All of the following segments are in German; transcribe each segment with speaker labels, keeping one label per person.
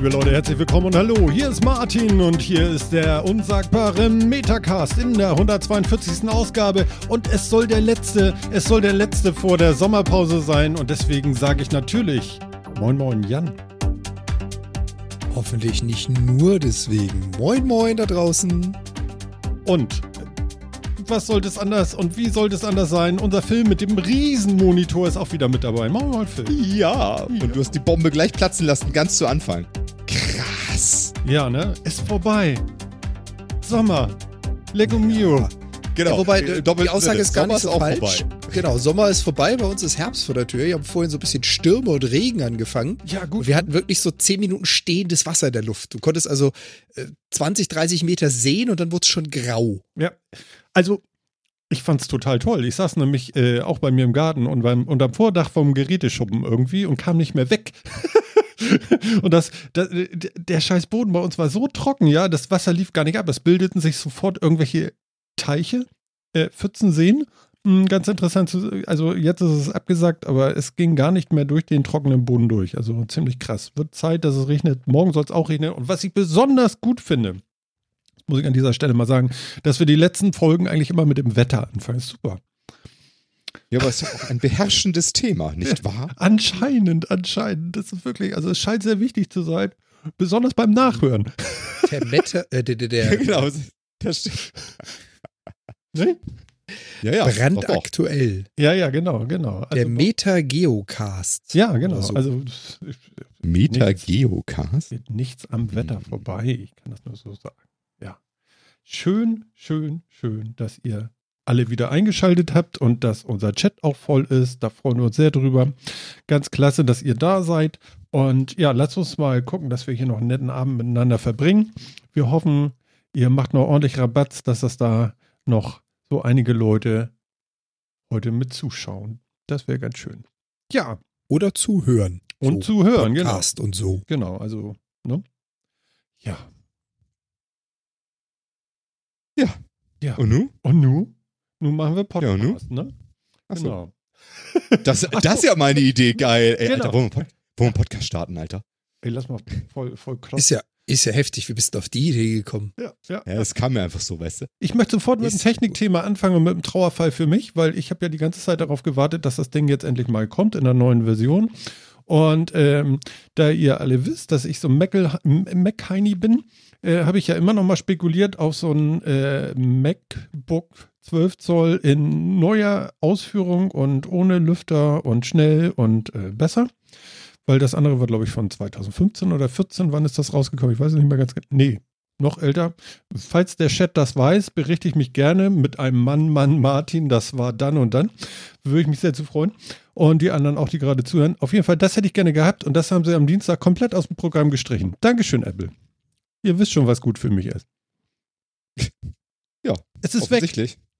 Speaker 1: Liebe Leute, herzlich willkommen und hallo. Hier ist Martin und hier ist der unsagbare Metacast in der 142. Ausgabe und es soll der letzte, es soll der letzte vor der Sommerpause sein und deswegen sage ich natürlich Moin Moin Jan.
Speaker 2: Hoffentlich nicht nur deswegen. Moin Moin da draußen.
Speaker 1: Und was sollte es anders und wie sollte es anders sein? Unser Film mit dem Riesenmonitor ist auch wieder mit dabei. Machen wir mal Film.
Speaker 2: Ja, und du hast die Bombe gleich platzen lassen, ganz zu Anfang.
Speaker 1: Ja, ne? Ist vorbei. Sommer. Lego Mio.
Speaker 2: Ja. Genau. Ja, wobei, äh, die Aussage ist gar Sommer nicht so falsch. Vorbei. Genau, Sommer ist vorbei, bei uns ist Herbst vor der Tür. Wir haben vorhin so ein bisschen Stürme und Regen angefangen. Ja, gut. Und wir hatten wirklich so 10 Minuten stehendes Wasser in der Luft. Du konntest also äh, 20, 30 Meter sehen und dann wurde es schon grau.
Speaker 1: Ja, also ich fand es total toll. Ich saß nämlich äh, auch bei mir im Garten und beim unterm Vordach vom Geräteschuppen irgendwie und kam nicht mehr weg. und das, das, der scheiß Boden bei uns war so trocken, ja, das Wasser lief gar nicht ab. Es bildeten sich sofort irgendwelche Teiche, äh, Pfützenseen. Hm, ganz interessant, also jetzt ist es abgesagt, aber es ging gar nicht mehr durch den trockenen Boden durch. Also ziemlich krass. Wird Zeit, dass es regnet. Morgen soll es auch regnen. Und was ich besonders gut finde, muss ich an dieser Stelle mal sagen, dass wir die letzten Folgen eigentlich immer mit dem Wetter anfangen. Super.
Speaker 2: Ja, aber es ist ja auch ein beherrschendes Thema, nicht wahr?
Speaker 1: Anscheinend, anscheinend. Das ist wirklich, also es scheint sehr wichtig zu sein, besonders beim Nachhören.
Speaker 2: Der Wetter, äh, der, der, der, genau, das stimmt. Ne? Ja, ja. Brandaktuell.
Speaker 1: Ja, ja, genau, genau.
Speaker 2: Also, der Meta-Geocast.
Speaker 1: Ja, genau. So. Also
Speaker 2: Meta-Geocast?
Speaker 1: Geht nichts am Wetter vorbei. Ich kann das nur so sagen. Ja. Schön, schön, schön, dass ihr alle wieder eingeschaltet habt und dass unser Chat auch voll ist. Da freuen wir uns sehr drüber. Ganz klasse, dass ihr da seid. Und ja, lasst uns mal gucken, dass wir hier noch einen netten Abend miteinander verbringen. Wir hoffen, ihr macht noch ordentlich Rabatz, dass das da noch so einige Leute heute mit zuschauen. Das wäre ganz schön. Ja.
Speaker 2: Oder zuhören.
Speaker 1: Und so zuhören,
Speaker 2: genau. Podcast genau. und so.
Speaker 1: Genau, also, ne? Ja.
Speaker 2: Ja.
Speaker 1: Ja.
Speaker 2: Und nu?
Speaker 1: Und nu? Nun machen wir Podcast,
Speaker 2: ja,
Speaker 1: nu? ne?
Speaker 2: Achso. Genau. Das, das ist ja meine Idee, geil. Ey, genau. Alter, wollen wir, wollen wir einen Podcast starten, Alter?
Speaker 1: Ey, lass mal voll, voll krass.
Speaker 2: Ist ja, ist ja heftig, wie bist du auf die Idee gekommen?
Speaker 1: Ja, ja.
Speaker 2: Ja, es kam mir einfach so, weißt du.
Speaker 1: Ich möchte sofort mit dem Technikthema anfangen und mit dem Trauerfall für mich, weil ich habe ja die ganze Zeit darauf gewartet, dass das Ding jetzt endlich mal kommt in der neuen Version. Und ähm, da ihr alle wisst, dass ich so Mac-Heini bin, äh, habe ich ja immer noch mal spekuliert auf so ein äh, MacBook 12 Zoll in neuer Ausführung und ohne Lüfter und schnell und äh, besser weil das andere war, glaube ich, von 2015 oder 14. Wann ist das rausgekommen? Ich weiß es nicht mehr ganz genau. Nee, noch älter. Falls der Chat das weiß, berichte ich mich gerne mit einem Mann, Mann, Martin, das war dann und dann. Würde ich mich sehr zu freuen. Und die anderen auch, die gerade zuhören. Auf jeden Fall, das hätte ich gerne gehabt und das haben sie am Dienstag komplett aus dem Programm gestrichen. Dankeschön, Apple. Ihr wisst schon, was gut für mich ist.
Speaker 2: Ja,
Speaker 1: es ist weg.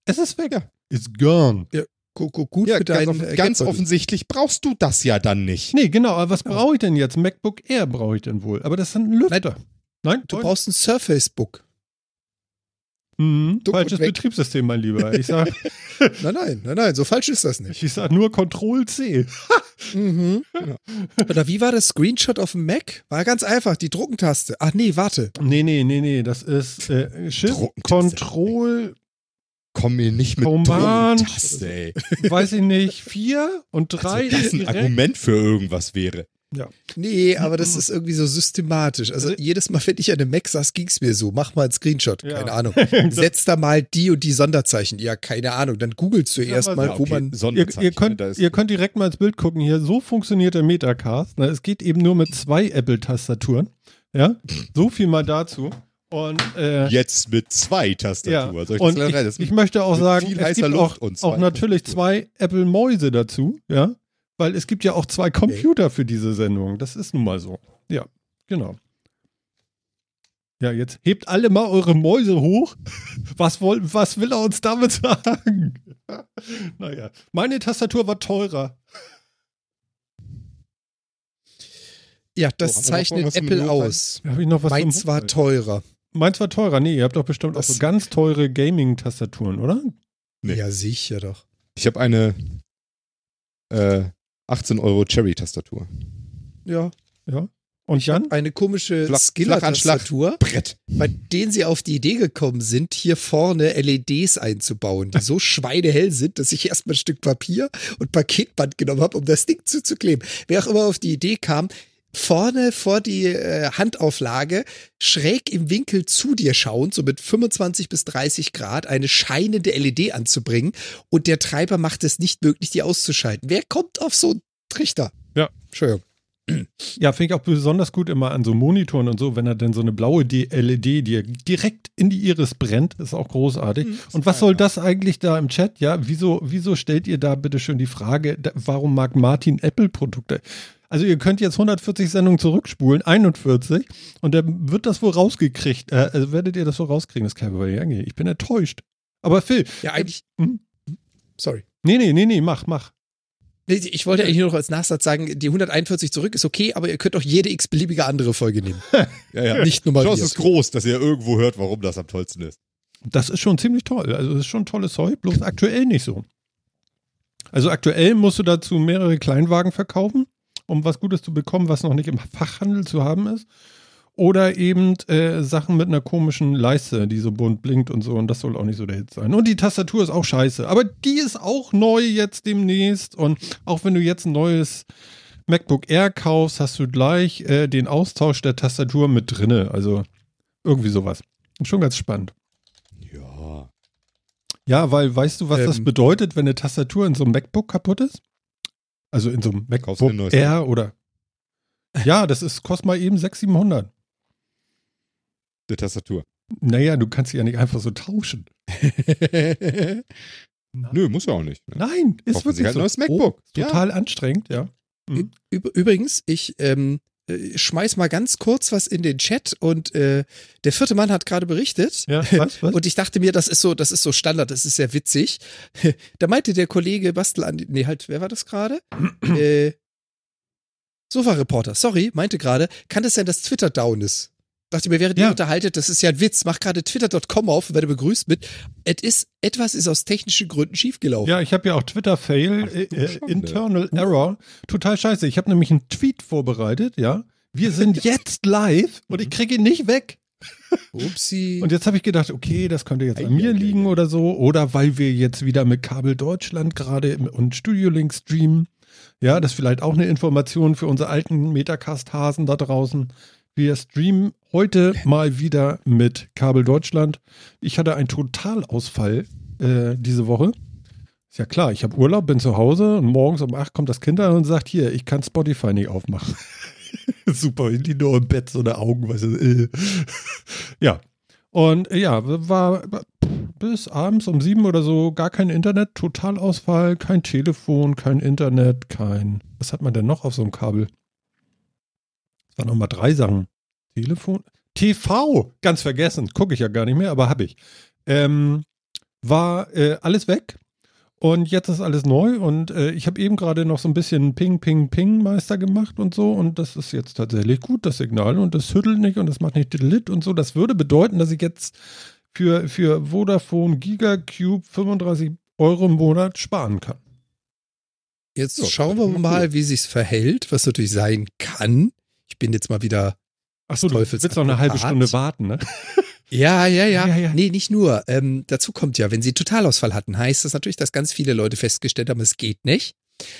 Speaker 1: Es ist weg. Ja. It's gone.
Speaker 2: Ja, gut ja, für deinen
Speaker 1: Ganz, ganz offensichtlich brauchst du das ja dann nicht. Nee, genau, aber was brauche ich denn jetzt? MacBook Air brauche ich denn wohl. Aber das ist ein Lüfter.
Speaker 2: Nein, Nein du brauchst ein Surface Book.
Speaker 1: Mhm, falsches Betriebssystem, mein Lieber. Ich sag.
Speaker 2: nein, nein, nein, nein, so falsch ist das nicht.
Speaker 1: Ich sag nur Control C.
Speaker 2: mhm. ja. Oder wie war das Screenshot auf dem Mac? War ganz einfach, die Druckentaste. Ach nee, warte.
Speaker 1: Nee, nee, nee, nee, das ist äh, Shift Control
Speaker 2: komm mir nicht mit
Speaker 1: Druckentaste, ey. Weiß ich nicht, vier und drei.
Speaker 2: Also das ein Argument für irgendwas wäre.
Speaker 1: Ja.
Speaker 2: Nee, aber das ist irgendwie so systematisch. Also, also jedes Mal, wenn ich an einem Mac saß, ging es mir so. Mach mal einen Screenshot. Ja. Keine Ahnung. Setz da mal die und die Sonderzeichen. Ja, keine Ahnung. Dann googelst du ja, erst mal, wo man.
Speaker 1: Ihr, ihr, könnt, ihr könnt direkt mal ins Bild gucken hier. So funktioniert der Metacast. es geht eben nur mit zwei Apple-Tastaturen. Ja, so viel mal dazu. Und, äh,
Speaker 2: Jetzt mit zwei Tastaturen.
Speaker 1: Ja. Ich, und ich, ich, möchte auch sagen, es gibt auch, auch natürlich zwei Apple-Mäuse dazu, ja, weil es gibt ja auch zwei Computer okay. für diese Sendung. Das ist nun mal so. Ja, genau. Ja, jetzt hebt alle mal eure Mäuse hoch. Was, woll, was will er uns damit sagen? naja, meine Tastatur war teurer.
Speaker 2: Ja, das so, zeichnet Apple aus. Meins war teurer.
Speaker 1: Meins war teurer. Nee, ihr habt doch bestimmt das auch so ganz teure Gaming-Tastaturen, oder?
Speaker 2: Nee. Ja, sicher doch. Ich habe eine äh, 18 Euro Cherry-Tastatur.
Speaker 1: Ja, ja. Und dann?
Speaker 2: Eine komische Skiller-Tastatur, bei denen sie auf die Idee gekommen sind, hier vorne LEDs einzubauen, die so schweinehell sind, dass ich erstmal ein Stück Papier und Paketband genommen habe, um das Ding zuzukleben. Wer auch immer auf die Idee kam, vorne vor die äh, Handauflage, schräg im Winkel zu dir schauend, so mit 25 bis 30 Grad, eine scheinende LED anzubringen und der Treiber macht es nicht möglich, die auszuschalten. Wer kommt auf so einen Trichter?
Speaker 1: Ja. Entschuldigung. Ja, finde ich auch besonders gut immer an so Monitoren und so, wenn er denn so eine blaue LED dir direkt in die Iris brennt, ist auch großartig. Mhm, und was soll das eigentlich da im Chat? Ja, wieso, wieso stellt ihr da bitte schön die Frage, warum mag Martin Apple-Produkte? Also ihr könnt jetzt 140 Sendungen zurückspulen, 41, und dann wird das wohl rausgekriegt. Äh, also werdet ihr das wohl rauskriegen, das kann ich angehen. Ich bin enttäuscht. Aber Phil.
Speaker 2: Ja, eigentlich. Äh? Sorry.
Speaker 1: Nee, nee, nee, nee, mach, mach.
Speaker 2: Ich wollte eigentlich nur noch als Nachsatz sagen, die 141 zurück ist okay, aber ihr könnt auch jede x-beliebige andere Folge nehmen.
Speaker 3: ja, ja. Nicht nur mal. Chance ist groß, dass ihr irgendwo hört, warum das am tollsten ist.
Speaker 1: Das ist schon ziemlich toll. Also, das ist schon tolles Zeug, bloß aktuell nicht so. Also, aktuell musst du dazu mehrere Kleinwagen verkaufen um was Gutes zu bekommen, was noch nicht im Fachhandel zu haben ist. Oder eben äh, Sachen mit einer komischen Leiste, die so bunt blinkt und so. Und das soll auch nicht so der Hit sein. Und die Tastatur ist auch scheiße. Aber die ist auch neu jetzt demnächst. Und auch wenn du jetzt ein neues MacBook Air kaufst, hast du gleich äh, den Austausch der Tastatur mit drinne. Also irgendwie sowas. Schon ganz spannend.
Speaker 3: Ja.
Speaker 1: Ja, weil weißt du, was ähm, das bedeutet, wenn eine Tastatur in so einem MacBook kaputt ist? Also in so einem MacBook Air oder. Ja, das ist, kostet mal eben 600, 700.
Speaker 3: Die Tastatur.
Speaker 1: Naja, du kannst sie ja nicht einfach so tauschen.
Speaker 3: Nö, muss ja auch nicht.
Speaker 1: Ne? Nein, ist Kaufen wirklich
Speaker 3: halt
Speaker 1: so.
Speaker 3: neues MacBook.
Speaker 1: Oh, total ja. anstrengend, ja.
Speaker 2: Mhm. Übrigens, ich ähm, äh, schmeiß mal ganz kurz was in den Chat und äh, der vierte Mann hat gerade berichtet.
Speaker 1: Ja, was, was?
Speaker 2: Und ich dachte mir, das ist so, das ist so Standard, das ist sehr witzig. da meinte der Kollege Bastel an, nee, halt, wer war das gerade? äh, Sofa-Reporter, sorry, meinte gerade, kann es sein, dass Twitter down ist? Dachte mir, während ja. ihr unterhaltet, das ist ja ein Witz, mach gerade twitter.com auf und werde begrüßt mit, et ist, etwas ist aus technischen Gründen schiefgelaufen.
Speaker 1: Ja, ich habe ja auch Twitter-Fail, äh, äh Internal Error, total scheiße. Ich habe nämlich einen Tweet vorbereitet, ja. Wir sind jetzt live und ich kriege ihn nicht weg.
Speaker 2: Upsi.
Speaker 1: Und jetzt habe ich gedacht, okay, das könnte jetzt an mir liegen oder so. Oder weil wir jetzt wieder mit Kabel Deutschland gerade und Studio Link streamen. Ja, das ist vielleicht auch eine Information für unsere alten Metacast-Hasen da draußen. Wir streamen heute mal wieder mit Kabel Deutschland. Ich hatte einen Totalausfall äh, diese Woche. Ist ja klar, ich habe Urlaub, bin zu Hause und morgens um 8 kommt das Kind an und sagt, hier, ich kann Spotify nicht aufmachen. Super, die nur im Bett, so eine Augen, weißt du. Äh. ja. Und ja, war bis abends um sieben oder so gar kein Internet, Totalausfall, kein Telefon, kein Internet, kein. Was hat man denn noch auf so einem Kabel? Das waren nochmal drei Sachen. Telefon? TV! Ganz vergessen. Gucke ich ja gar nicht mehr, aber habe ich. Ähm, war äh, alles weg. Und jetzt ist alles neu und äh, ich habe eben gerade noch so ein bisschen Ping, Ping, Ping Meister gemacht und so und das ist jetzt tatsächlich gut, das Signal und das hüttelt nicht und das macht nicht lit und so. Das würde bedeuten, dass ich jetzt für, für Vodafone Gigacube 35 Euro im Monat sparen kann.
Speaker 2: Jetzt so, schauen wir mal, wie sich's verhält, was natürlich sein kann. Ich bin jetzt mal wieder.
Speaker 1: Achso, du willst noch eine halbe Stunde warten, ne?
Speaker 2: Ja, ja, ja, ja, ja. Nee, nicht nur. Ähm, dazu kommt ja, wenn sie Totalausfall hatten, heißt das natürlich, dass ganz viele Leute festgestellt haben, es geht nicht.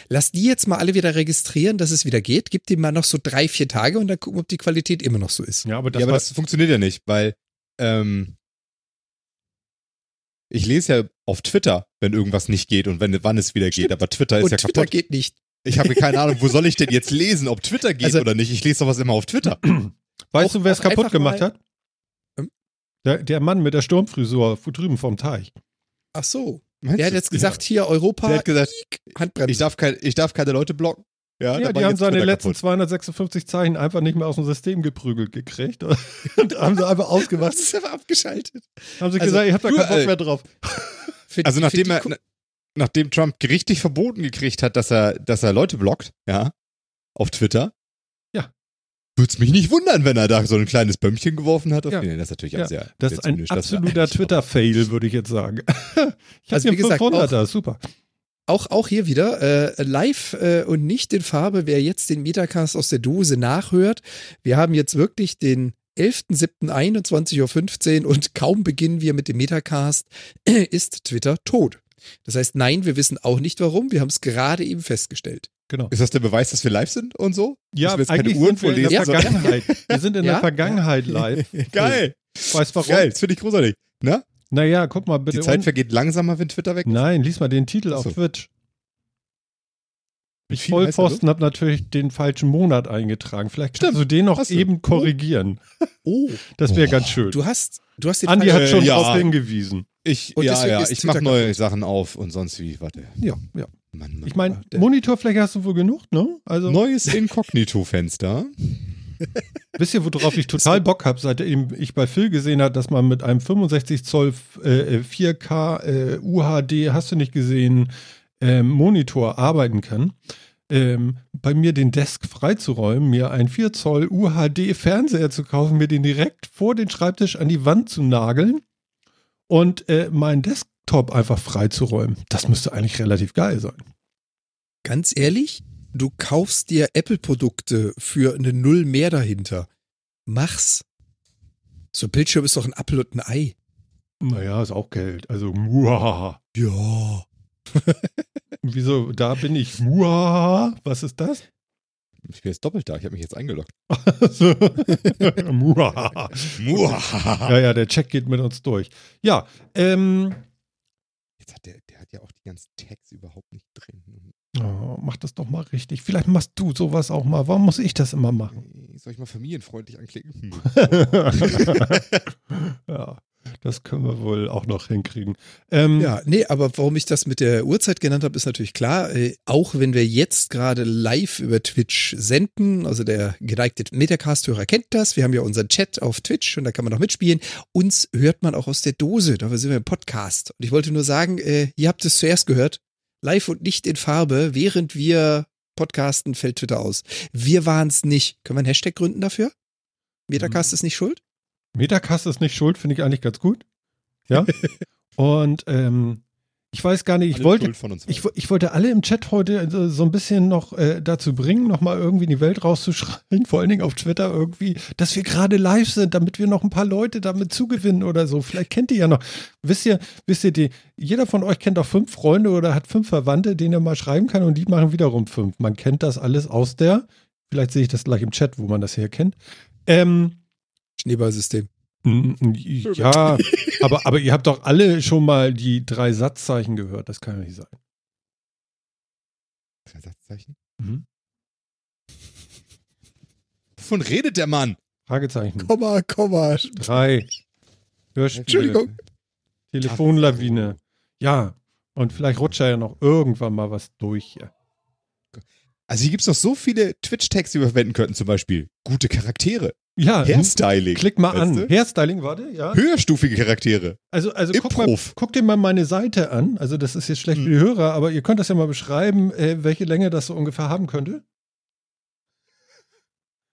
Speaker 2: Lass die jetzt mal alle wieder registrieren, dass es wieder geht. Gib dem mal noch so drei, vier Tage und dann gucken, ob die Qualität immer noch so ist.
Speaker 3: Ja, aber das, ja, aber das funktioniert ja nicht, weil ähm, ich lese ja auf Twitter, wenn irgendwas nicht geht und wenn wann es wieder Stimmt. geht. Aber Twitter ist und ja Twitter kaputt.
Speaker 2: geht nicht.
Speaker 3: Ich habe keine Ahnung, wo soll ich denn jetzt lesen, ob Twitter geht also, oder nicht? Ich lese doch was immer auf Twitter.
Speaker 1: Weißt du, wer es kaputt gemacht hat? Der, der Mann mit der Sturmfrisur drüben vom Teich.
Speaker 2: Ach so. Meinst der hat jetzt gesagt, ja. hier Europa,
Speaker 3: der hat gesagt, Handbremse. Ich darf, kein, ich darf keine Leute blocken.
Speaker 1: Ja, ja die haben seine letzten kaputt. 256 Zeichen einfach nicht mehr aus dem System geprügelt gekriegt. Und haben sie einfach ausgemacht. Das
Speaker 2: ist einfach abgeschaltet.
Speaker 1: Haben sie also, gesagt, ich hab da keinen Bock äh, mehr drauf.
Speaker 3: Find, also nachdem er, nachdem Trump gerichtlich verboten gekriegt hat, dass er, dass er Leute blockt, ja, auf Twitter, würde es mich nicht wundern, wenn er da so ein kleines Bömmchen geworfen hat. Ja. Das ist natürlich
Speaker 1: ja.
Speaker 3: sehr.
Speaker 1: Das ist ein absoluter Twitter-Fail, würde ich jetzt sagen. ich also, wie gesagt, 500er, super.
Speaker 2: auch, auch hier wieder äh, live äh, und nicht in Farbe, wer jetzt den Metacast aus der Dose nachhört. Wir haben jetzt wirklich den 11.07.21.15 Uhr und kaum beginnen wir mit dem Metacast, ist Twitter tot. Das heißt, nein, wir wissen auch nicht warum. Wir haben es gerade eben festgestellt.
Speaker 3: Genau. Ist das der Beweis, dass wir live sind und so?
Speaker 1: Ja, wir eigentlich keine Uhren sind wir in der Vergangenheit. Wir sind in ja? der Vergangenheit live.
Speaker 3: Geil.
Speaker 1: Weißt warum?
Speaker 3: Geil, das finde ich großartig. Na?
Speaker 1: Naja, guck mal bitte.
Speaker 3: Die Zeit vergeht langsamer, wenn Twitter weg ist.
Speaker 1: Nein, lies mal den Titel auf Twitch. Ich Vollpfosten habe natürlich den falschen Monat eingetragen. Vielleicht kannst Stimmt. du den noch eben oh. korrigieren.
Speaker 2: Oh.
Speaker 1: Das wäre oh. ganz schön.
Speaker 2: Du hast, du hast den
Speaker 1: Andi hat schon äh, ja. darauf hingewiesen.
Speaker 3: Ich, ja, ja, ich mache neue Sachen auf und sonst wie, warte.
Speaker 1: Ja, ja. Mann, Mann, ich meine, Monitorfläche hast du wohl genug, ne?
Speaker 3: Also Neues Inkognito-Fenster.
Speaker 1: Wisst ihr, worauf ich total Bock habe, seitdem ich bei Phil gesehen habe, dass man mit einem 65 Zoll äh, 4K äh, UHD, hast du nicht gesehen, äh, Monitor arbeiten kann? Ähm, bei mir den Desk freizuräumen, mir einen 4 Zoll UHD Fernseher zu kaufen, mir den direkt vor den Schreibtisch an die Wand zu nageln und äh, meinen Desktop einfach freizuräumen. Das müsste eigentlich relativ geil sein.
Speaker 2: Ganz ehrlich, du kaufst dir Apple-Produkte für eine Null mehr dahinter. Mach's. So ein Bildschirm ist doch ein Apfel und ein Ei.
Speaker 1: Naja, ist auch Geld. Also, muahaha.
Speaker 2: Ja.
Speaker 1: Wieso, da bin ich. Muahaha. Was ist das?
Speaker 3: Ich bin jetzt doppelt da. Ich habe mich jetzt eingeloggt.
Speaker 1: Muahaha. Ja, ja, der Check geht mit uns durch. Ja, ähm.
Speaker 3: Jetzt hat der, der hat ja auch die ganzen Tags überhaupt nicht drin.
Speaker 1: Oh, mach das doch mal richtig. Vielleicht machst du sowas auch mal. Warum muss ich das immer machen?
Speaker 3: Soll ich mal familienfreundlich anklicken?
Speaker 1: ja. Das können wir wohl auch noch hinkriegen.
Speaker 2: Ähm, ja, nee, aber warum ich das mit der Uhrzeit genannt habe, ist natürlich klar. Äh, auch wenn wir jetzt gerade live über Twitch senden, also der geneigte Metacast-Hörer kennt das. Wir haben ja unseren Chat auf Twitch und da kann man auch mitspielen. Uns hört man auch aus der Dose. Dafür sind wir im Podcast. Und ich wollte nur sagen, äh, ihr habt es zuerst gehört. Live und nicht in Farbe, während wir podcasten, fällt Twitter aus. Wir waren es nicht. Können wir einen Hashtag gründen dafür? Metacast hm. ist nicht schuld?
Speaker 1: Metacast ist nicht schuld, finde ich eigentlich ganz gut. Ja. und ähm, ich weiß gar nicht, ich wollte, ich, ich, wollte alle im Chat heute so ein bisschen noch äh, dazu bringen, nochmal irgendwie in die Welt rauszuschreien, vor allen Dingen auf Twitter irgendwie, dass wir gerade live sind, damit wir noch ein paar Leute damit zugewinnen oder so. Vielleicht kennt ihr ja noch. Wisst ihr, wisst ihr, die, jeder von euch kennt auch fünf Freunde oder hat fünf Verwandte, denen er mal schreiben kann und die machen wiederum fünf. Man kennt das alles aus der, vielleicht sehe ich das gleich im Chat, wo man das hier kennt. Ähm,
Speaker 2: Schneeballsystem.
Speaker 1: Ja, aber, aber ihr habt doch alle schon mal die drei Satzzeichen gehört. Das kann ja nicht sein.
Speaker 3: Drei Satzzeichen? Mhm. Wovon redet der Mann?
Speaker 1: Fragezeichen.
Speaker 2: Komma, Komma.
Speaker 1: Drei. Hörspiele. Entschuldigung. Telefonlawine. Ja. Und vielleicht rutscht ja noch irgendwann mal was durch hier.
Speaker 3: Also hier gibt es noch so viele Twitch-Tags, die wir verwenden könnten, zum Beispiel gute Charaktere.
Speaker 1: Ja,
Speaker 3: Hairstyling.
Speaker 1: Klick mal an. Du? Hairstyling, warte, ja.
Speaker 3: Höherstufige Charaktere.
Speaker 1: Also, also guck, mal, guck, dir mal meine Seite an. Also, das ist jetzt schlecht hm. für die Hörer, aber ihr könnt das ja mal beschreiben, äh, welche Länge das so ungefähr haben könnte.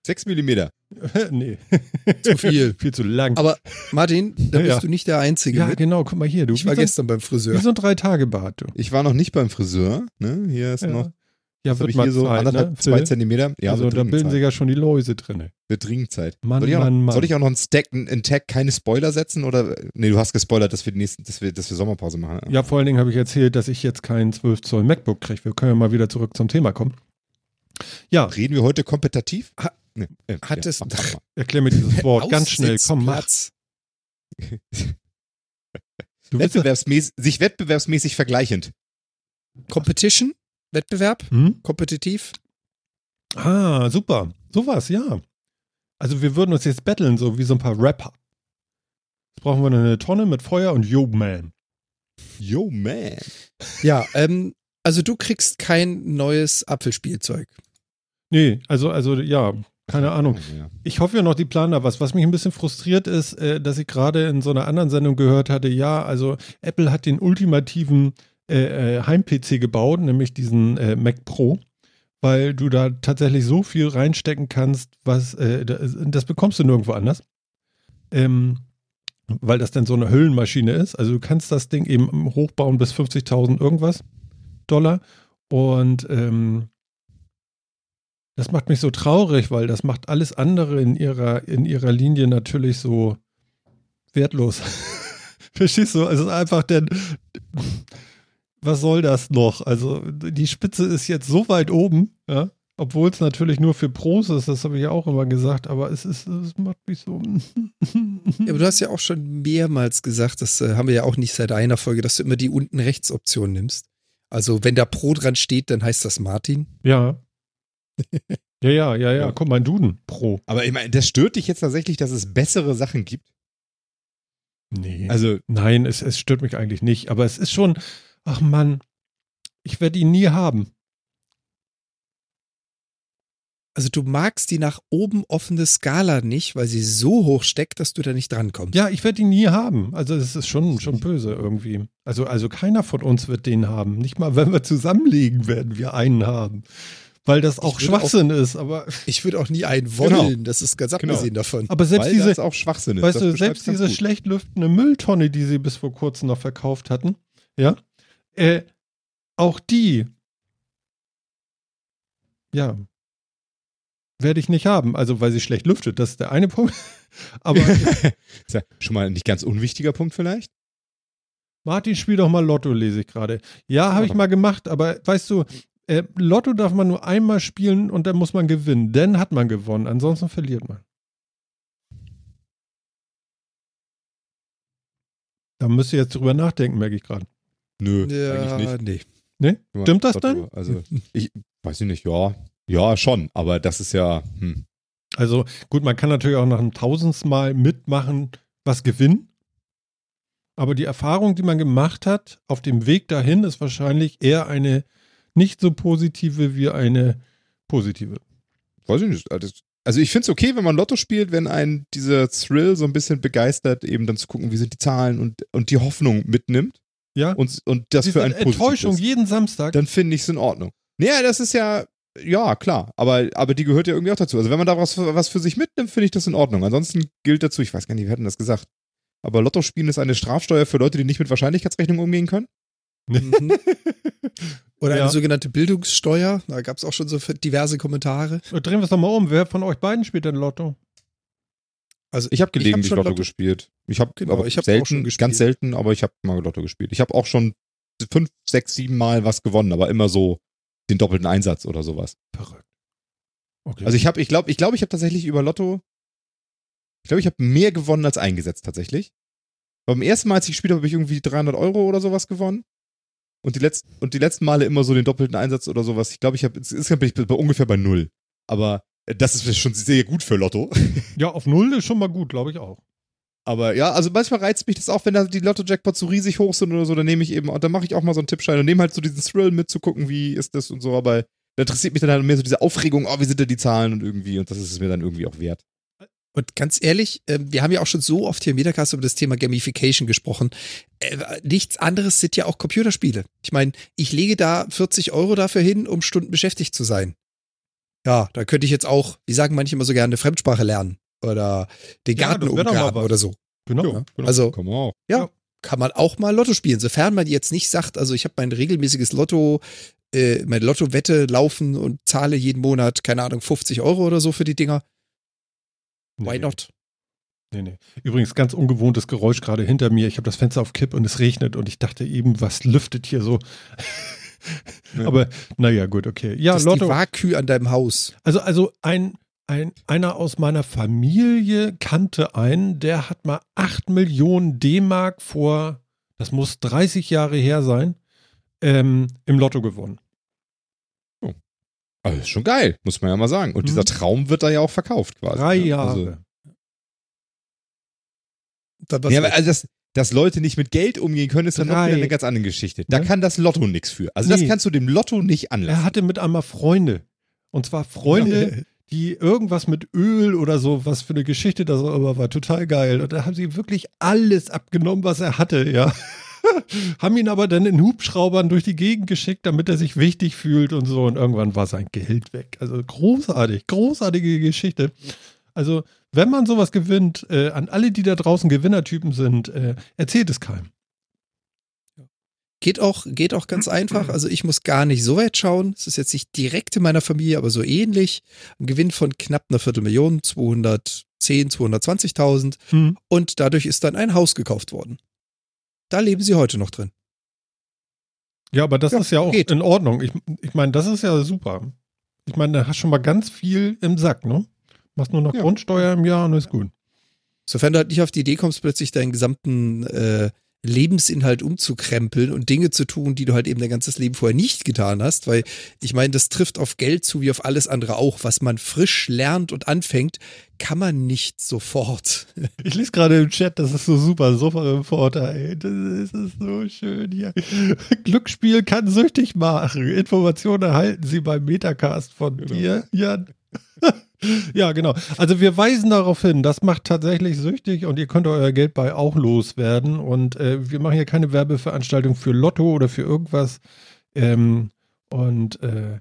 Speaker 3: Sechs Millimeter.
Speaker 1: nee.
Speaker 2: Zu viel.
Speaker 1: viel zu lang.
Speaker 2: Aber Martin, da bist ja. du nicht der Einzige.
Speaker 1: Ja, mit. genau. Guck mal hier. Du,
Speaker 2: ich war gestern beim Friseur.
Speaker 1: Wie so ein Drei-Tage-Bart, du.
Speaker 3: Ich war noch nicht beim Friseur. Ne? Hier ist ja. noch
Speaker 1: ja, wird mal hier
Speaker 3: so anderthalb, ne? zwei Zentimeter. Ja,
Speaker 1: also da bilden
Speaker 3: Zeit.
Speaker 1: sich ja schon die Läuse drin.
Speaker 3: Wird dringend Zeit.
Speaker 1: Mann,
Speaker 3: soll, ich
Speaker 1: Mann,
Speaker 3: noch,
Speaker 1: Mann.
Speaker 3: soll ich auch noch einen Stack, einen Tag, keine Spoiler setzen? Oder, nee, du hast gespoilert, dass wir, die nächsten, dass wir, dass wir Sommerpause machen.
Speaker 1: Ja, vor allen Dingen habe ich erzählt, dass ich jetzt keinen 12 Zoll MacBook kriege. Wir können ja mal wieder zurück zum Thema kommen.
Speaker 3: Ja. Reden wir heute kompetitiv?
Speaker 2: Ha, nee, äh, hat ja, es. Mach,
Speaker 1: mach, mach. Erklär mir dieses Wort ganz schnell. Komm, mach's.
Speaker 3: Wettbewerbsmäßig, sich wettbewerbsmäßig vergleichend.
Speaker 2: Competition? Wettbewerb? Hm? Kompetitiv?
Speaker 1: Ah, super. Sowas, ja. Also wir würden uns jetzt betteln, so wie so ein paar Rapper. Jetzt brauchen wir eine Tonne mit Feuer und Yo Man.
Speaker 3: Yo Man.
Speaker 2: Ja, ähm, also du kriegst kein neues Apfelspielzeug.
Speaker 1: Nee, also, also ja, keine Ahnung. Ich hoffe ja noch, die planen da was. Was mich ein bisschen frustriert ist, äh, dass ich gerade in so einer anderen Sendung gehört hatte, ja, also Apple hat den ultimativen äh, äh, Heim-PC gebaut, nämlich diesen äh, Mac Pro, weil du da tatsächlich so viel reinstecken kannst, was äh, das bekommst du nirgendwo anders. Ähm, weil das dann so eine Hüllenmaschine ist. Also du kannst das Ding eben hochbauen bis 50.000 irgendwas. Dollar. Und ähm, das macht mich so traurig, weil das macht alles andere in ihrer, in ihrer Linie natürlich so wertlos. Verstehst du? Also einfach denn, was soll das noch? Also die Spitze ist jetzt so weit oben, ja, obwohl es natürlich nur für Pros ist, das habe ich ja auch immer gesagt, aber es ist, es macht mich so.
Speaker 2: ja, aber du hast ja auch schon mehrmals gesagt, das äh, haben wir ja auch nicht seit einer Folge, dass du immer die unten rechts Option nimmst. Also wenn da Pro dran steht, dann heißt das Martin.
Speaker 1: Ja. ja, ja, ja, ja. Guck mal, Duden, Pro.
Speaker 3: Aber ich meine, das stört dich jetzt tatsächlich, dass es bessere Sachen gibt?
Speaker 1: Nee. Also, nein, es, es stört mich eigentlich nicht. Aber es ist schon, ach Mann, ich werde ihn nie haben.
Speaker 2: Also du magst die nach oben offene Skala nicht, weil sie so hoch steckt, dass du da nicht drankommst.
Speaker 1: Ja, ich werde ihn nie haben. Also es ist schon, schon böse irgendwie. Also, also keiner von uns wird den haben. Nicht mal, wenn wir zusammenlegen, werden wir einen haben. Weil das auch Schwachsinn auch, ist, aber.
Speaker 2: Ich würde auch nie einen wollen, genau. das ist ganz genau. abgesehen genau. davon.
Speaker 1: Aber selbst Weil diese.
Speaker 3: Das auch Schwachsinn ist.
Speaker 1: Weißt du, selbst diese schlecht lüftende Mülltonne, die sie bis vor kurzem noch verkauft hatten, ja, äh, auch die, ja, werde ich nicht haben. Also, weil sie schlecht lüftet. Das ist der eine Punkt. Aber.
Speaker 3: ist ja schon mal ein nicht ganz unwichtiger Punkt vielleicht.
Speaker 1: Martin, spiel doch mal Lotto, lese ich gerade. Ja, habe ich mal gemacht, aber weißt du, äh, Lotto darf man nur einmal spielen und dann muss man gewinnen. Dann hat man gewonnen, ansonsten verliert man. Da müsst ihr jetzt drüber nachdenken, merke ich gerade.
Speaker 3: Nö, ja, eigentlich
Speaker 1: nicht. Nee. Nee? Stimmt das dann?
Speaker 3: Also, ich weiß nicht, ja. Ja, schon, aber das ist ja. Hm.
Speaker 1: Also gut, man kann natürlich auch nach einem Tausendsmal mitmachen, was gewinnen. Aber die Erfahrung, die man gemacht hat auf dem Weg dahin, ist wahrscheinlich eher eine nicht so positive wie eine positive.
Speaker 3: Weiß ich nicht. Also, also ich finde es okay, wenn man Lotto spielt, wenn einen dieser Thrill so ein bisschen begeistert, eben dann zu gucken, wie sind die Zahlen und, und die Hoffnung mitnimmt.
Speaker 1: Ja.
Speaker 3: Und, und das Diese für ein
Speaker 1: Enttäuschung ist, jeden Samstag.
Speaker 3: Dann finde ich es in Ordnung. Naja, das ist ja, ja, klar, aber, aber die gehört ja irgendwie auch dazu. Also wenn man da was, was für sich mitnimmt, finde ich das in Ordnung. Ansonsten gilt dazu, ich weiß gar nicht, wir hatten das gesagt, aber Lotto spielen ist eine Strafsteuer für Leute, die nicht mit Wahrscheinlichkeitsrechnung umgehen können.
Speaker 2: Mhm. Oder ja. eine sogenannte Bildungssteuer. Da gab es auch schon so diverse Kommentare.
Speaker 1: Drehen wir es doch mal um. Wer von euch beiden spielt denn Lotto?
Speaker 3: Also ich habe gelegentlich ich hab Lotto, Lotto, gespielt. Ich habe genau, ich hab selten, ganz selten, aber ich habe mal Lotto gespielt. Ich habe auch schon fünf, sechs, sieben Mal was gewonnen, aber immer so den doppelten Einsatz oder sowas. Verrückt. Okay. Also ich habe, ich glaube, ich glaube, ich habe tatsächlich über Lotto, ich glaube, ich habe mehr gewonnen als eingesetzt tatsächlich. Beim ersten Mal, als ich gespielt habe, habe ich irgendwie 300 Euro oder sowas gewonnen. Und die, letzten, und die letzten Male immer so den doppelten Einsatz oder sowas. Ich glaube, ich habe, insgesamt bin ich bei, ungefähr bei null. Aber das ist schon sehr gut für Lotto.
Speaker 1: Ja, auf null ist schon mal gut, glaube ich auch.
Speaker 3: Aber ja, also manchmal reizt mich das auch, wenn da die Lotto-Jackpots so riesig hoch sind oder so, dann nehme ich eben, und dann mache ich auch mal so einen Tippschein und nehme halt so diesen Thrill mit zu gucken, wie ist das und so, aber da interessiert mich dann halt mehr so diese Aufregung, oh, wie sind denn die Zahlen und irgendwie, und das ist es mir dann irgendwie auch wert.
Speaker 2: Und ganz ehrlich, ähm, wir haben ja auch schon so oft hier im Metacast über das Thema Gamification gesprochen. Äh, nichts anderes sind ja auch Computerspiele. Ich meine, ich lege da 40 Euro dafür hin, um Stunden beschäftigt zu sein. Ja, da könnte ich jetzt auch, wie sagen manche immer so gerne, eine Fremdsprache lernen oder den Garten ja, umgraben oder so.
Speaker 1: Genau. Ja,
Speaker 2: genau. Also, kann man ja, kann man auch mal Lotto spielen, sofern man jetzt nicht sagt, also ich habe mein regelmäßiges Lotto, äh, meine Lotto-Wette laufen und zahle jeden Monat, keine Ahnung, 50 Euro oder so für die Dinger. Why nee. not?
Speaker 1: Nee, nee. Übrigens, ganz ungewohntes Geräusch gerade hinter mir. Ich habe das Fenster auf Kipp und es regnet und ich dachte eben, was lüftet hier so? ja. Aber naja, gut, okay. Ja,
Speaker 2: das Lotto. Ist die Wakü an deinem Haus.
Speaker 1: Also, also ein, ein, einer aus meiner Familie kannte einen, der hat mal 8 Millionen D-Mark vor, das muss 30 Jahre her sein, ähm, im Lotto gewonnen.
Speaker 3: Oh. Also ist schon geil, muss man ja mal sagen. Und mhm. dieser Traum wird da ja auch verkauft quasi.
Speaker 1: Drei ne? Jahre.
Speaker 3: Also, ja, also das, dass Leute nicht mit Geld umgehen können, ist dann noch wieder eine ganz andere Geschichte. Da ne? kann das Lotto nichts für. Also nee. das kannst du dem Lotto nicht anlassen.
Speaker 1: Er hatte mit einmal Freunde. Und zwar Freunde, die irgendwas mit Öl oder so, was für eine Geschichte das aber war, total geil. Und da haben sie wirklich alles abgenommen, was er hatte, ja. haben ihn aber dann in Hubschraubern durch die Gegend geschickt, damit er sich wichtig fühlt und so. Und irgendwann war sein Geld weg. Also großartig, großartige Geschichte. Also, wenn man sowas gewinnt, äh, an alle, die da draußen Gewinnertypen sind, äh, erzählt es keinem.
Speaker 2: Geht auch, geht auch ganz einfach. Also ich muss gar nicht so weit schauen. Es ist jetzt nicht direkt in meiner Familie, aber so ähnlich. Ein Gewinn von knapp einer Viertelmillion, 210, 220.000. Hm. Und dadurch ist dann ein Haus gekauft worden. Da leben sie heute noch drin.
Speaker 1: Ja, aber das ja, ist ja auch geht. in Ordnung. Ich, ich meine, das ist ja super. Ich meine, da hast schon mal ganz viel im Sack, ne? Machst nur noch ja. Grundsteuer im Jahr und ist gut.
Speaker 2: Sofern du halt nicht auf die Idee kommst, plötzlich deinen gesamten äh, Lebensinhalt umzukrempeln und Dinge zu tun, die du halt eben dein ganzes Leben vorher nicht getan hast, weil ich meine, das trifft auf Geld zu wie auf alles andere auch. Was man frisch lernt und anfängt, kann man nicht sofort.
Speaker 1: Ich lese gerade im Chat, das ist so super, Sofa-Reporter, ey. Das ist, das ist so schön hier. Glücksspiel kann süchtig machen. Informationen erhalten Sie beim Metacast von genau. dir, Jan. Ja, genau. Also wir weisen darauf hin, das macht tatsächlich süchtig und ihr könnt euer Geld bei auch loswerden. Und äh, wir machen hier keine Werbeveranstaltung für Lotto oder für irgendwas. Ähm, und äh,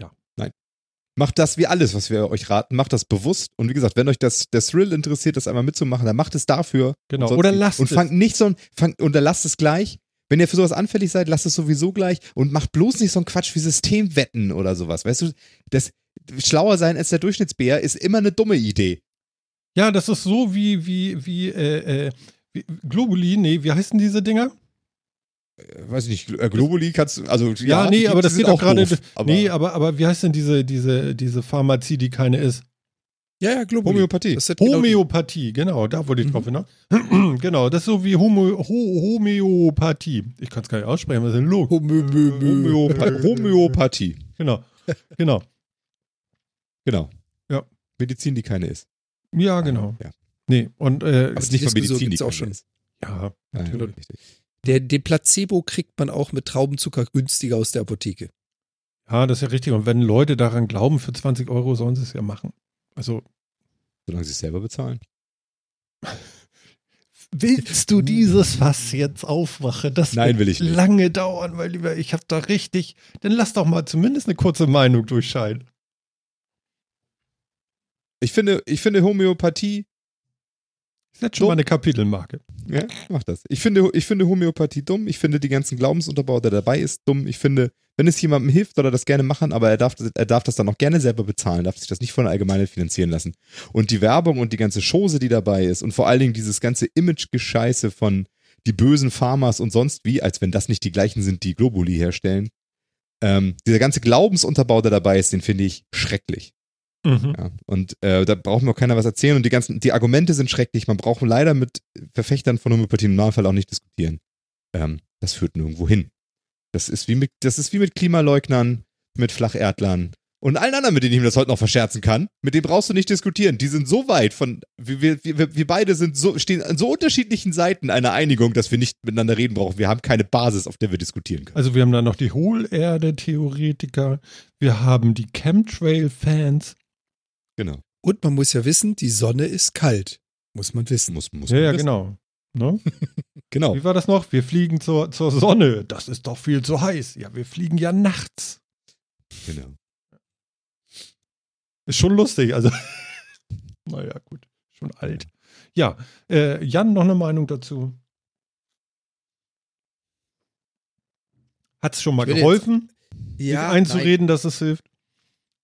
Speaker 1: ja.
Speaker 3: Nein. Macht das wie alles, was wir euch raten. Macht das bewusst. Und wie gesagt, wenn euch das der Thrill interessiert, das einmal mitzumachen, dann macht es dafür.
Speaker 1: Genau. Oder lasst
Speaker 3: und es. Und fangt nicht so fangt, und dann lasst es gleich. Wenn ihr für sowas anfällig seid, lasst es sowieso gleich und macht bloß nicht so einen Quatsch wie Systemwetten oder sowas. Weißt du, das, schlauer sein als der Durchschnittsbär ist immer eine dumme Idee.
Speaker 1: Ja, das ist so wie, wie, wie, äh, äh, wie Globuli, nee, wie heißen diese Dinger?
Speaker 3: Äh, weiß ich nicht, äh, Globuli kannst du, also
Speaker 1: ja, ja nee, aber das geht auch gerade, nee, aber, aber wie heißt denn diese, diese, diese Pharmazie, die keine ist?
Speaker 2: Ja, ja, Globuli.
Speaker 1: Homöopathie. Genau Homöopathie, genau, da wollte ich mhm. drauf hinaus. genau, das ist so wie Homo, Ho, Homöopathie. Ich kann es gar nicht aussprechen, was ist denn los?
Speaker 3: Homöopathie.
Speaker 1: Genau, genau.
Speaker 3: Genau.
Speaker 1: Ja.
Speaker 3: Medizin, die keine ist.
Speaker 1: Ja, genau.
Speaker 3: Ja.
Speaker 1: Nee, und äh,
Speaker 3: also nicht von Medizin, die auch schon
Speaker 1: ist. Ja, natürlich.
Speaker 2: Der, den Placebo kriegt man auch mit Traubenzucker günstiger aus der Apotheke.
Speaker 1: Ja, das ist ja richtig. Und wenn Leute daran glauben, für 20 Euro sollen sie es ja machen. Also.
Speaker 3: Solange sie es selber bezahlen.
Speaker 1: Willst du dieses Fass jetzt aufmachen? Das
Speaker 3: Nein, will ich
Speaker 1: nicht. lange dauern, weil lieber, ich habe da richtig. Dann lass doch mal zumindest eine kurze Meinung durchscheinen.
Speaker 3: Ich finde, ich finde Homöopathie.
Speaker 1: Setz schon dumm. mal eine Kapitelmarke.
Speaker 3: Ja, mach das. Ich finde, ich finde Homöopathie dumm. Ich finde die ganzen Glaubensunterbau, der dabei ist, dumm. Ich finde, wenn es jemandem hilft, soll er das gerne machen, aber er darf, er darf das dann auch gerne selber bezahlen, darf sich das nicht von der Allgemeinheit finanzieren lassen. Und die Werbung und die ganze Chose, die dabei ist und vor allen Dingen dieses ganze Image-Gescheiße von die bösen Farmers und sonst wie, als wenn das nicht die gleichen sind, die Globuli herstellen. Ähm, dieser ganze Glaubensunterbau, der dabei ist, den finde ich schrecklich. Mhm. Ja, und äh, da braucht mir auch keiner was erzählen und die ganzen, die Argumente sind schrecklich. Man braucht leider mit Verfechtern von Homöopathie im Normalfall auch nicht diskutieren. Ähm, das führt nirgendwo hin. Das ist wie mit, das ist wie mit Klimaleugnern, mit Flacherdlern und allen anderen, mit denen ich mir das heute noch verscherzen kann. Mit denen brauchst du nicht diskutieren. Die sind so weit von, wir, wir, wir beide sind so, stehen an so unterschiedlichen Seiten einer Einigung, dass wir nicht miteinander reden brauchen. Wir haben keine Basis, auf der wir diskutieren können.
Speaker 1: Also wir haben dann noch die Hohlerde-Theoretiker, wir haben die Chemtrail-Fans,
Speaker 3: Genau.
Speaker 2: Und man muss ja wissen, die Sonne ist kalt. Muss man wissen.
Speaker 3: Muss, muss
Speaker 1: ja,
Speaker 3: man
Speaker 1: ja,
Speaker 3: wissen.
Speaker 1: genau. Ne?
Speaker 3: genau.
Speaker 1: Wie war das noch? Wir fliegen zur, zur Sonne. Das ist doch viel zu heiß. Ja, wir fliegen ja nachts.
Speaker 3: Genau.
Speaker 1: Ist schon lustig. Also, naja, gut. Schon alt. Ja, äh, Jan, noch eine Meinung dazu? Hat es schon mal geholfen, ja, einzureden, nein. dass es hilft?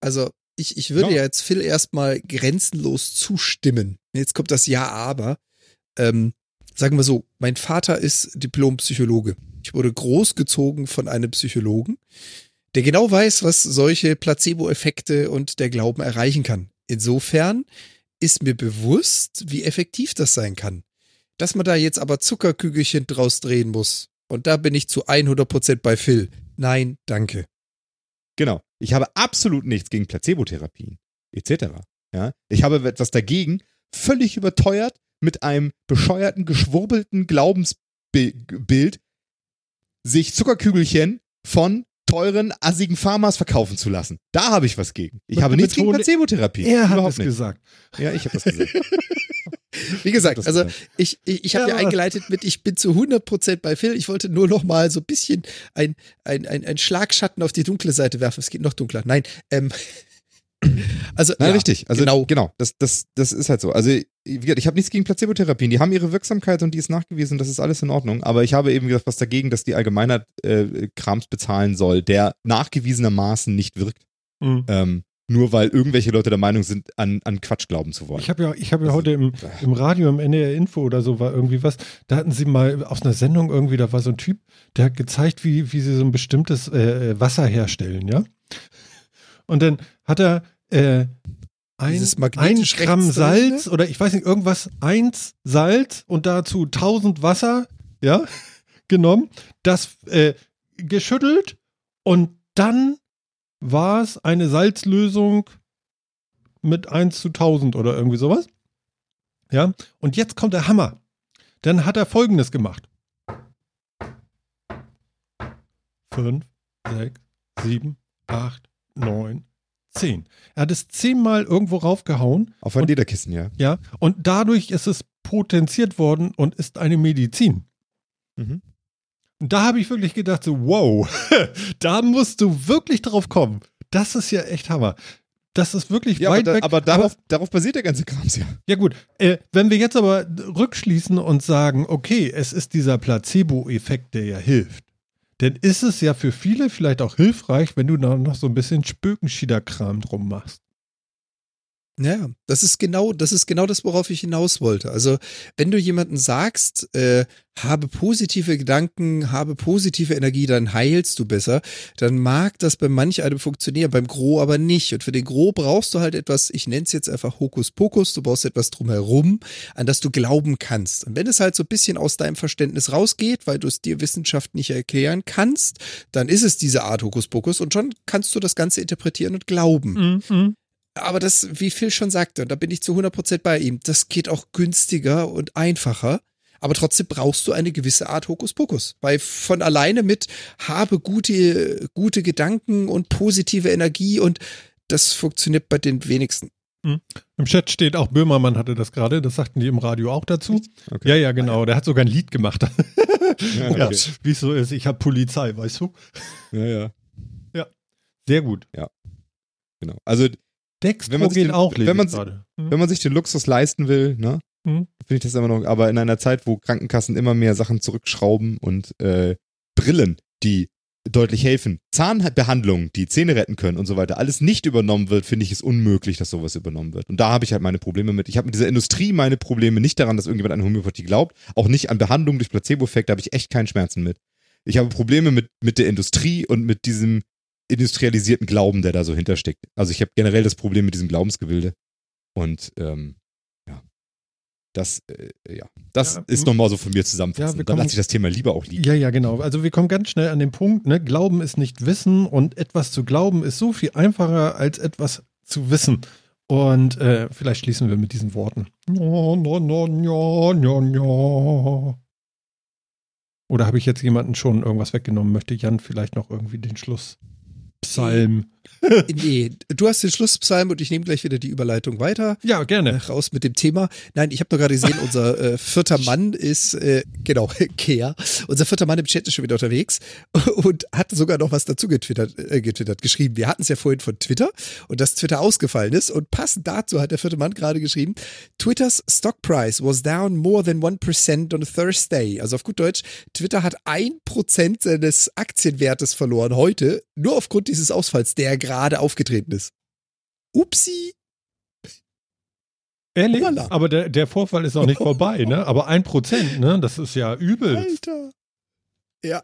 Speaker 2: Also, ich, ich würde ja. jetzt Phil erstmal grenzenlos zustimmen. Jetzt kommt das Ja, aber. Ähm, sagen wir so, mein Vater ist Diplompsychologe. Ich wurde großgezogen von einem Psychologen, der genau weiß, was solche Placebo-Effekte und der Glauben erreichen kann. Insofern ist mir bewusst, wie effektiv das sein kann. Dass man da jetzt aber Zuckerkügelchen draus drehen muss. Und da bin ich zu 100% bei Phil. Nein, danke.
Speaker 3: Genau. Ich habe absolut nichts gegen Placebotherapien etc. Ja? Ich habe etwas dagegen, völlig überteuert mit einem bescheuerten, geschwurbelten Glaubensbild sich Zuckerkügelchen von teuren, assigen Pharmas verkaufen zu lassen. Da habe ich was gegen. Ich habe nichts gegen Placebotherapie.
Speaker 1: Er hat es gesagt.
Speaker 3: Ja, ich habe das gesagt.
Speaker 2: Wie gesagt, also ich, ich, ich habe ja, ja eingeleitet mit, ich bin zu 100% bei Phil. Ich wollte nur noch mal so ein bisschen ein, ein, ein, ein Schlagschatten auf die dunkle Seite werfen. Es geht noch dunkler. Nein, ähm,
Speaker 3: Also, Na, ja, richtig. Also, genau. genau. Das, das, das ist halt so. Also, ich habe nichts gegen Placebotherapien. Die haben ihre Wirksamkeit und die ist nachgewiesen. Das ist alles in Ordnung. Aber ich habe eben was dagegen, dass die Allgemeinheit äh, Krams bezahlen soll, der nachgewiesenermaßen nicht wirkt. Mhm. Ähm, nur weil irgendwelche Leute der Meinung sind, an, an Quatsch glauben zu wollen.
Speaker 1: Ich habe ja, ich hab ja heute im, im Radio, im NDR Info oder so war irgendwie was, da hatten sie mal aus einer Sendung irgendwie, da war so ein Typ, der hat gezeigt, wie, wie sie so ein bestimmtes äh, äh Wasser herstellen, ja. Und dann hat er äh, ein, ein Gramm Salz oder ich weiß nicht, irgendwas, eins Salz und dazu 1000 Wasser, ja, genommen, das äh, geschüttelt und dann war es eine Salzlösung mit 1 zu 1000 oder irgendwie sowas. Ja, und jetzt kommt der Hammer. Dann hat er folgendes gemacht. 5, 6, 7, 8, 9, 10. Er hat es zehnmal irgendwo raufgehauen.
Speaker 3: Auf ein Lederkissen, ja.
Speaker 1: Ja, und dadurch ist es potenziert worden und ist eine Medizin. Mhm. Und da habe ich wirklich gedacht, so, wow, da musst du wirklich drauf kommen. Das ist ja echt Hammer. Das ist wirklich
Speaker 3: ja,
Speaker 1: weit
Speaker 3: aber
Speaker 1: da, weg.
Speaker 3: Aber darauf, aber, darauf basiert der ganze Krams ja.
Speaker 1: Ja, gut. Äh, wenn wir jetzt aber rückschließen und sagen, okay, es ist dieser Placebo-Effekt, der ja hilft, dann ist es ja für viele vielleicht auch hilfreich, wenn du da noch so ein bisschen Spökenschiederkram drum machst.
Speaker 2: Ja, das ist genau, das ist genau das, worauf ich hinaus wollte. Also, wenn du jemanden sagst, äh, habe positive Gedanken, habe positive Energie, dann heilst du besser, dann mag das bei manch einem funktionieren, beim Gro aber nicht. Und für den Gro brauchst du halt etwas, ich nenne es jetzt einfach Hokuspokus, du brauchst etwas drumherum, an das du glauben kannst. Und wenn es halt so ein bisschen aus deinem Verständnis rausgeht, weil du es dir Wissenschaft nicht erklären kannst, dann ist es diese Art Hokuspokus und schon kannst du das Ganze interpretieren und glauben. Mhm aber das, wie Phil schon sagte, und da bin ich zu 100% bei ihm, das geht auch günstiger und einfacher. Aber trotzdem brauchst du eine gewisse Art Hokuspokus. Weil von alleine mit habe gute, gute Gedanken und positive Energie und das funktioniert bei den wenigsten.
Speaker 1: Hm. Im Chat steht auch Böhmermann hatte das gerade, das sagten die im Radio auch dazu. Okay. Ja, ja, genau. Der hat sogar ein Lied gemacht. ja, okay. ja, wie es so ist, ich habe Polizei, weißt du?
Speaker 3: Ja, ja.
Speaker 1: Ja, sehr gut.
Speaker 3: Ja. Genau. Also
Speaker 1: Dextro wenn man geht
Speaker 3: den,
Speaker 1: auch
Speaker 3: wenn man, hm. wenn man sich den Luxus leisten will, ne? Hm. Finde ich das immer noch, aber in einer Zeit, wo Krankenkassen immer mehr Sachen zurückschrauben und äh, Brillen, die deutlich helfen, Zahnbehandlungen, die Zähne retten können und so weiter, alles nicht übernommen wird, finde ich es unmöglich, dass sowas übernommen wird. Und da habe ich halt meine Probleme mit. Ich habe mit dieser Industrie meine Probleme nicht daran, dass irgendjemand an Homöopathie glaubt, auch nicht an Behandlung durch Placebo-Effekt, da habe ich echt keinen Schmerzen mit. Ich habe Probleme mit, mit der Industrie und mit diesem industrialisierten Glauben, der da so hintersteckt. Also ich habe generell das Problem mit diesem Glaubensgebilde. Und ähm, ja, das, äh, ja, das ja, ist nochmal so von mir zusammenfassen. Ja, Dann lasse ich das Thema lieber auch liegen.
Speaker 1: Ja, ja, genau. Also wir kommen ganz schnell an den Punkt, ne? Glauben ist nicht Wissen und etwas zu glauben ist so viel einfacher als etwas zu wissen. Und äh, vielleicht schließen wir mit diesen Worten. Ja, ja, ja, ja, ja. Oder habe ich jetzt jemanden schon irgendwas weggenommen? Möchte Jan vielleicht noch irgendwie den Schluss? Psalm.
Speaker 2: nee, du hast den Schlusspsalm und ich nehme gleich wieder die Überleitung weiter.
Speaker 1: Ja, gerne. Äh,
Speaker 2: raus mit dem Thema. Nein, ich habe nur gerade gesehen, unser äh, vierter Mann ist, äh, genau, Kea. Unser vierter Mann im Chat ist schon wieder unterwegs und hat sogar noch was dazu getwittert, äh, getwittert geschrieben. Wir hatten es ja vorhin von Twitter und dass Twitter ausgefallen ist und passend dazu hat der vierte Mann gerade geschrieben, Twitters Stock Price was down more than 1% on a Thursday. Also auf gut Deutsch, Twitter hat 1% seines Aktienwertes verloren heute, nur aufgrund dieses Ausfalls, der gerade aufgetreten ist. Upsi.
Speaker 1: Ehrlich? Voila. Aber der, der Vorfall ist auch nicht vorbei, ne? Aber ein Prozent, ne? Das ist ja übel.
Speaker 2: Alter. Ja.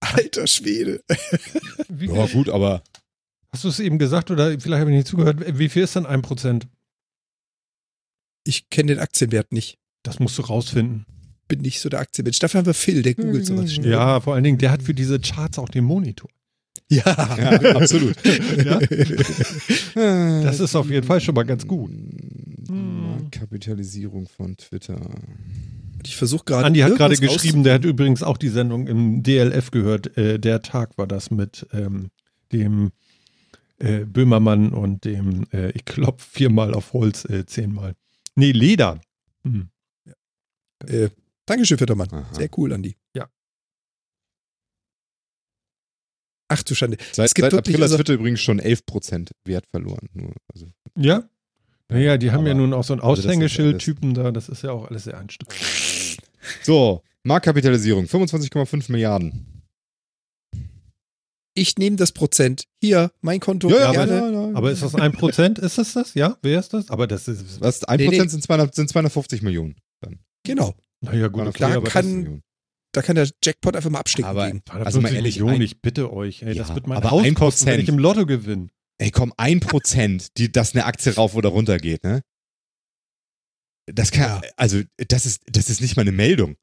Speaker 2: Alter Schwede.
Speaker 3: ja, gut, aber.
Speaker 1: Hast du es eben gesagt oder vielleicht habe ich nicht zugehört? Wie viel ist denn ein Prozent?
Speaker 2: Ich kenne den Aktienwert nicht.
Speaker 1: Das musst du rausfinden.
Speaker 2: Bin nicht so der Aktienmensch. Dafür haben wir Phil, der googelt sowas
Speaker 1: schnell. Ja, vor allen Dingen, der hat für diese Charts auch den Monitor.
Speaker 2: Ja,
Speaker 3: ja absolut. ja?
Speaker 1: Das ist auf jeden Fall schon mal ganz gut.
Speaker 3: Kapitalisierung von Twitter.
Speaker 2: Ich versuche gerade.
Speaker 1: Andi hat gerade geschrieben, der hat übrigens auch die Sendung im DLF gehört. Äh, der Tag war das mit ähm, dem äh, Böhmermann und dem äh, Ich klopf viermal auf Holz, äh, zehnmal. Nee, Leder. Hm.
Speaker 2: Ja. Äh, Dankeschön, Viertermann. Sehr cool, Andi.
Speaker 1: Ja.
Speaker 2: Ach du Schande.
Speaker 3: Seit, es gibt seit April also, hat Twitter übrigens schon 11% Wert verloren. Nur,
Speaker 1: also. Ja? Naja, die haben ja nun auch so einen also Aushängeschild-Typen da. Das ist ja auch alles sehr anstrengend.
Speaker 3: So, Marktkapitalisierung 25,5 Milliarden.
Speaker 2: Ich nehme das Prozent. Hier, mein Konto.
Speaker 1: Ja, ja, ja, ja, Aber ist das ein Prozent? Ist das das? Ja? Wer ist das? Aber das ist.
Speaker 3: Was? Ein nee, Prozent nee. sind, 200, sind 250 Millionen. Dann.
Speaker 2: Genau.
Speaker 1: Naja, gut, okay,
Speaker 2: da kann, da kann der Jackpot einfach mal abstecken
Speaker 3: aber, gehen. Also mal ehrlich,
Speaker 1: Millionen, ein, ich bitte euch. Ey, das wird mein Haus kosten, wenn ich im Lotto gewinne.
Speaker 3: Ey, komm, ein Prozent, die, dass eine Aktie rauf oder runter geht, ne? Das kann, also, das ist, das ist nicht mal eine Meldung.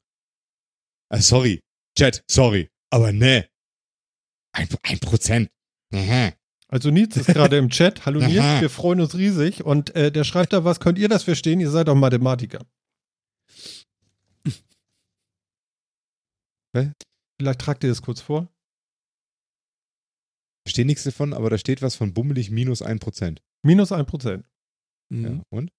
Speaker 3: Ah, sorry. Chat, sorry. Aber ne. Ein, ein Prozent. Mhm.
Speaker 1: Also Nils ist gerade im Chat. Hallo Nils, wir freuen uns riesig. Und äh, der schreibt da was, könnt ihr das verstehen? Ihr seid doch Mathematiker. Vielleicht tragt ihr das kurz vor.
Speaker 3: Verstehe nichts davon, aber da steht was von bummelig minus 1%.
Speaker 1: Minus 1%.
Speaker 3: Mhm. Ja, und?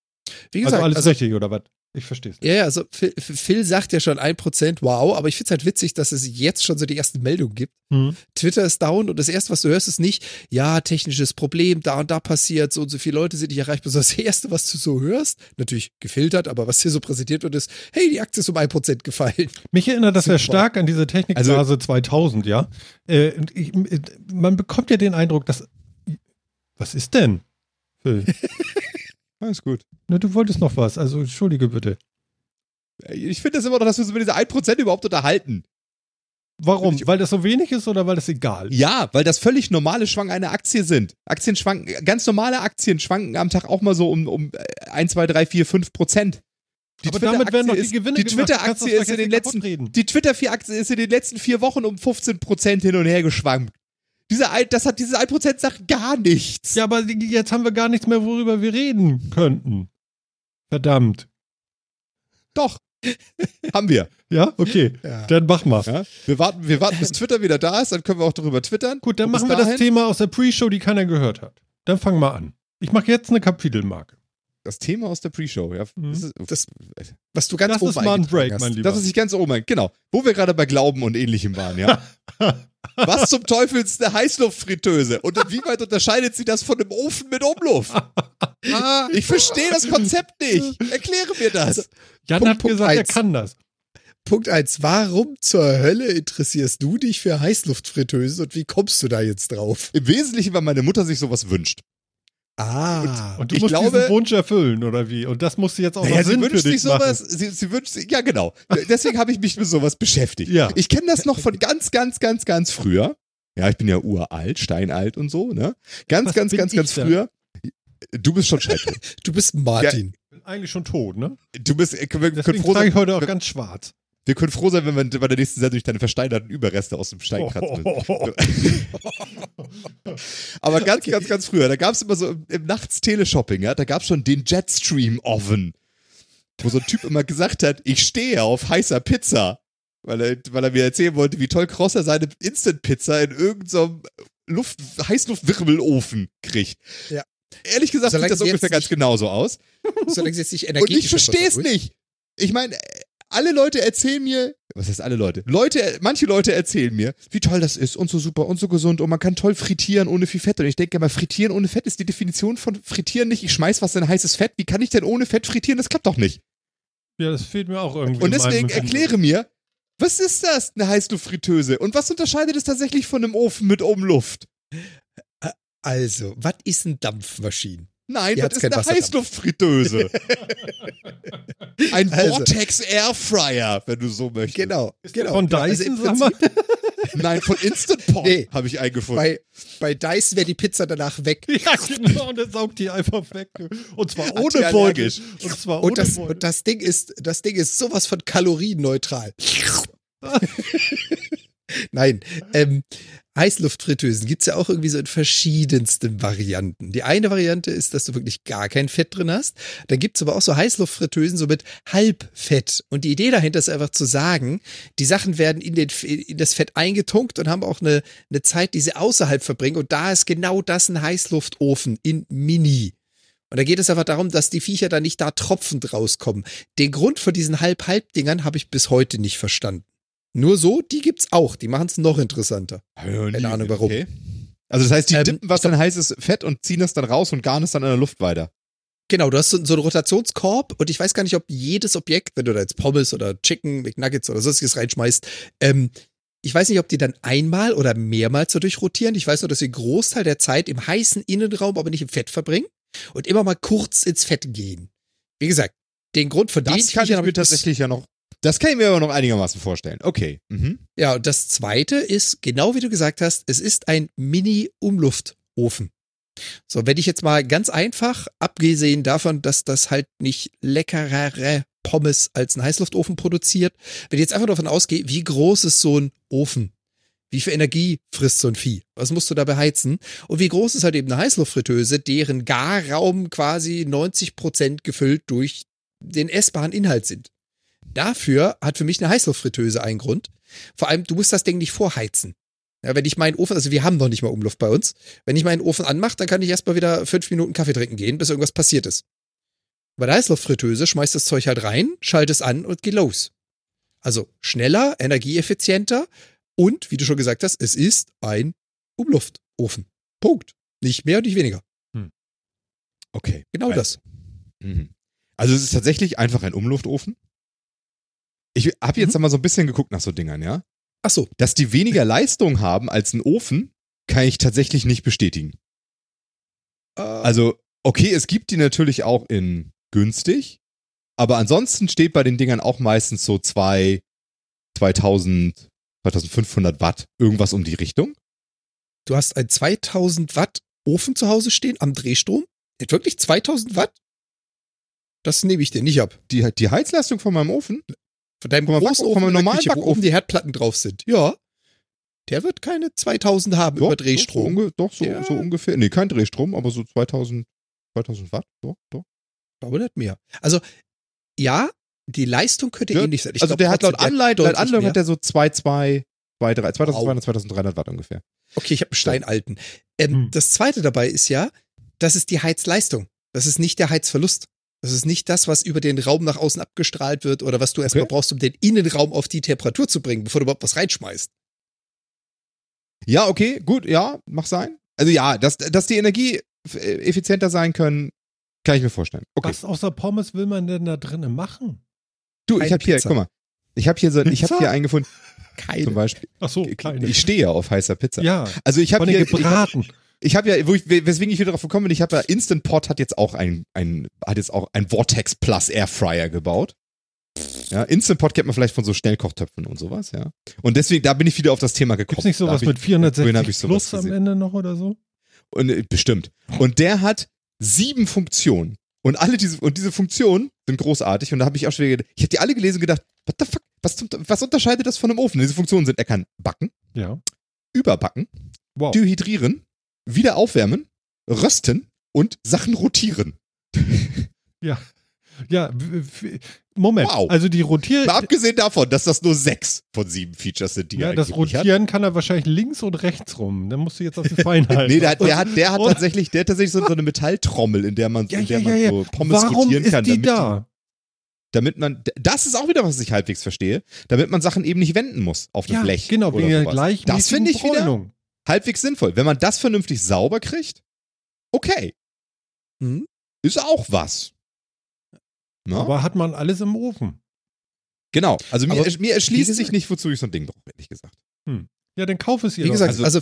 Speaker 1: Wie gesagt, also alles also, richtig, oder was? Ich verstehe es.
Speaker 2: Ja, ja, also Phil, Phil, sagt ja schon 1%, wow, aber ich finde es halt witzig, dass es jetzt schon so die ersten Meldungen gibt. Mhm. Twitter ist down und das erste, was du hörst, ist nicht, ja, technisches Problem, da und da passiert, so und so viele Leute sind nicht erreichbar. Das erste, was du so hörst, natürlich gefiltert, aber was hier so präsentiert wird, ist, hey, die Aktie ist um 1% gefallen.
Speaker 1: Mich erinnert das Super. ja stark an diese Technikphase also, 2000, ja. Äh, ich, man bekommt ja den Eindruck, dass. Was ist denn, Phil?
Speaker 3: Alles gut.
Speaker 1: Na, du wolltest noch was, also entschuldige bitte.
Speaker 3: Ich finde das immer noch, dass wir uns über diese 1% überhaupt unterhalten.
Speaker 1: Warum? weil das so wenig ist oder weil das egal ist?
Speaker 3: Ja, weil das völlig normale Schwanken einer Aktie sind. Aktien schwanken, ganz normale Aktien schwanken am Tag auch mal so um, um 1, 2, 3, 4, 5 Prozent.
Speaker 1: Die Aber damit werden doch die Gewinne
Speaker 3: Die Twitter-Aktie ist in den letzten, die Twitter-Aktie ist in den letzten vier Wochen um 15 Prozent hin und her geschwankt. Diese, das hat diese 1% sagt gar nichts.
Speaker 1: Ja, aber jetzt haben wir gar nichts mehr, worüber wir reden könnten. Verdammt.
Speaker 3: Doch. haben wir.
Speaker 1: Ja, okay. Ja. Dann mach mal.
Speaker 3: Ja, wir, warten, wir warten, bis Twitter wieder da ist, dann können wir auch darüber twittern.
Speaker 1: Gut, dann machen wir das Thema aus der Pre-Show, die keiner gehört hat. Dann fang mal an. Ich mache jetzt eine Kapitelmarke.
Speaker 3: Das Thema aus der Pre-Show, ja.
Speaker 2: Mhm. Das, ist, das, was du ganz das oben ist
Speaker 3: mal ein Break, hast. mein Lieber. Das ist nicht ganz oben, genau. Wo wir gerade bei Glauben und Ähnlichem waren, ja. Was zum Teufel ist eine Heißluftfritteuse? Und wie weit unterscheidet sie das von einem Ofen mit Umluft? Ah, ich verstehe das Konzept nicht. Erkläre mir das. Also,
Speaker 1: Jan Punkt, hat Punkt gesagt, eins. er kann das.
Speaker 2: Punkt 1. Warum zur Hölle interessierst du dich für Heißluftfritteusen und wie kommst du da jetzt drauf?
Speaker 3: Im Wesentlichen, weil meine Mutter sich sowas wünscht.
Speaker 1: Ah, und, und du musst glaube, diesen Wunsch erfüllen, oder wie? Und das musst du jetzt auch naja, noch Sinn
Speaker 3: sie wünscht
Speaker 1: für dich
Speaker 3: sich sowas, sie, sie, wünscht sich, ja genau. Deswegen habe ich mich mit sowas beschäftigt. Ja. Ich kenne das noch von ganz, ganz, ganz, ganz früher. Ja, ich bin ja uralt, steinalt und so, ne? Ganz, Was ganz, ganz, ganz früher. Du bist schon scheiße.
Speaker 2: du bist Martin.
Speaker 1: Ja, bin eigentlich schon tot, ne?
Speaker 3: Du bist, wir, wir
Speaker 1: Deswegen trage ich heute auch ganz schwarz.
Speaker 3: Wir können froh sein, wenn wir bei der nächsten Sendung durch deine versteinerten Überreste aus dem Stein kratzen. Oh. Aber ganz, okay. ganz, ganz früher, da gab es immer so im Nachts-Teleshopping, ja, da gab es schon den Jetstream-Oven, wo so ein Typ immer gesagt hat, ich stehe auf heißer Pizza, weil er, weil er mir erzählen wollte, wie toll Crosser seine Instant-Pizza in irgendeinem so Heißluftwirbelofen kriegt. Ja. Ehrlich gesagt sieht das ungefähr ganz genauso aus.
Speaker 2: Solange sie jetzt nicht energetisch
Speaker 3: Und ich verstehe es nicht. Ich meine, alle Leute erzählen mir, was heißt alle Leute? Leute, manche Leute erzählen mir, wie toll das ist und so super und so gesund und man kann toll frittieren ohne viel Fett. Und ich denke mal, frittieren ohne Fett ist die Definition von frittieren nicht. Ich schmeiß was in heißes Fett. Wie kann ich denn ohne Fett frittieren? Das klappt doch nicht.
Speaker 1: Ja, das fehlt mir auch irgendwie.
Speaker 3: Und deswegen erkläre mir, was ist das, eine Heißluftfritteuse? Und was unterscheidet es tatsächlich von einem Ofen mit Umluft?
Speaker 2: Also, was ist ein Dampfmaschine?
Speaker 3: Nein, das ist eine Heißluftfritteuse. Ein also. Vortex Airfryer, wenn du so möchtest.
Speaker 2: Genau. genau.
Speaker 1: Von Dyson, also
Speaker 3: Nein, von Instant Pot nee, habe ich eingefunden.
Speaker 2: Bei, bei Dyson wäre die Pizza danach weg.
Speaker 1: Ja, genau, und dann saugt die einfach weg. Und zwar ohne Folge.
Speaker 2: Und zwar und ohne das, Und das Ding ist, das Ding ist sowas von kalorienneutral. Nein, ähm, Heißluftfritteusen gibt es ja auch irgendwie so in verschiedensten Varianten. Die eine Variante ist, dass du wirklich gar kein Fett drin hast. Dann gibt es aber auch so Heißluftfritteusen so mit Halbfett. Und die Idee dahinter ist einfach zu sagen, die Sachen werden in, den, in das Fett eingetunkt und haben auch eine, eine Zeit, die sie außerhalb verbringen. Und da ist genau das ein Heißluftofen in Mini. Und da geht es einfach darum, dass die Viecher da nicht da tropfend rauskommen. Den Grund für diesen Halb-Halb-Dingern habe ich bis heute nicht verstanden. Nur so, die gibt's auch. Die machen es noch interessanter. Keine Ahnung warum. Okay.
Speaker 3: Also das heißt, die ähm, dippen was dann heißes Fett und ziehen es dann raus und garen es dann in der Luft weiter.
Speaker 2: Genau, du hast so, so einen Rotationskorb und ich weiß gar nicht, ob jedes Objekt, wenn du da jetzt Pommes oder Chicken, McNuggets oder sonstiges reinschmeißt, ähm, ich weiß nicht, ob die dann einmal oder mehrmals so durchrotieren. Ich weiß nur, dass sie einen Großteil der Zeit im heißen Innenraum, aber nicht im Fett verbringen und immer mal kurz ins Fett gehen. Wie gesagt, den Grund für
Speaker 3: das kann ich mir tatsächlich ja noch. Das kann ich mir aber noch einigermaßen vorstellen. Okay. Mhm.
Speaker 2: Ja, und das zweite ist, genau wie du gesagt hast, es ist ein Mini-Umluftofen. So, wenn ich jetzt mal ganz einfach, abgesehen davon, dass das halt nicht leckerere Pommes als ein Heißluftofen produziert, wenn ich jetzt einfach davon ausgehe, wie groß ist so ein Ofen? Wie viel Energie frisst so ein Vieh? Was musst du da beheizen? Und wie groß ist halt eben eine Heißluftfritteuse, deren Garraum quasi 90 Prozent gefüllt durch den essbaren Inhalt sind? Dafür hat für mich eine Heißluftfritteuse einen Grund. Vor allem, du musst das Ding nicht vorheizen. Ja, wenn ich meinen Ofen, also wir haben noch nicht mal Umluft bei uns. Wenn ich meinen Ofen anmache, dann kann ich erstmal wieder fünf Minuten Kaffee trinken gehen, bis irgendwas passiert ist. Bei der Heißluftfritteuse schmeißt das Zeug halt rein, schaltet es an und geht los. Also schneller, energieeffizienter und, wie du schon gesagt hast, es ist ein Umluftofen. Punkt. Nicht mehr und nicht weniger. Hm.
Speaker 3: Okay.
Speaker 2: Genau also, das.
Speaker 3: Mhm. Also es ist tatsächlich einfach ein Umluftofen. Ich habe jetzt mhm. mal so ein bisschen geguckt nach so Dingern, ja?
Speaker 2: Ach so.
Speaker 3: Dass die weniger Leistung haben als ein Ofen, kann ich tatsächlich nicht bestätigen. Uh. Also, okay, es gibt die natürlich auch in günstig, aber ansonsten steht bei den Dingern auch meistens so zwei, 2000, 2500 Watt, irgendwas um die Richtung.
Speaker 2: Du hast ein 2000 Watt Ofen zu Hause stehen am Drehstrom? Wirklich 2000 Watt? Das nehme ich dir nicht ab.
Speaker 3: Die, die Heizleistung von meinem Ofen?
Speaker 2: Von deinem von meinem normalen Küche, Backofen, die Herdplatten drauf sind. Ja. Der wird keine 2000 haben doch, über Drehstrom.
Speaker 3: Doch, so, doch so, so, ungefähr. Nee, kein Drehstrom, aber so 2000, 2000 Watt. Doch, doch.
Speaker 2: Aber nicht mehr. Also, ja, die Leistung könnte ja, ähnlich sein.
Speaker 3: Ich also, glaub, der hat laut Anleitung, laut Anleitung hat der so 2,2, 2200, 2200, 2300 Watt ungefähr.
Speaker 2: Okay, ich habe einen steinalten. Ähm, hm. Das zweite dabei ist ja, das ist die Heizleistung. Das ist nicht der Heizverlust. Das ist nicht das, was über den Raum nach außen abgestrahlt wird oder was du erstmal okay. brauchst, um den Innenraum auf die Temperatur zu bringen, bevor du überhaupt was reinschmeißt.
Speaker 3: Ja, okay, gut, ja, mach sein. Also ja, dass, dass die Energie effizienter sein können, kann ich mir vorstellen. Okay.
Speaker 1: Was außer Pommes will man denn da drinnen machen?
Speaker 3: Du, Kein ich habe hier, guck mal, ich habe hier so, ich habe hier eingefunden.
Speaker 2: Keine.
Speaker 3: Zum Beispiel.
Speaker 1: Ach so, keine.
Speaker 3: Ich stehe auf heißer Pizza.
Speaker 1: Ja.
Speaker 3: Also ich habe hier
Speaker 1: gebraten.
Speaker 3: Ich, ich habe ja, wo ich, weswegen ich wieder drauf gekommen bin, ich habe ja Instant Pot hat jetzt auch ein, ein, hat jetzt auch ein Vortex Plus Air Fryer gebaut. Ja, Instant Pot kennt man vielleicht von so Schnellkochtöpfen und sowas, ja. Und deswegen, da bin ich wieder auf das Thema gekommen. Gibt's
Speaker 1: nicht sowas mit 460 Plus am Ende noch oder so?
Speaker 3: Und, äh, bestimmt. Und der hat sieben Funktionen. Und alle diese, und diese Funktionen sind großartig. Und da habe ich auch schon wieder, ich habe die alle gelesen und gedacht, what the fuck? Was, was unterscheidet das von einem Ofen? Diese Funktionen sind, er kann backen,
Speaker 1: ja.
Speaker 3: überbacken, wow. dehydrieren, wieder aufwärmen, rösten und Sachen rotieren.
Speaker 1: ja. Ja, Moment. Wow. Also die rotieren.
Speaker 3: Mal abgesehen davon, dass das nur sechs von sieben Features sind, die ja, er
Speaker 1: das Rotieren hat. kann er wahrscheinlich links und rechts rum. Dann musst du jetzt auf die Feinheit.
Speaker 3: nee, der, der, hat, der hat tatsächlich, der hat tatsächlich so, so eine Metalltrommel, in der man, ja, in der ja, ja, man so Pommes Warum rotieren kann.
Speaker 1: Ist die da?
Speaker 3: damit man, das ist auch wieder, was ich halbwegs verstehe, damit man Sachen eben nicht wenden muss auf ja, Blech.
Speaker 1: Genau, wegen der gleich.
Speaker 3: Das finde ich wieder, halbwegs sinnvoll. Wenn man das vernünftig sauber kriegt, okay. Hm? Ist auch was.
Speaker 1: Na? Aber hat man alles im Ofen.
Speaker 3: Genau. Also mir, mir erschließt sich nicht, wozu ich so ein Ding brauche, ehrlich gesagt.
Speaker 1: Hm. Ja, dann kauf es ihr.
Speaker 2: Wie doch. gesagt, also, also,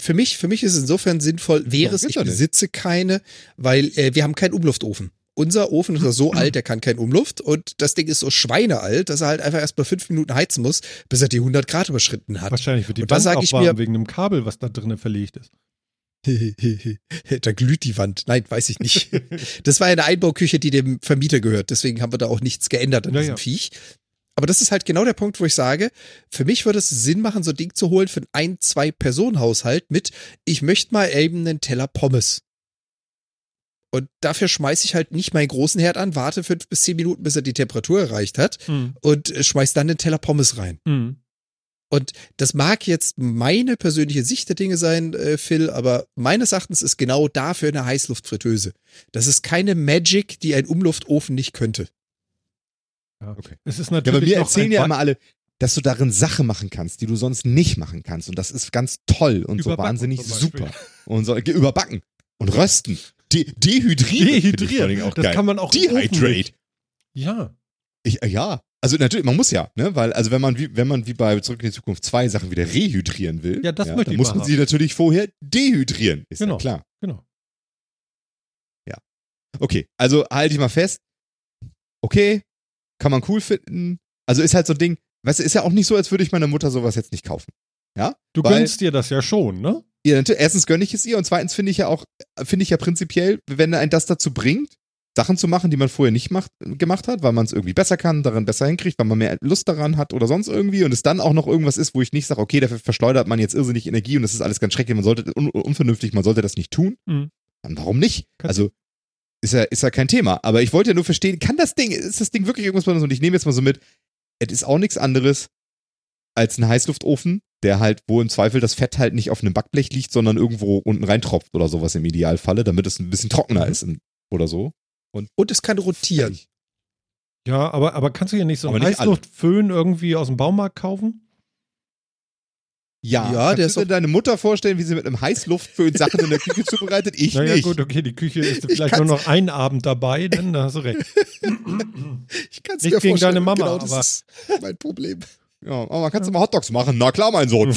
Speaker 2: für mich, für mich ist es insofern sinnvoll, wäre es, ich besitze keine, weil äh, wir haben keinen Umluftofen. Unser Ofen ist so alt, der kann kein Umluft und das Ding ist so schweinealt, dass er halt einfach erst mal fünf Minuten heizen muss, bis er die 100 Grad überschritten hat.
Speaker 1: Wahrscheinlich wird die und Wand auch warm mir, wegen einem Kabel, was da drinnen verlegt ist.
Speaker 2: da glüht die Wand. Nein, weiß ich nicht. Das war eine Einbauküche, die dem Vermieter gehört. Deswegen haben wir da auch nichts geändert an ja, diesem ja. Viech. Aber das ist halt genau der Punkt, wo ich sage, für mich würde es Sinn machen, so ein Ding zu holen für einen ein, zwei Personen Haushalt mit, ich möchte mal eben einen Teller Pommes. Und dafür schmeiße ich halt nicht meinen großen Herd an, warte fünf bis zehn Minuten, bis er die Temperatur erreicht hat mhm. und äh, schmeiß dann den Teller Pommes rein. Mhm. Und das mag jetzt meine persönliche Sicht der Dinge sein, äh, Phil, aber meines Erachtens ist genau dafür eine Heißluftfritteuse. Das ist keine Magic, die ein Umluftofen nicht könnte.
Speaker 1: Ja, okay. Es ist natürlich
Speaker 3: ja, aber wir erzählen ja immer alle, dass du darin Sachen machen kannst, die du sonst nicht machen kannst. Und das ist ganz toll und überbacken so wahnsinnig super. Und so, überbacken und rösten. De dehydrieren.
Speaker 1: Dehydrieren. Auch das geil. kann man auch
Speaker 3: Dehydrate.
Speaker 1: Ja.
Speaker 3: Ich, äh, ja. Also natürlich, man muss ja, ne? Weil, also wenn man wie, wenn man wie bei Zurück in die Zukunft zwei Sachen wieder rehydrieren will,
Speaker 1: ja, das ja, möchte
Speaker 3: dann muss man haben. sie natürlich vorher dehydrieren. Ist
Speaker 1: genau.
Speaker 3: ja klar.
Speaker 1: Genau.
Speaker 3: Ja. Okay, also halte ich mal fest. Okay, kann man cool finden. Also ist halt so ein Ding, weißt du, ist ja auch nicht so, als würde ich meiner Mutter sowas jetzt nicht kaufen. Ja?
Speaker 1: Du Weil, gönnst dir das ja schon, ne?
Speaker 3: Ja, erstens gönne ich es ihr und zweitens finde ich ja auch, finde ich ja prinzipiell, wenn ein das dazu bringt, Sachen zu machen, die man vorher nicht macht, gemacht hat, weil man es irgendwie besser kann, darin besser hinkriegt, weil man mehr Lust daran hat oder sonst irgendwie und es dann auch noch irgendwas ist, wo ich nicht sage, okay, dafür verschleudert man jetzt irrsinnig Energie und das ist alles ganz schrecklich, man sollte un unvernünftig, man sollte das nicht tun. Mhm. Dann warum nicht? Also ist ja, ist ja kein Thema. Aber ich wollte ja nur verstehen, kann das Ding, ist das Ding wirklich irgendwas Besonderes? Und ich nehme jetzt mal so mit, es ist auch nichts anderes als ein Heißluftofen, der halt, wo im Zweifel das Fett halt nicht auf einem Backblech liegt, sondern irgendwo unten reintropft oder sowas im Idealfalle, damit es ein bisschen trockener mhm. ist oder so.
Speaker 2: Und, und es kann rotieren.
Speaker 1: Ja, aber, aber kannst du hier nicht so einen Heißluftföhn irgendwie aus dem Baumarkt kaufen?
Speaker 3: Ja, ja der ist du dir deine Mutter vorstellen, wie sie mit einem Heißluftföhn Sachen in der Küche zubereitet? Ich naja, nicht. gut,
Speaker 1: okay, die Küche ist vielleicht nur noch einen Abend dabei, dann da hast du recht.
Speaker 2: ich kann es mir
Speaker 1: gegen deine Mama,
Speaker 2: genau,
Speaker 1: das aber
Speaker 2: ist mein Problem.
Speaker 3: Ja, aber man kannst du mal Hotdogs machen? Na klar, mein Sohn.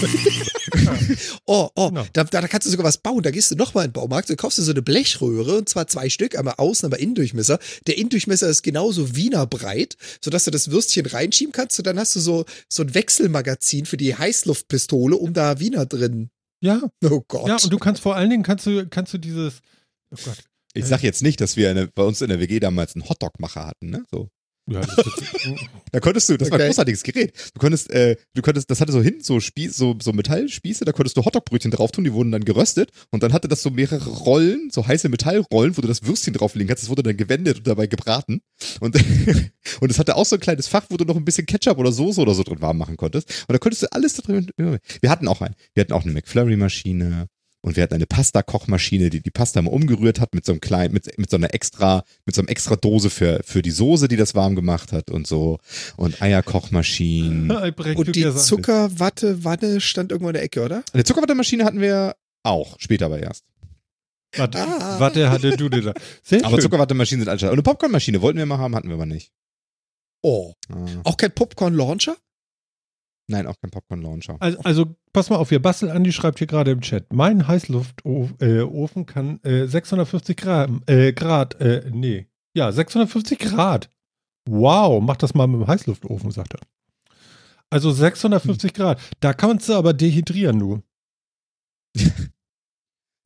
Speaker 2: oh, oh, genau. da, da, kannst du sogar was bauen. Da gehst du nochmal in den Baumarkt und kaufst dir so eine Blechröhre, und zwar zwei Stück, einmal außen, aber Innendurchmesser. Der Innendurchmesser ist genauso Wiener breit, sodass du das Würstchen reinschieben kannst und dann hast du so, so ein Wechselmagazin für die Heißluftpistole, um da Wiener drin.
Speaker 1: Ja.
Speaker 2: Oh Gott.
Speaker 1: Ja, und du kannst vor allen Dingen, kannst du, kannst du dieses, oh Gott.
Speaker 3: Ich sag jetzt nicht, dass wir eine, bei uns in der WG damals einen Hotdog-Macher hatten, ne? So. Ja, das da konntest du, das okay. war ein großartiges Gerät. Du konntest, äh, du konntest, das hatte so hinten so Spieß, so, so Metallspieße, da konntest du Hotdogbrötchen drauf tun, die wurden dann geröstet und dann hatte das so mehrere Rollen, so heiße Metallrollen, wo du das Würstchen drauflegen kannst, das wurde dann gewendet und dabei gebraten. Und, und es hatte auch so ein kleines Fach, wo du noch ein bisschen Ketchup oder Soße oder so drin warm machen konntest. Und da konntest du alles da drin. Wir hatten auch einen. Wir hatten auch eine McFlurry-Maschine. Und wir hatten eine Pasta-Kochmaschine, die die Pasta mal umgerührt hat mit so einem kleinen, mit, mit so einer extra, mit so einem extra Dose für, für die Soße, die das warm gemacht hat und so. Und Eierkochmaschinen.
Speaker 2: und die Zuckerwatte-Wanne stand irgendwo in der Ecke, oder?
Speaker 3: Eine Zuckerwatte-Maschine hatten wir auch, später aber erst.
Speaker 1: Warte, ah. Watte hatte du da.
Speaker 3: Sehr aber Zuckerwatte-Maschinen sind anscheinend. Und eine Popcorn-Maschine wollten wir mal haben, hatten wir aber nicht.
Speaker 2: Oh. Ah. Auch kein Popcorn-Launcher?
Speaker 3: Nein, auch kein Popcorn-Launcher.
Speaker 1: Also, also, pass mal auf, hier Bastel Andi schreibt hier gerade im Chat. Mein Heißluftofen äh, kann äh, 650 Grad, äh, Grad, äh, nee, ja, 650 Grad. Wow, mach das mal mit dem Heißluftofen, sagt er. Also 650 hm. Grad. Da kannst du aber dehydrieren, du.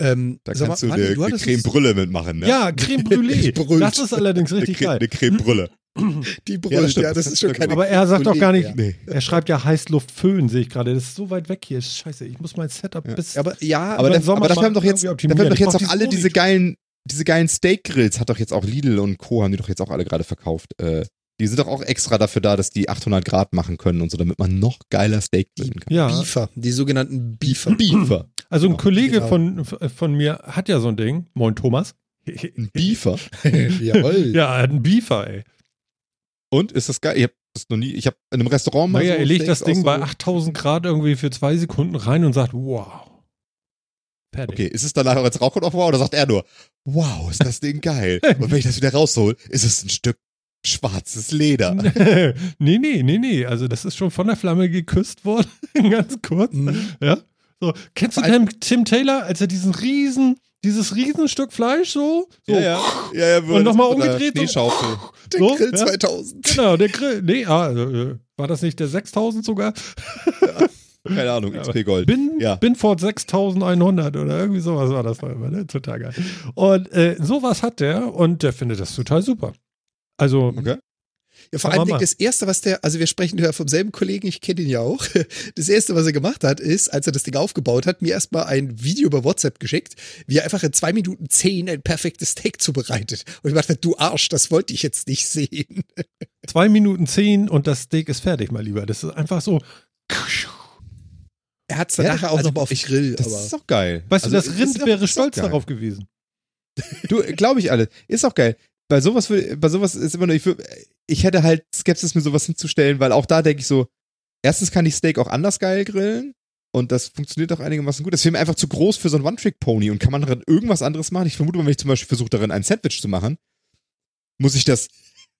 Speaker 3: Ähm, da kannst mal, du eine, eine Creme Brûlée mitmachen, ne?
Speaker 1: Ja, Creme Brûlée. das ist allerdings richtig
Speaker 3: eine,
Speaker 1: geil.
Speaker 3: Eine Creme Brûlée.
Speaker 2: Die Brille, ja, das, ja, das ist schon keine
Speaker 1: Aber er sagt doch gar nicht, nee. er schreibt ja Heißluftföhn, sehe ich gerade. Das ist so weit weg hier. Scheiße, ich muss mein Setup ja. bis.
Speaker 2: Aber ja,
Speaker 3: aber, der, aber dafür haben doch jetzt, dafür haben doch jetzt auch alle diese geilen, diese geilen Steak-Grills, hat doch jetzt auch Lidl und Co. haben die doch jetzt auch alle gerade verkauft. Äh, die sind doch auch extra dafür da, dass die 800 Grad machen können und so, damit man noch geiler Steak grillen kann.
Speaker 2: Ja. Beefer, die sogenannten Beefer.
Speaker 3: Beefer.
Speaker 1: Also ein genau, Kollege genau. von, von mir hat ja so ein Ding. Moin Thomas.
Speaker 3: Ein Beefer?
Speaker 1: Jawohl. ja, er hat einen Beefer, ey.
Speaker 3: Und ist das geil? Ich habe das noch nie. Ich habe in einem Restaurant
Speaker 1: mal. Naja, so er legt das Ding so bei 8000 Grad irgendwie für zwei Sekunden rein und sagt, wow.
Speaker 3: Fertig. Okay, ist es danach als Rauchkopf wow oder sagt er nur, wow, ist das Ding geil? und wenn ich das wieder raushol, ist es ein Stück schwarzes Leder.
Speaker 1: nee, nee, nee, nee. Also das ist schon von der Flamme geküsst worden, ganz kurz. Mhm. Ja. So, kennst du Tim, Tim Taylor, als er diesen riesen dieses Riesenstück Fleisch so. so.
Speaker 3: Ja, ja. ja, ja
Speaker 1: und nochmal umgedreht.
Speaker 3: So.
Speaker 2: Der so, Grill 2000.
Speaker 1: Genau, der Grill. Nee, ah, äh, war das nicht der 6000 sogar?
Speaker 3: Ja. Keine Ahnung, XP Gold.
Speaker 1: Bin, ja. Binford 6100 oder irgendwie sowas war das mal immer, ne? Total geil. Und äh, sowas hat der und der findet das total super. Also,
Speaker 2: okay. Ja, vor allem das erste, was der, also wir sprechen ja vom selben Kollegen, ich kenne ihn ja auch. Das erste, was er gemacht hat, ist, als er das Ding aufgebaut hat, mir erstmal ein Video über WhatsApp geschickt, wie er einfach in zwei Minuten zehn ein perfektes Steak zubereitet. Und ich dachte, du Arsch, das wollte ich jetzt nicht sehen.
Speaker 1: Zwei Minuten zehn und das Steak ist fertig, mein Lieber. Das ist einfach so.
Speaker 2: Er hat es dann ja, auch also noch mal auf ich, Grill.
Speaker 3: Das
Speaker 2: aber.
Speaker 3: ist doch geil.
Speaker 1: Weißt also du, das Rind wäre stolz darauf gewesen.
Speaker 3: Du, glaube ich alle. Ist doch geil bei sowas, bei sowas ist immer nur, ich, ich hätte halt Skepsis, mir sowas hinzustellen, weil auch da denke ich so, erstens kann ich Steak auch anders geil grillen und das funktioniert auch einigermaßen gut. Das wäre mir einfach zu groß für so ein One-Trick-Pony und kann man darin irgendwas anderes machen. Ich vermute, wenn ich zum Beispiel versuche, darin ein Sandwich zu machen, muss ich das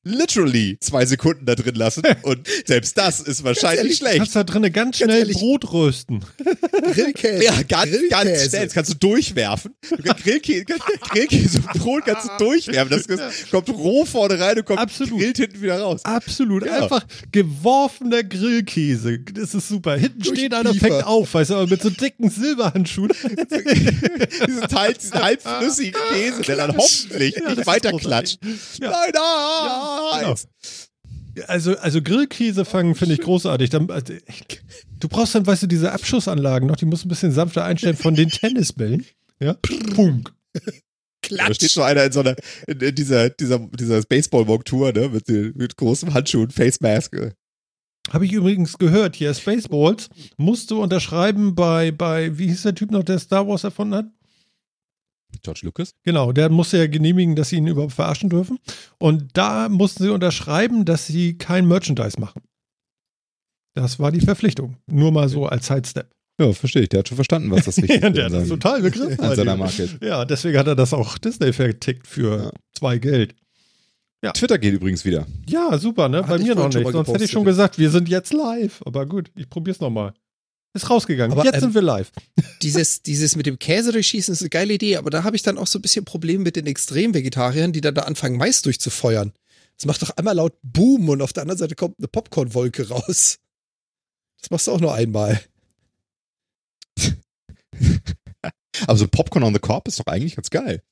Speaker 3: literally zwei Sekunden da drin lassen und selbst das ist wahrscheinlich ehrlich, schlecht. Du
Speaker 1: kannst da drinnen ganz schnell ganz Brot rösten.
Speaker 3: Grillkäse. Ja, ganz, Grillkäse. ganz schnell. Das kannst du durchwerfen. Grillkäse, Grillkäse und Brot kannst du durchwerfen. Das kommt roh vorne rein und kommt Absolut. grillt hinten wieder raus.
Speaker 1: Absolut. Ja. Einfach geworfener Grillkäse. Das ist super. Hinten Durch steht einer, fängt auf, weißt du, aber mit so dicken Silberhandschuhen.
Speaker 3: diesen, Teil, diesen halbflüssigen Käse, der dann hoffentlich ja, nicht weiterklatscht. Ja. Nein, nein! Genau.
Speaker 1: Also, also Grillkäse fangen finde ich großartig. Dann, also, du brauchst dann, weißt du, diese Abschussanlagen noch, die musst du ein bisschen sanfter einstellen von den Tennisbällen. Ja, Punk.
Speaker 3: Klatsch. Da steht so einer in so einer, in, in dieser, dieser, dieser Baseball-Montur, ne, mit, mit großen Handschuhen, Face Mask.
Speaker 1: Habe ich übrigens gehört, hier, Spaceballs musst du unterschreiben bei, bei, wie hieß der Typ noch, der Star Wars erfunden hat?
Speaker 3: George Lucas?
Speaker 1: Genau, der musste ja genehmigen, dass sie ihn überhaupt verarschen dürfen. Und da mussten sie unterschreiben, dass sie kein Merchandise machen. Das war die Verpflichtung. Nur mal so als Sidestep.
Speaker 3: Ja, verstehe ich. Der hat schon verstanden, was das wichtig ist.
Speaker 1: ja, der hat das total begriffen.
Speaker 3: An seiner Marke.
Speaker 1: Ja, deswegen hat er das auch Disney vertickt für ja. zwei Geld.
Speaker 3: Ja. Twitter geht übrigens wieder.
Speaker 1: Ja, super, ne? Hat Bei mir noch nicht. Sonst hätte ich schon gesagt, wir sind jetzt live. Aber gut, ich probier's nochmal. Ist rausgegangen. Aber, Jetzt ähm, sind wir live.
Speaker 2: Dieses, dieses mit dem Käse durchschießen ist eine geile Idee, aber da habe ich dann auch so ein bisschen Probleme mit den Extremvegetariern, die dann da anfangen, Mais durchzufeuern. Das macht doch einmal laut Boom und auf der anderen Seite kommt eine Popcornwolke raus. Das machst du auch nur einmal.
Speaker 3: aber so Popcorn on the Corp ist doch eigentlich ganz geil.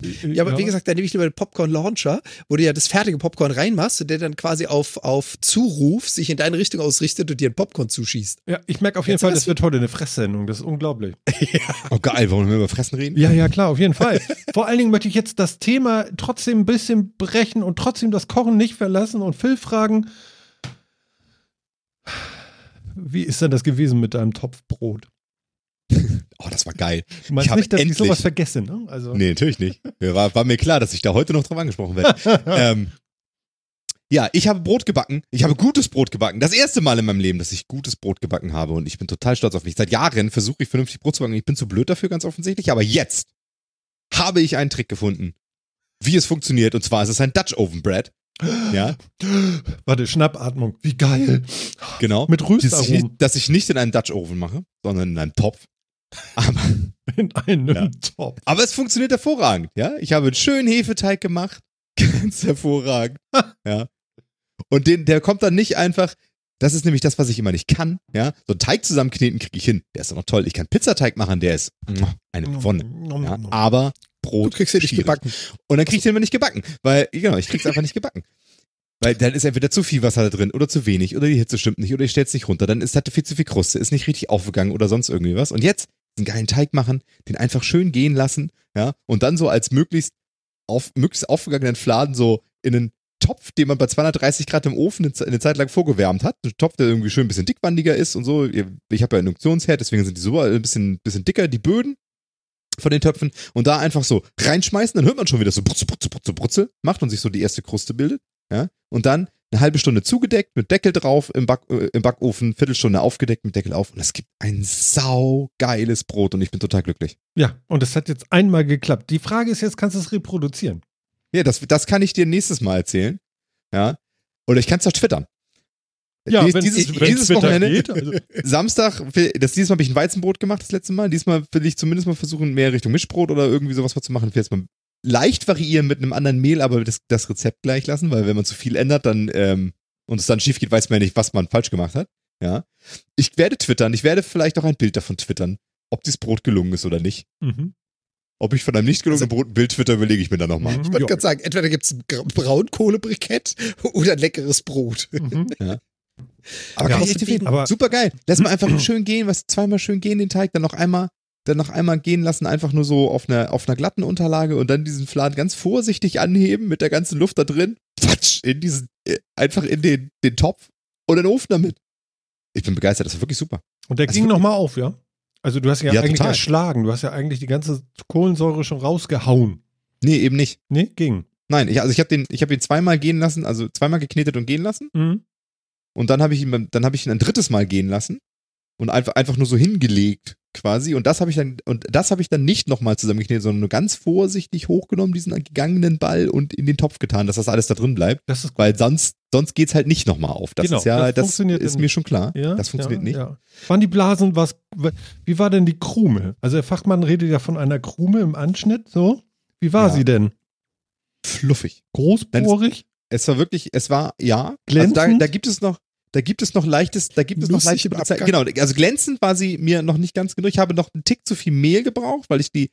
Speaker 2: Ja, aber ja. wie gesagt, dann nehme ich lieber den Popcorn-Launcher, wo du ja das fertige Popcorn reinmachst und der dann quasi auf, auf Zuruf sich in deine Richtung ausrichtet und dir ein Popcorn zuschießt.
Speaker 1: Ja, ich merke auf jeden Fall, das wird heute eine Fresssendung. Das ist unglaublich.
Speaker 3: ja. Oh geil, wollen wir über Fressen reden?
Speaker 1: Ja, ja, klar, auf jeden Fall. Vor allen Dingen möchte ich jetzt das Thema trotzdem ein bisschen brechen und trotzdem das Kochen nicht verlassen und Phil fragen, wie ist denn das gewesen mit deinem Topfbrot?
Speaker 3: Oh, das war geil.
Speaker 1: Du meinst ich nicht, dass endlich, ich sowas vergesse, ne?
Speaker 3: Also. Nee, natürlich nicht. War, war mir klar, dass ich da heute noch drauf angesprochen werde. ähm, ja, ich habe Brot gebacken. Ich habe gutes Brot gebacken. Das erste Mal in meinem Leben, dass ich gutes Brot gebacken habe. Und ich bin total stolz auf mich. Seit Jahren versuche ich vernünftig Brot zu backen. Ich bin zu blöd dafür, ganz offensichtlich. Aber jetzt habe ich einen Trick gefunden, wie es funktioniert. Und zwar ist es ein Dutch Oven Bread. Ja.
Speaker 1: Warte, Schnappatmung. Wie geil.
Speaker 3: Genau. Mit Rüstaromen. Dass ich nicht in einen Dutch Oven mache, sondern in einen Topf. Aber,
Speaker 1: in einem ja. Topf.
Speaker 3: Aber es funktioniert hervorragend, ja. Ich habe einen schönen Hefeteig gemacht. Ganz hervorragend. ja. Und den, der kommt dann nicht einfach, das ist nämlich das, was ich immer nicht kann, ja. So einen Teig zusammenkneten kriege ich hin. Der ist doch noch toll. Ich kann Pizzateig machen, der ist eine Wonne. Ja. Aber Brot.
Speaker 2: Du kriegst den nicht gebacken.
Speaker 3: Und dann kriegst du den immer nicht gebacken. Weil, genau, ich krieg's einfach nicht gebacken. Weil dann ist entweder zu viel Wasser da drin oder zu wenig oder die Hitze stimmt nicht oder ich stell's nicht runter. Dann ist halt viel zu viel Kruste, ist nicht richtig aufgegangen oder sonst irgendwie was. Und jetzt einen geilen Teig machen, den einfach schön gehen lassen, ja, und dann so als möglichst auf, möglichst aufgegangenen Fladen so in einen Topf, den man bei 230 Grad im Ofen eine Zeit lang vorgewärmt hat. Ein Topf, der irgendwie schön ein bisschen dickwandiger ist und so. Ich habe ja Induktionsherd, deswegen sind die so ein bisschen, bisschen dicker, die Böden von den Töpfen. Und da einfach so reinschmeißen, dann hört man schon wieder so brutze, brutze, brutze, brutze, macht und sich so die erste Kruste bildet. Ja, und dann eine halbe Stunde zugedeckt mit Deckel drauf im, Back, äh, im Backofen, Viertelstunde aufgedeckt mit Deckel auf und es gibt ein saugeiles Brot und ich bin total glücklich.
Speaker 1: Ja, und es hat jetzt einmal geklappt. Die Frage ist jetzt, kannst du es reproduzieren?
Speaker 3: Ja, das, das kann ich dir nächstes Mal erzählen. Ja. Oder ich kann es doch twittern.
Speaker 1: Ja,
Speaker 3: Dies, dieses, dieses Wochenende, geht, also. Samstag, das dieses Mal habe ich ein Weizenbrot gemacht, das letzte Mal. Diesmal will ich zumindest mal versuchen, mehr Richtung Mischbrot oder irgendwie sowas zu machen. Ich will jetzt mal leicht variieren mit einem anderen Mehl, aber das, das Rezept gleich lassen, weil wenn man zu viel ändert, dann ähm, und es dann schief geht, weiß man ja nicht, was man falsch gemacht hat. Ja. Ich werde twittern, ich werde vielleicht auch ein Bild davon twittern, ob dieses Brot gelungen ist oder nicht. Mhm. Ob ich von einem nicht gelungenen also, Brot ein Bild twitter, überlege ich mir dann nochmal.
Speaker 2: Ich wollte gerade sagen, entweder gibt es ein Braunkohlebrikett oder ein leckeres Brot. Mhm.
Speaker 3: Ja. Aber, ja, aber super geil. Lass mal einfach schön gehen, was zweimal schön gehen den Teig, dann noch einmal dann noch einmal gehen lassen, einfach nur so auf einer, auf einer glatten Unterlage und dann diesen Flan ganz vorsichtig anheben mit der ganzen Luft da drin. Quatsch, in diesen, äh, einfach in den, den Topf und den Ofen damit. Ich bin begeistert, das war wirklich super.
Speaker 1: Und der
Speaker 3: also
Speaker 1: ging nochmal auf, ja? Also du hast ja, ja eigentlich total. erschlagen, du hast ja eigentlich die ganze Kohlensäure schon rausgehauen.
Speaker 3: Nee, eben nicht.
Speaker 1: Nee, ging.
Speaker 3: Nein, ich, also ich habe den, ich habe ihn zweimal gehen lassen, also zweimal geknetet und gehen lassen. Mhm. Und dann habe ich ihn, dann habe ich ihn ein drittes Mal gehen lassen und einfach, einfach nur so hingelegt quasi. Und das habe ich dann, und das habe ich dann nicht nochmal zusammengeknetet, sondern nur ganz vorsichtig hochgenommen, diesen gegangenen Ball und in den Topf getan, dass das alles da drin bleibt. Das ist gut. Weil sonst, sonst geht's halt nicht nochmal auf. Das genau, ist ja, das, das ist mir schon klar. Ja, das funktioniert ja, nicht. Ja.
Speaker 1: Waren die Blasen was, wie war denn die Krume? Also der Fachmann redet ja von einer Krume im Anschnitt, so. Wie war sie denn?
Speaker 3: Fluffig.
Speaker 1: Großbohrig?
Speaker 3: Es, es war wirklich, es war, ja.
Speaker 1: Glänzend?
Speaker 3: Also da, da gibt es noch, da gibt es noch leichtes, da gibt es noch leichte Abgang. Genau, also glänzend war sie mir noch nicht ganz genug. Ich habe noch einen Tick zu viel Mehl gebraucht, weil ich die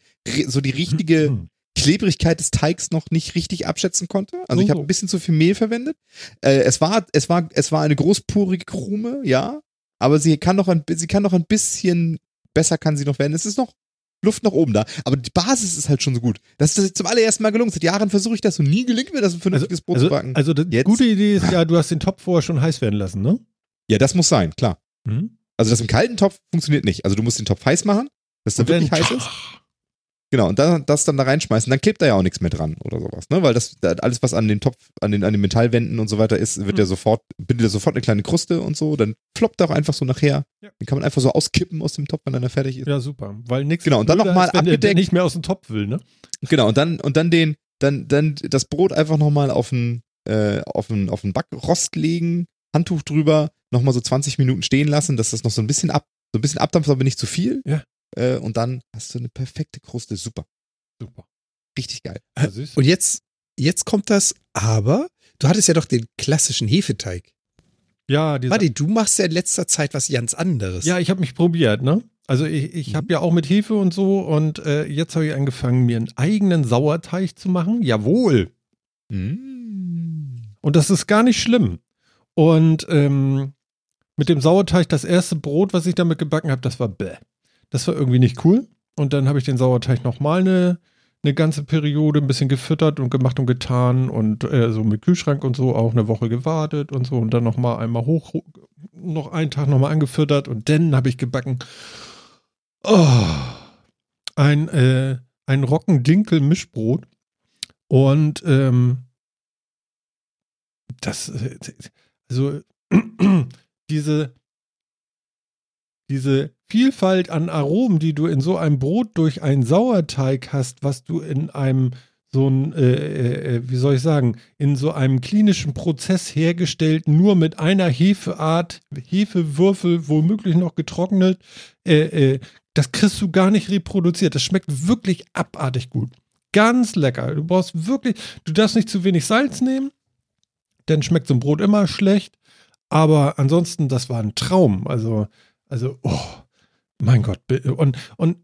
Speaker 3: so die richtige mhm. Klebrigkeit des Teigs noch nicht richtig abschätzen konnte. Also ich habe ein bisschen zu viel Mehl verwendet. Äh, es war es war es war eine großpurige Krume, ja, aber sie kann noch ein sie kann noch ein bisschen besser kann sie noch werden. Es ist noch Luft nach oben da. Aber die Basis ist halt schon so gut. Das ist zum allerersten Mal gelungen. Seit Jahren versuche ich das und nie gelingt mir das, ein vernünftiges
Speaker 1: also, Brot also, zu backen. Also die Jetzt? gute Idee ist ja, du hast den Topf vorher schon heiß werden lassen, ne?
Speaker 3: Ja, das muss sein, klar. Mhm. Also das im kalten Topf funktioniert nicht. Also du musst den Topf heiß machen, dass der wirklich heiß ist. Genau, und dann, das dann da reinschmeißen, dann klebt da ja auch nichts mehr dran oder sowas, ne? Weil das, alles, was an den Topf, an den, an den Metallwänden und so weiter ist, wird mhm. ja sofort, bindet ja sofort eine kleine Kruste und so, dann floppt er auch einfach so nachher. Ja. Den kann man einfach so auskippen aus dem Topf, wenn er fertig ist.
Speaker 1: Ja, super. Weil nichts
Speaker 3: Genau, und dann nochmal
Speaker 1: abgedeckt. nicht mehr aus dem Topf will, ne?
Speaker 3: Genau, und dann, und dann den, dann, dann das Brot einfach nochmal auf den, äh, auf den, auf den Backrost legen, Handtuch drüber, nochmal so 20 Minuten stehen lassen, dass das noch so ein bisschen ab, so ein bisschen abdampft, aber nicht zu viel.
Speaker 1: Ja.
Speaker 3: Äh, und dann hast du eine perfekte Kruste, super.
Speaker 1: Super.
Speaker 3: Richtig geil.
Speaker 2: Äh, und jetzt, jetzt kommt das, aber du hattest ja doch den klassischen Hefeteig.
Speaker 1: Ja,
Speaker 2: Warte, du machst ja in letzter Zeit was ganz anderes.
Speaker 1: Ja, ich habe mich probiert, ne? Also ich, ich mhm. habe ja auch mit Hefe und so und äh, jetzt habe ich angefangen, mir einen eigenen Sauerteig zu machen. Jawohl. Mhm. Und das ist gar nicht schlimm. Und ähm, mit dem Sauerteig, das erste Brot, was ich damit gebacken habe, das war bäh. Das war irgendwie nicht cool. Und dann habe ich den Sauerteig nochmal eine, eine ganze Periode ein bisschen gefüttert und gemacht und getan und äh, so mit Kühlschrank und so auch eine Woche gewartet und so und dann nochmal einmal hoch, noch einen Tag nochmal angefüttert und dann habe ich gebacken. Oh, ein, äh, ein Rockendinkel-Mischbrot und ähm, das, äh, also diese, diese Vielfalt an Aromen, die du in so einem Brot durch einen Sauerteig hast, was du in einem so ein, äh, äh, äh, wie soll ich sagen, in so einem klinischen Prozess hergestellt, nur mit einer Hefeart, Hefewürfel, womöglich noch getrocknet, äh, äh, das kriegst du gar nicht reproduziert. Das schmeckt wirklich abartig gut. Ganz lecker. Du brauchst wirklich, du darfst nicht zu wenig Salz nehmen, dann schmeckt so ein Brot immer schlecht. Aber ansonsten, das war ein Traum. Also, also, oh. Mein Gott. Und, und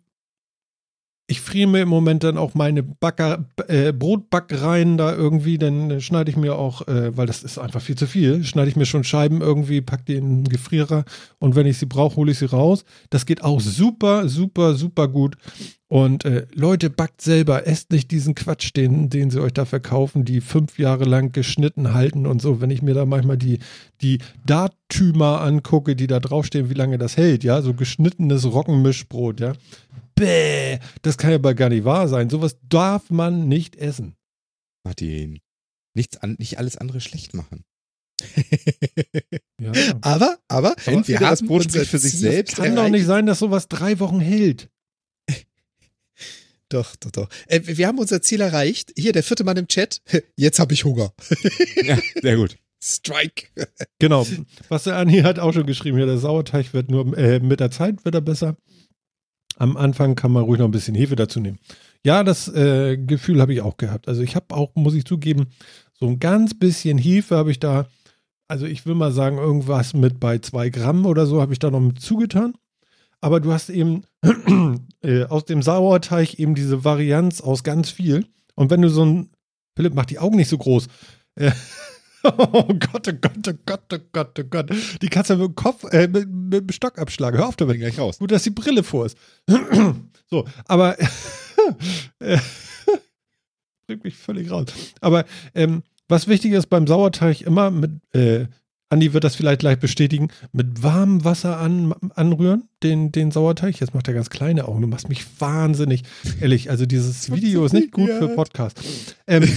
Speaker 1: ich friere mir im Moment dann auch meine Backer, äh, Brotbackereien da irgendwie, dann schneide ich mir auch, äh, weil das ist einfach viel zu viel, schneide ich mir schon Scheiben irgendwie, pack die in den Gefrierer und wenn ich sie brauche, hole ich sie raus. Das geht auch super, super, super gut. Und äh, Leute, backt selber, esst nicht diesen Quatsch, den, den sie euch da verkaufen, die fünf Jahre lang geschnitten halten und so. Wenn ich mir da manchmal die, die Dartümer angucke, die da draufstehen, wie lange das hält, ja, so geschnittenes Roggenmischbrot, ja. Bäh, das kann ja aber gar nicht wahr sein. Sowas darf man nicht essen.
Speaker 3: Martin, nichts an, nicht alles andere schlecht machen.
Speaker 2: ja. Aber, aber,
Speaker 3: entweder das Brot spricht für sich selbst.
Speaker 1: Es kann doch nicht sein, dass sowas drei Wochen hält.
Speaker 2: Doch, doch, doch. Äh, wir haben unser Ziel erreicht. Hier, der vierte Mann im Chat. Jetzt habe ich Hunger.
Speaker 3: ja, sehr gut.
Speaker 2: Strike.
Speaker 1: genau. Was der Anni hat auch schon geschrieben, ja, der Sauerteig wird nur äh, mit der Zeit wird er besser. Am Anfang kann man ruhig noch ein bisschen Hefe dazu nehmen. Ja, das äh, Gefühl habe ich auch gehabt. Also ich habe auch, muss ich zugeben, so ein ganz bisschen Hefe habe ich da, also ich will mal sagen, irgendwas mit bei zwei Gramm oder so habe ich da noch mit zugetan aber du hast eben äh, aus dem Sauerteig eben diese Varianz aus ganz viel. Und wenn du so ein, Philipp, mach die Augen nicht so groß. Äh, oh Gott, oh Gott, oh Gott, oh Gott, oh Gott. Die du mit dem Kopf, äh, mit, mit dem Stock abschlagen. Hör auf damit.
Speaker 3: gleich raus.
Speaker 1: Gut, dass die Brille vor ist. so, aber äh, bringt mich völlig raus. Aber ähm, was wichtig ist beim Sauerteig immer mit, äh, Andi wird das vielleicht gleich bestätigen, mit warmem Wasser an, anrühren, den, den Sauerteig. Jetzt macht er ganz kleine Augen. Du machst mich wahnsinnig. Ehrlich, also dieses Video ist nicht gut für Podcast. Ähm,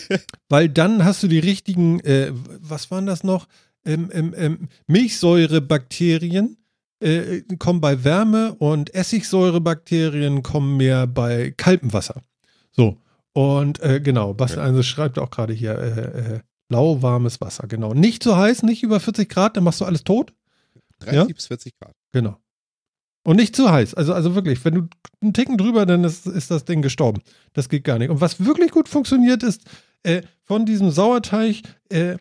Speaker 1: weil dann hast du die richtigen, äh, was waren das noch? Ähm, ähm, ähm Milchsäurebakterien äh, kommen bei Wärme und Essigsäurebakterien kommen mehr bei kaltem Wasser. So. Und äh, genau, Bastian also schreibt auch gerade hier, äh, äh, Lauwarmes Wasser, genau. Nicht zu heiß, nicht über 40 Grad, dann machst du alles tot.
Speaker 3: 30 ja? bis 40 Grad.
Speaker 1: Genau. Und nicht zu heiß. Also, also wirklich, wenn du einen Ticken drüber, dann ist, ist das Ding gestorben. Das geht gar nicht. Und was wirklich gut funktioniert, ist äh, von diesem Sauerteig äh,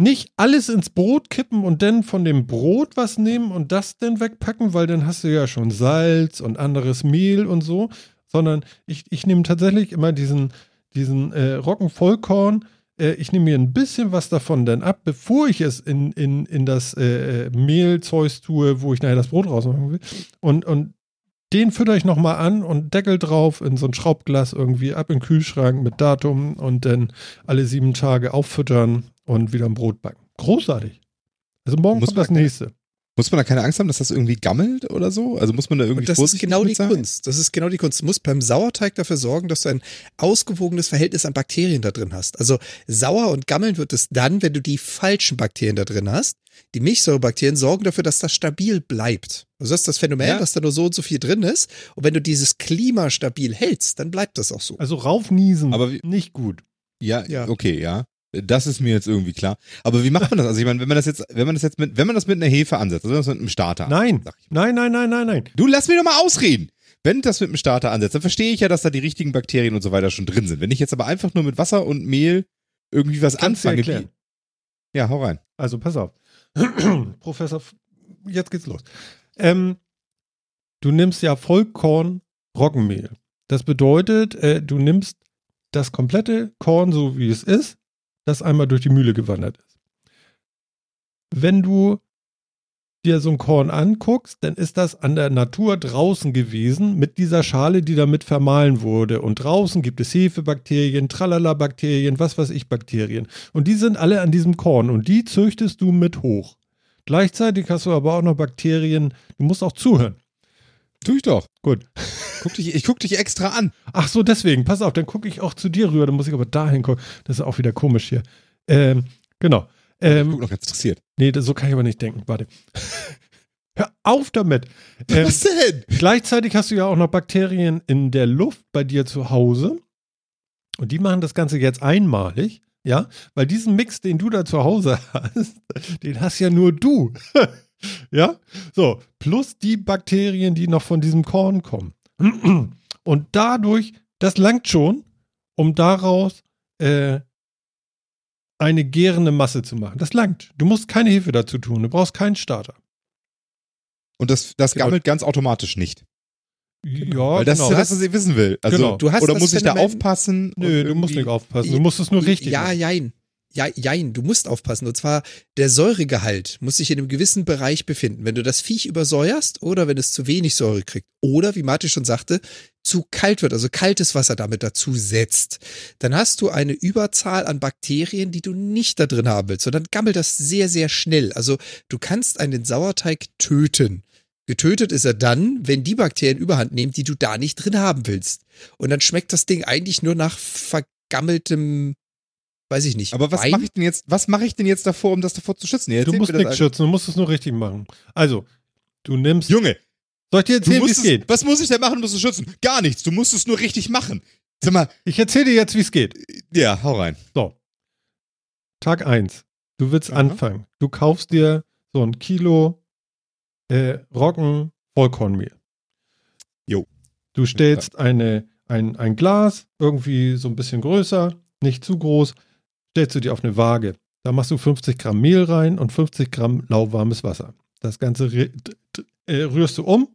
Speaker 1: nicht alles ins Brot kippen und dann von dem Brot was nehmen und das dann wegpacken, weil dann hast du ja schon Salz und anderes Mehl und so, sondern ich, ich nehme tatsächlich immer diesen, diesen äh, Roggenvollkorn, äh, ich nehme mir ein bisschen was davon dann ab, bevor ich es in, in, in das äh, Mehlzeug tue, wo ich nachher das Brot rausmachen will. Und, und den fütter ich nochmal an und Deckel drauf in so ein Schraubglas irgendwie ab in den Kühlschrank mit Datum und dann alle sieben Tage auffüttern und wieder ein Brot backen. Großartig. Also morgen kommt das nächste.
Speaker 3: Muss man da keine Angst haben, dass das irgendwie gammelt oder so? Also muss man da irgendwie
Speaker 2: und Das ist genau die sein? Kunst. Das ist genau die Kunst. Du musst beim Sauerteig dafür sorgen, dass du ein ausgewogenes Verhältnis an Bakterien da drin hast. Also sauer und gammeln wird es dann, wenn du die falschen Bakterien da drin hast. Die Milchsäurebakterien sorgen dafür, dass das stabil bleibt. Also das ist das Phänomen, ja. dass da nur so und so viel drin ist. Und wenn du dieses Klima stabil hältst, dann bleibt das auch so.
Speaker 1: Also raufniesen, aber nicht gut.
Speaker 3: Ja, ja, okay, ja. Das ist mir jetzt irgendwie klar. Aber wie macht man das? Also ich meine, wenn man das jetzt, wenn man das jetzt mit, wenn man das mit einer Hefe ansetzt, also mit einem Starter.
Speaker 1: Nein, nein, nein, nein, nein, nein.
Speaker 3: Du lass mich doch mal ausreden. Wenn das mit einem Starter ansetzt, dann verstehe ich ja, dass da die richtigen Bakterien und so weiter schon drin sind. Wenn ich jetzt aber einfach nur mit Wasser und Mehl irgendwie was Kannst anfange. Wie, ja, hau rein.
Speaker 1: Also pass auf. Professor, jetzt geht's los. Ähm, du nimmst ja Vollkorn Roggenmehl. Das bedeutet, äh, du nimmst das komplette Korn so wie es ist, das einmal durch die Mühle gewandert ist. Wenn du dir so ein Korn anguckst, dann ist das an der Natur draußen gewesen mit dieser Schale, die damit vermahlen wurde. Und draußen gibt es Hefebakterien, Tralala-Bakterien, was weiß ich, Bakterien. Und die sind alle an diesem Korn und die züchtest du mit hoch. Gleichzeitig hast du aber auch noch Bakterien, du musst auch zuhören.
Speaker 3: Tu ich doch.
Speaker 1: Gut.
Speaker 3: Guck dich, ich guck dich extra an.
Speaker 1: Ach so, deswegen. Pass auf, dann gucke ich auch zu dir rüber. Dann muss ich aber dahin gucken. Das ist auch wieder komisch hier. Ähm, genau. Ähm, ich guck
Speaker 3: noch ganz interessiert.
Speaker 1: Nee, so kann ich aber nicht denken. Warte. Hör auf damit.
Speaker 3: Ähm, Was denn?
Speaker 1: Gleichzeitig hast du ja auch noch Bakterien in der Luft bei dir zu Hause. Und die machen das Ganze jetzt einmalig. Ja, weil diesen Mix, den du da zu Hause hast, den hast ja nur du. ja, so, plus die Bakterien, die noch von diesem Korn kommen. Und dadurch, das langt schon, um daraus äh, eine gärende Masse zu machen. Das langt. Du musst keine Hilfe dazu tun. Du brauchst keinen Starter.
Speaker 3: Und das, das genau. gammelt ganz automatisch nicht.
Speaker 1: Ja,
Speaker 3: Weil das genau. ist ja das, was ich wissen will. Also, genau.
Speaker 2: du hast
Speaker 3: oder muss ich da aufpassen?
Speaker 1: Nö, du musst nicht aufpassen. Du musst es nur richtig
Speaker 2: Ja,
Speaker 1: machen.
Speaker 2: jein ja, jein, du musst aufpassen. Und zwar, der Säuregehalt muss sich in einem gewissen Bereich befinden. Wenn du das Viech übersäuerst oder wenn es zu wenig Säure kriegt oder, wie Martin schon sagte, zu kalt wird, also kaltes Wasser damit dazu setzt, dann hast du eine Überzahl an Bakterien, die du nicht da drin haben willst. Dann gammelt das sehr, sehr schnell. Also du kannst einen Sauerteig töten. Getötet ist er dann, wenn die Bakterien überhand nehmen, die du da nicht drin haben willst. Und dann schmeckt das Ding eigentlich nur nach vergammeltem weiß ich nicht.
Speaker 3: Aber was mache ich denn jetzt, was mache ich denn jetzt davor, um das davor zu schützen?
Speaker 1: du musst nichts schützen, du musst es nur richtig machen. Also, du nimmst.
Speaker 3: Junge!
Speaker 1: Soll ich dir erzählen, wie es geht?
Speaker 3: Was muss ich denn machen, um das zu schützen? Gar nichts. Du musst es nur richtig machen. Sag mal.
Speaker 1: Ich erzähle dir jetzt, wie es geht.
Speaker 3: Ja, hau rein.
Speaker 1: So. Tag 1. Du willst Aha. anfangen. Du kaufst dir so ein Kilo äh, Roggen Vollkornmehl.
Speaker 3: Jo.
Speaker 1: Du stellst eine, ein, ein Glas, irgendwie so ein bisschen größer, nicht zu groß, stellst du dir auf eine Waage. Da machst du 50 Gramm Mehl rein und 50 Gramm lauwarmes Wasser. Das Ganze äh, rührst du um,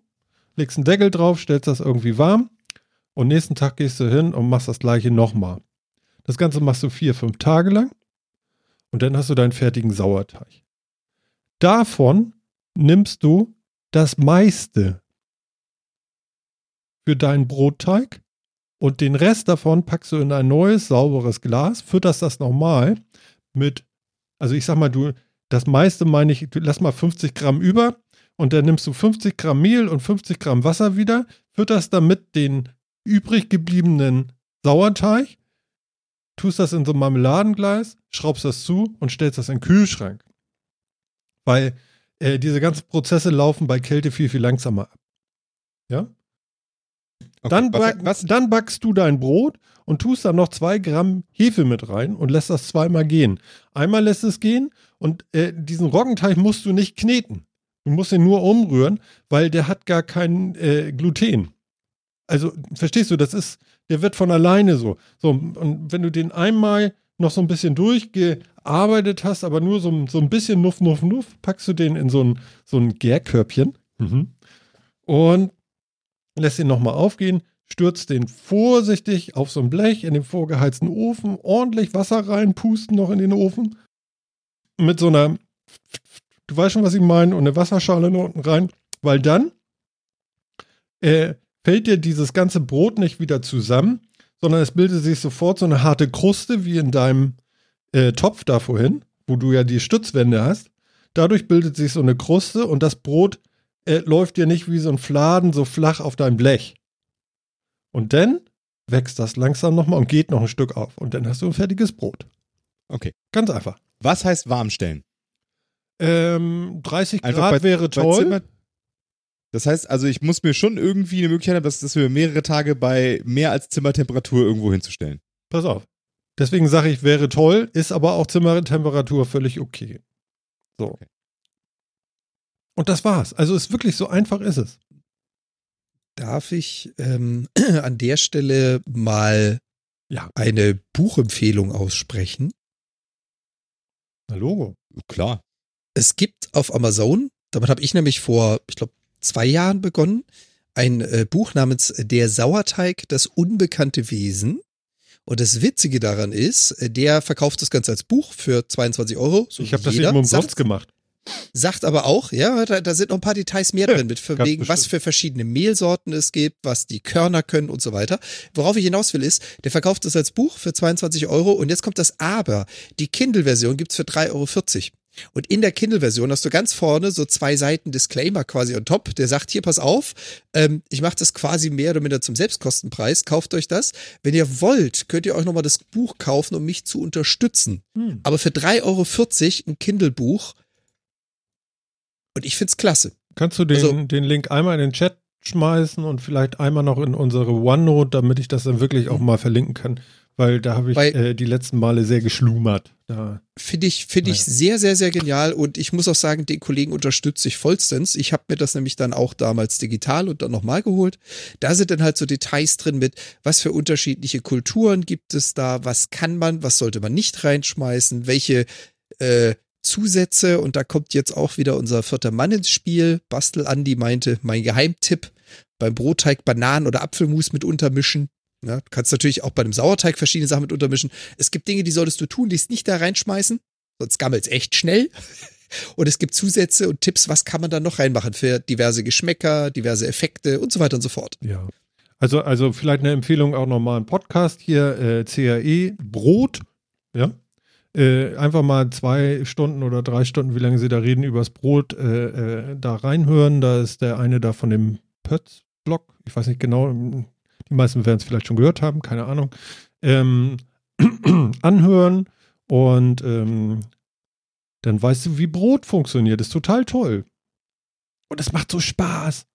Speaker 1: legst einen Deckel drauf, stellst das irgendwie warm und nächsten Tag gehst du hin und machst das gleiche nochmal. Das Ganze machst du vier, fünf Tage lang und dann hast du deinen fertigen Sauerteig. Davon nimmst du das meiste für deinen Brotteig und den Rest davon packst du in ein neues, sauberes Glas, fütterst das nochmal mit, Also ich sag mal, du, das meiste meine ich, du lass mal 50 Gramm über und dann nimmst du 50 Gramm Mehl und 50 Gramm Wasser wieder, fütterst damit den übrig gebliebenen Sauerteig, tust das in so ein Marmeladenglas, schraubst das zu und stellst das in den Kühlschrank. Weil äh, diese ganzen Prozesse laufen bei Kälte viel, viel langsamer ab. Ja? Okay, dann, back, was, dann backst du dein Brot und tust da noch zwei Gramm Hefe mit rein und lässt das zweimal gehen. Einmal lässt es gehen und äh, diesen Roggenteig musst du nicht kneten. Du musst ihn nur umrühren, weil der hat gar kein äh, Gluten. Also, verstehst du, das ist, der wird von alleine so. So, und wenn du den einmal noch so ein bisschen durchgearbeitet hast, aber nur so, so ein bisschen Nuff, Nuff, Nuff, packst du den in so ein, so ein Gärkörbchen mhm. und lässt ihn nochmal aufgehen, stürzt den vorsichtig auf so ein Blech in den vorgeheizten Ofen, ordentlich Wasser rein, pusten noch in den Ofen. Mit so einer, du weißt schon, was ich meine, und eine Wasserschale noch unten rein, weil dann äh, fällt dir dieses ganze Brot nicht wieder zusammen, sondern es bildet sich sofort so eine harte Kruste wie in deinem äh, Topf da vorhin, wo du ja die Stützwände hast. Dadurch bildet sich so eine Kruste und das Brot äh, läuft dir nicht wie so ein Fladen so flach auf dein Blech. Und dann wächst das langsam nochmal und geht noch ein Stück auf. Und dann hast du ein fertiges Brot.
Speaker 3: Okay.
Speaker 1: Ganz einfach.
Speaker 3: Was heißt warm stellen?
Speaker 1: Ähm, 30 einfach Grad bei, wäre toll. Zimmer,
Speaker 3: das heißt, also ich muss mir schon irgendwie eine Möglichkeit haben, das, das für mehrere Tage bei mehr als Zimmertemperatur irgendwo hinzustellen.
Speaker 1: Pass auf. Deswegen sage ich, wäre toll, ist aber auch Zimmertemperatur völlig okay. So. Okay. Und das war's. Also ist wirklich so einfach ist es.
Speaker 2: Darf ich ähm, an der Stelle mal ja. eine Buchempfehlung aussprechen?
Speaker 1: Na Logo.
Speaker 3: Klar.
Speaker 2: Es gibt auf Amazon, damit habe ich nämlich vor, ich glaube, zwei Jahren begonnen, ein äh, Buch namens Der Sauerteig, das unbekannte Wesen. Und das Witzige daran ist, äh, der verkauft das Ganze als Buch für 22 Euro.
Speaker 1: So ich habe das eben umsonst gemacht.
Speaker 2: Sagt aber auch, ja, da, da, sind noch ein paar Details mehr drin, mit wegen, was für verschiedene Mehlsorten es gibt, was die Körner können und so weiter. Worauf ich hinaus will, ist, der verkauft das als Buch für 22 Euro und jetzt kommt das Aber. Die Kindle-Version gibt's für 3,40 Euro. Und in der Kindle-Version hast du ganz vorne so zwei Seiten Disclaimer quasi on top, der sagt, hier, pass auf, ähm, ich mache das quasi mehr oder minder zum Selbstkostenpreis, kauft euch das. Wenn ihr wollt, könnt ihr euch nochmal das Buch kaufen, um mich zu unterstützen. Hm. Aber für 3,40 Euro ein Kindle-Buch und ich find's klasse.
Speaker 1: Kannst du den, also, den Link einmal in den Chat schmeißen und vielleicht einmal noch in unsere OneNote, damit ich das dann wirklich auch mal verlinken kann? Weil da habe ich Weil, äh, die letzten Male sehr geschlummert.
Speaker 2: Finde ich, finde ich sehr, sehr, sehr genial und ich muss auch sagen, den Kollegen unterstütze ich vollstens. Ich habe mir das nämlich dann auch damals digital und dann nochmal geholt. Da sind dann halt so Details drin mit, was für unterschiedliche Kulturen gibt es da, was kann man, was sollte man nicht reinschmeißen, welche äh, Zusätze und da kommt jetzt auch wieder unser vierter Mann ins Spiel. Bastel Andi meinte, mein Geheimtipp beim Brotteig Bananen oder Apfelmus mit untermischen. Ja, du kannst natürlich auch bei einem Sauerteig verschiedene Sachen mit untermischen. Es gibt Dinge, die solltest du tun, die es nicht da reinschmeißen, sonst gammelt es echt schnell. Und es gibt Zusätze und Tipps, was kann man da noch reinmachen für diverse Geschmäcker, diverse Effekte und so weiter und so fort.
Speaker 1: Ja. Also, also vielleicht eine Empfehlung auch nochmal ein Podcast hier, äh, CAE Brot, ja, äh, einfach mal zwei Stunden oder drei Stunden, wie lange sie da reden, übers Brot äh, äh, da reinhören. Da ist der eine da von dem Pötz-Blog, ich weiß nicht genau, die meisten werden es vielleicht schon gehört haben, keine Ahnung. Ähm, anhören und ähm, dann weißt du, wie Brot funktioniert. Das ist total toll. Und es macht so Spaß.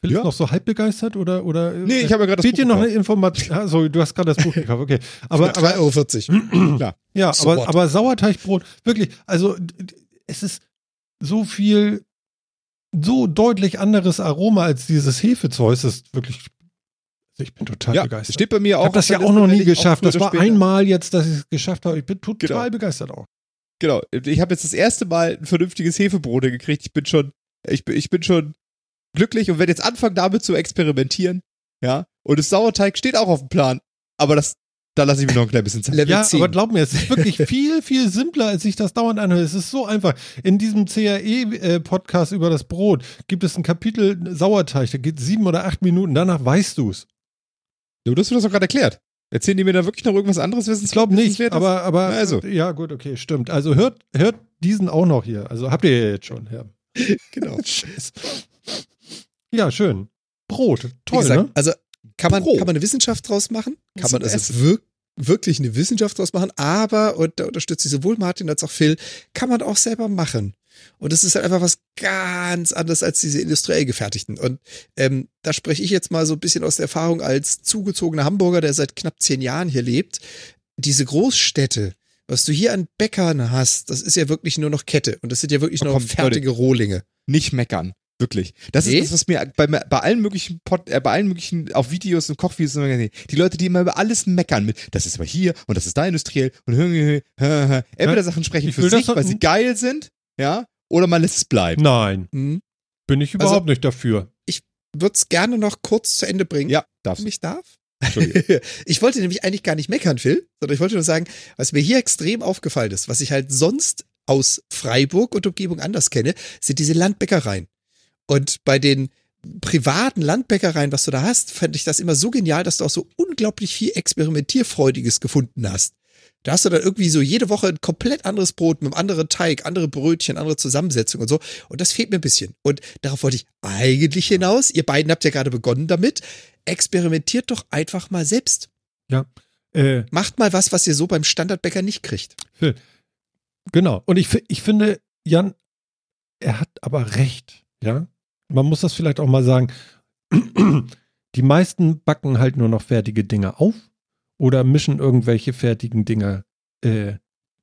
Speaker 1: Philipp ja. noch so halb begeistert oder oder
Speaker 3: Nee, ich habe ja gerade das
Speaker 1: Fehlt dir noch eine Information? Also, du hast gerade das Buch gekauft, okay.
Speaker 2: Aber 3,40
Speaker 1: Euro. ja, ja aber, aber Sauerteigbrot, wirklich, also es ist so viel, so deutlich anderes Aroma als dieses Hefezeug. Ist wirklich ich bin total ja, begeistert.
Speaker 3: Steht bei mir auch. Ich
Speaker 1: habe das ja auch noch nie geschafft. Das war später. einmal jetzt, dass ich es geschafft habe. Ich bin total genau. begeistert auch.
Speaker 3: Genau. Ich habe jetzt das erste Mal ein vernünftiges Hefebrot gekriegt. Ich bin schon, ich bin, ich bin schon glücklich und werde jetzt anfangen, damit zu experimentieren. Ja. Und das Sauerteig steht auch auf dem Plan. Aber das, da lasse ich mir noch ein klein bisschen Zeit.
Speaker 1: Level ja, 10. aber glaub mir, es ist wirklich viel, viel simpler, als ich das dauernd anhöre. Es ist so einfach. In diesem CAE-Podcast über das Brot gibt es ein Kapitel Sauerteig, da geht sieben oder acht Minuten, danach weißt du es.
Speaker 3: Du hast das doch gerade erklärt. Erzählen die mir da wirklich noch irgendwas anderes wissen?
Speaker 1: Ich glaube nicht, aber, aber also. ja, gut, okay, stimmt. Also hört, hört diesen auch noch hier. Also habt ihr ja jetzt schon, ja.
Speaker 2: genau.
Speaker 1: Ja, schön. Brot, toll, gesagt, ne?
Speaker 2: Also kann man, kann man eine Wissenschaft draus machen? Kann man also wirklich wirklich eine Wissenschaft draus machen, aber, und da unterstütze ich sowohl Martin als auch Phil, kann man auch selber machen. Und es ist halt einfach was ganz anderes als diese industriell gefertigten. Und ähm, da spreche ich jetzt mal so ein bisschen aus der Erfahrung als zugezogener Hamburger, der seit knapp zehn Jahren hier lebt. Diese Großstädte, was du hier an Bäckern hast, das ist ja wirklich nur noch Kette. Und das sind ja wirklich oh, nur noch fertige Leute, Rohlinge.
Speaker 3: Nicht meckern. Wirklich. Das nee? ist das, was mir bei, bei allen möglichen Pod, äh, bei allen möglichen auf Videos und Kochvideos die Leute, die immer über alles meckern mit, das ist aber hier und das ist da industriell und entweder Sachen sprechen für sich, weil sie geil sind, ja, oder man lässt es bleiben.
Speaker 1: Nein. Mhm. Bin ich überhaupt also, nicht dafür.
Speaker 2: Ich würde es gerne noch kurz zu Ende bringen.
Speaker 3: Ja, darfst
Speaker 2: du. Mich darf? ich wollte nämlich eigentlich gar nicht meckern, Phil, sondern ich wollte nur sagen, was mir hier extrem aufgefallen ist, was ich halt sonst aus Freiburg und Umgebung anders kenne, sind diese Landbäckereien. Und bei den privaten Landbäckereien, was du da hast, fände ich das immer so genial, dass du auch so unglaublich viel Experimentierfreudiges gefunden hast. Da hast du dann irgendwie so jede Woche ein komplett anderes Brot mit einem anderen Teig, andere Brötchen, andere Zusammensetzung und so. Und das fehlt mir ein bisschen. Und darauf wollte ich eigentlich hinaus. Ihr beiden habt ja gerade begonnen damit. Experimentiert doch einfach mal selbst.
Speaker 1: Ja.
Speaker 2: Äh, Macht mal was, was ihr so beim Standardbäcker nicht kriegt.
Speaker 1: Genau. Und ich, ich finde, Jan, er hat aber recht. Ja man muss das vielleicht auch mal sagen, die meisten backen halt nur noch fertige Dinge auf oder mischen irgendwelche fertigen Dinge äh,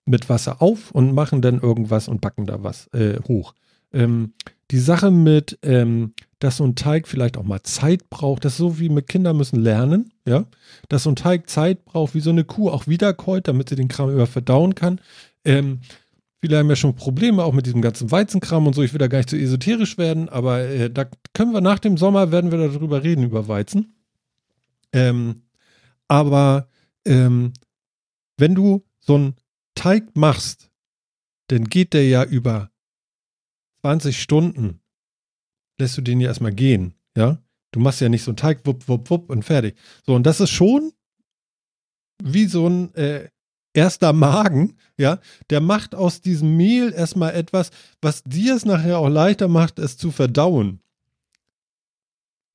Speaker 1: mit Wasser auf und machen dann irgendwas und backen da was äh, hoch. Ähm, die Sache mit, ähm, dass so ein Teig vielleicht auch mal Zeit braucht, das ist so wie mit Kindern müssen lernen, ja, dass so ein Teig Zeit braucht, wie so eine Kuh auch wiederkäut, damit sie den Kram über verdauen kann. Ähm, Viele haben ja schon Probleme auch mit diesem ganzen Weizenkram und so. Ich will da gar nicht zu esoterisch werden, aber äh, da können wir nach dem Sommer werden wir darüber reden über Weizen. Ähm, aber ähm, wenn du so einen Teig machst, dann geht der ja über 20 Stunden. Lässt du den ja erstmal gehen, ja? Du machst ja nicht so einen Teig, wupp, wupp, wupp und fertig. So, und das ist schon wie so ein äh, erster Magen, ja, der macht aus diesem Mehl erstmal etwas, was dir es nachher auch leichter macht, es zu verdauen.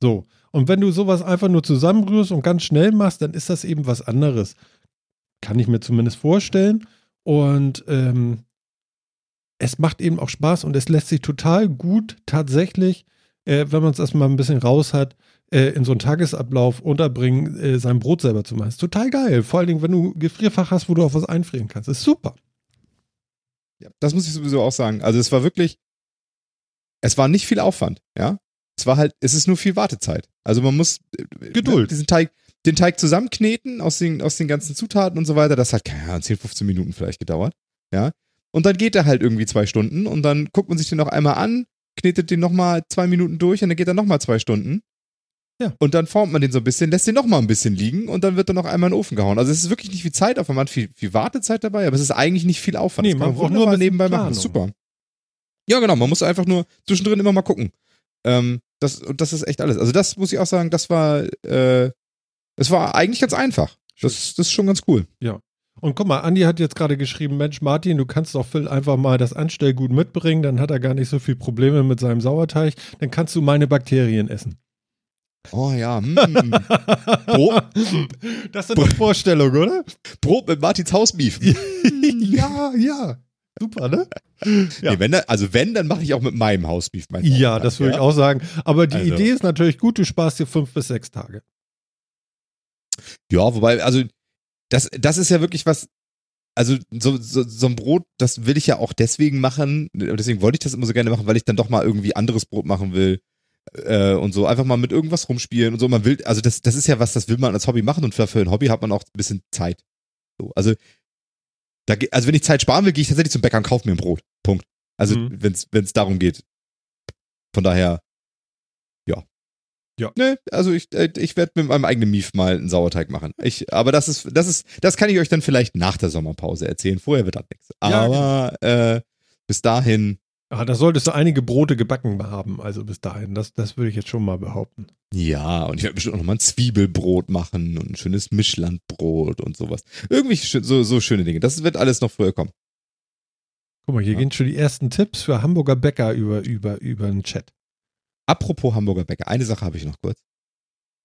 Speaker 1: So. Und wenn du sowas einfach nur zusammenrührst und ganz schnell machst, dann ist das eben was anderes. Kann ich mir zumindest vorstellen. Und ähm, es macht eben auch Spaß und es lässt sich total gut tatsächlich, äh, wenn man es erstmal ein bisschen raus hat, äh, in so einen Tagesablauf unterbringen, äh, sein Brot selber zu machen. Ist total geil. Vor allen Dingen, wenn du Gefrierfach hast, wo du auch was einfrieren kannst. Ist super.
Speaker 3: Ja, das muss ich sowieso auch sagen. Also es war wirklich, es war nicht viel Aufwand, ja. Es war halt, es ist nur viel Wartezeit. Also man muss
Speaker 1: äh, Geduld.
Speaker 3: diesen Teig, den Teig zusammenkneten aus den, aus den ganzen Zutaten und so weiter. Das hat, keine Ahnung, 10, 15 Minuten vielleicht gedauert. Ja. Und dann geht er halt irgendwie zwei Stunden und dann guckt man sich den noch einmal an, knetet den nochmal zwei Minuten durch und dann geht er nochmal zwei Stunden. Ja. Und dann formt man den so ein bisschen, lässt den noch mal ein bisschen liegen und dann wird er noch einmal in den Ofen gehauen. Also es ist wirklich nicht viel Zeit Zeitaufwand, viel, viel Wartezeit dabei, aber es ist eigentlich nicht viel Aufwand.
Speaker 1: Nee, man braucht nur mal nebenbei Planung. machen.
Speaker 3: super. Ja, genau. Man muss einfach nur zwischendrin immer mal gucken. Ähm, das, das ist echt alles. Also das muss ich auch sagen, das war, äh, es war eigentlich ganz einfach. Das, das ist schon ganz cool.
Speaker 1: Ja. Und guck mal, Andi hat jetzt gerade geschrieben, Mensch, Martin, du kannst doch Phil einfach mal das Anstellgut mitbringen, dann hat er gar nicht so viel Probleme mit seinem Sauerteig, dann kannst du meine Bakterien essen.
Speaker 3: Oh ja.
Speaker 1: Brot. Das sind doch Vorstellungen, oder?
Speaker 3: Brot mit Martins Hausbeef.
Speaker 1: ja, ja. Super, ne?
Speaker 3: Ja. Nee, wenn da, also wenn, dann mache ich auch mit meinem Hausbeef.
Speaker 1: Mein ja, das würde ja? ich auch sagen. Aber die also. Idee ist natürlich gut, du sparst dir fünf bis sechs Tage.
Speaker 3: Ja, wobei, also das, das ist ja wirklich was, also so, so, so ein Brot, das will ich ja auch deswegen machen, deswegen wollte ich das immer so gerne machen, weil ich dann doch mal irgendwie anderes Brot machen will äh, und so einfach mal mit irgendwas rumspielen und so. Man will, also das, das ist ja was, das will man als Hobby machen und für, für ein Hobby hat man auch ein bisschen Zeit. So, also, da, also wenn ich Zeit sparen will, gehe ich tatsächlich zum Bäcker und kaufe mir ein Brot. Punkt. Also mhm. wenn es darum geht. Von daher. Ja. Ne, also ich, äh, ich werde mit meinem eigenen Mief mal einen Sauerteig machen. Ich, aber das ist, das ist, das kann ich euch dann vielleicht nach der Sommerpause erzählen. Vorher wird das nichts. Aber ja, genau. äh, bis dahin
Speaker 1: Ah, da solltest du einige Brote gebacken haben, also bis dahin. Das, das würde ich jetzt schon mal behaupten.
Speaker 3: Ja, und ich werde bestimmt auch nochmal ein Zwiebelbrot machen und ein schönes Mischlandbrot und sowas. Irgendwie so, so schöne Dinge. Das wird alles noch früher kommen.
Speaker 1: Guck mal, hier ja. gehen schon die ersten Tipps für Hamburger Bäcker über, über, über den Chat.
Speaker 3: Apropos Hamburger Bäcker, eine Sache habe ich noch kurz.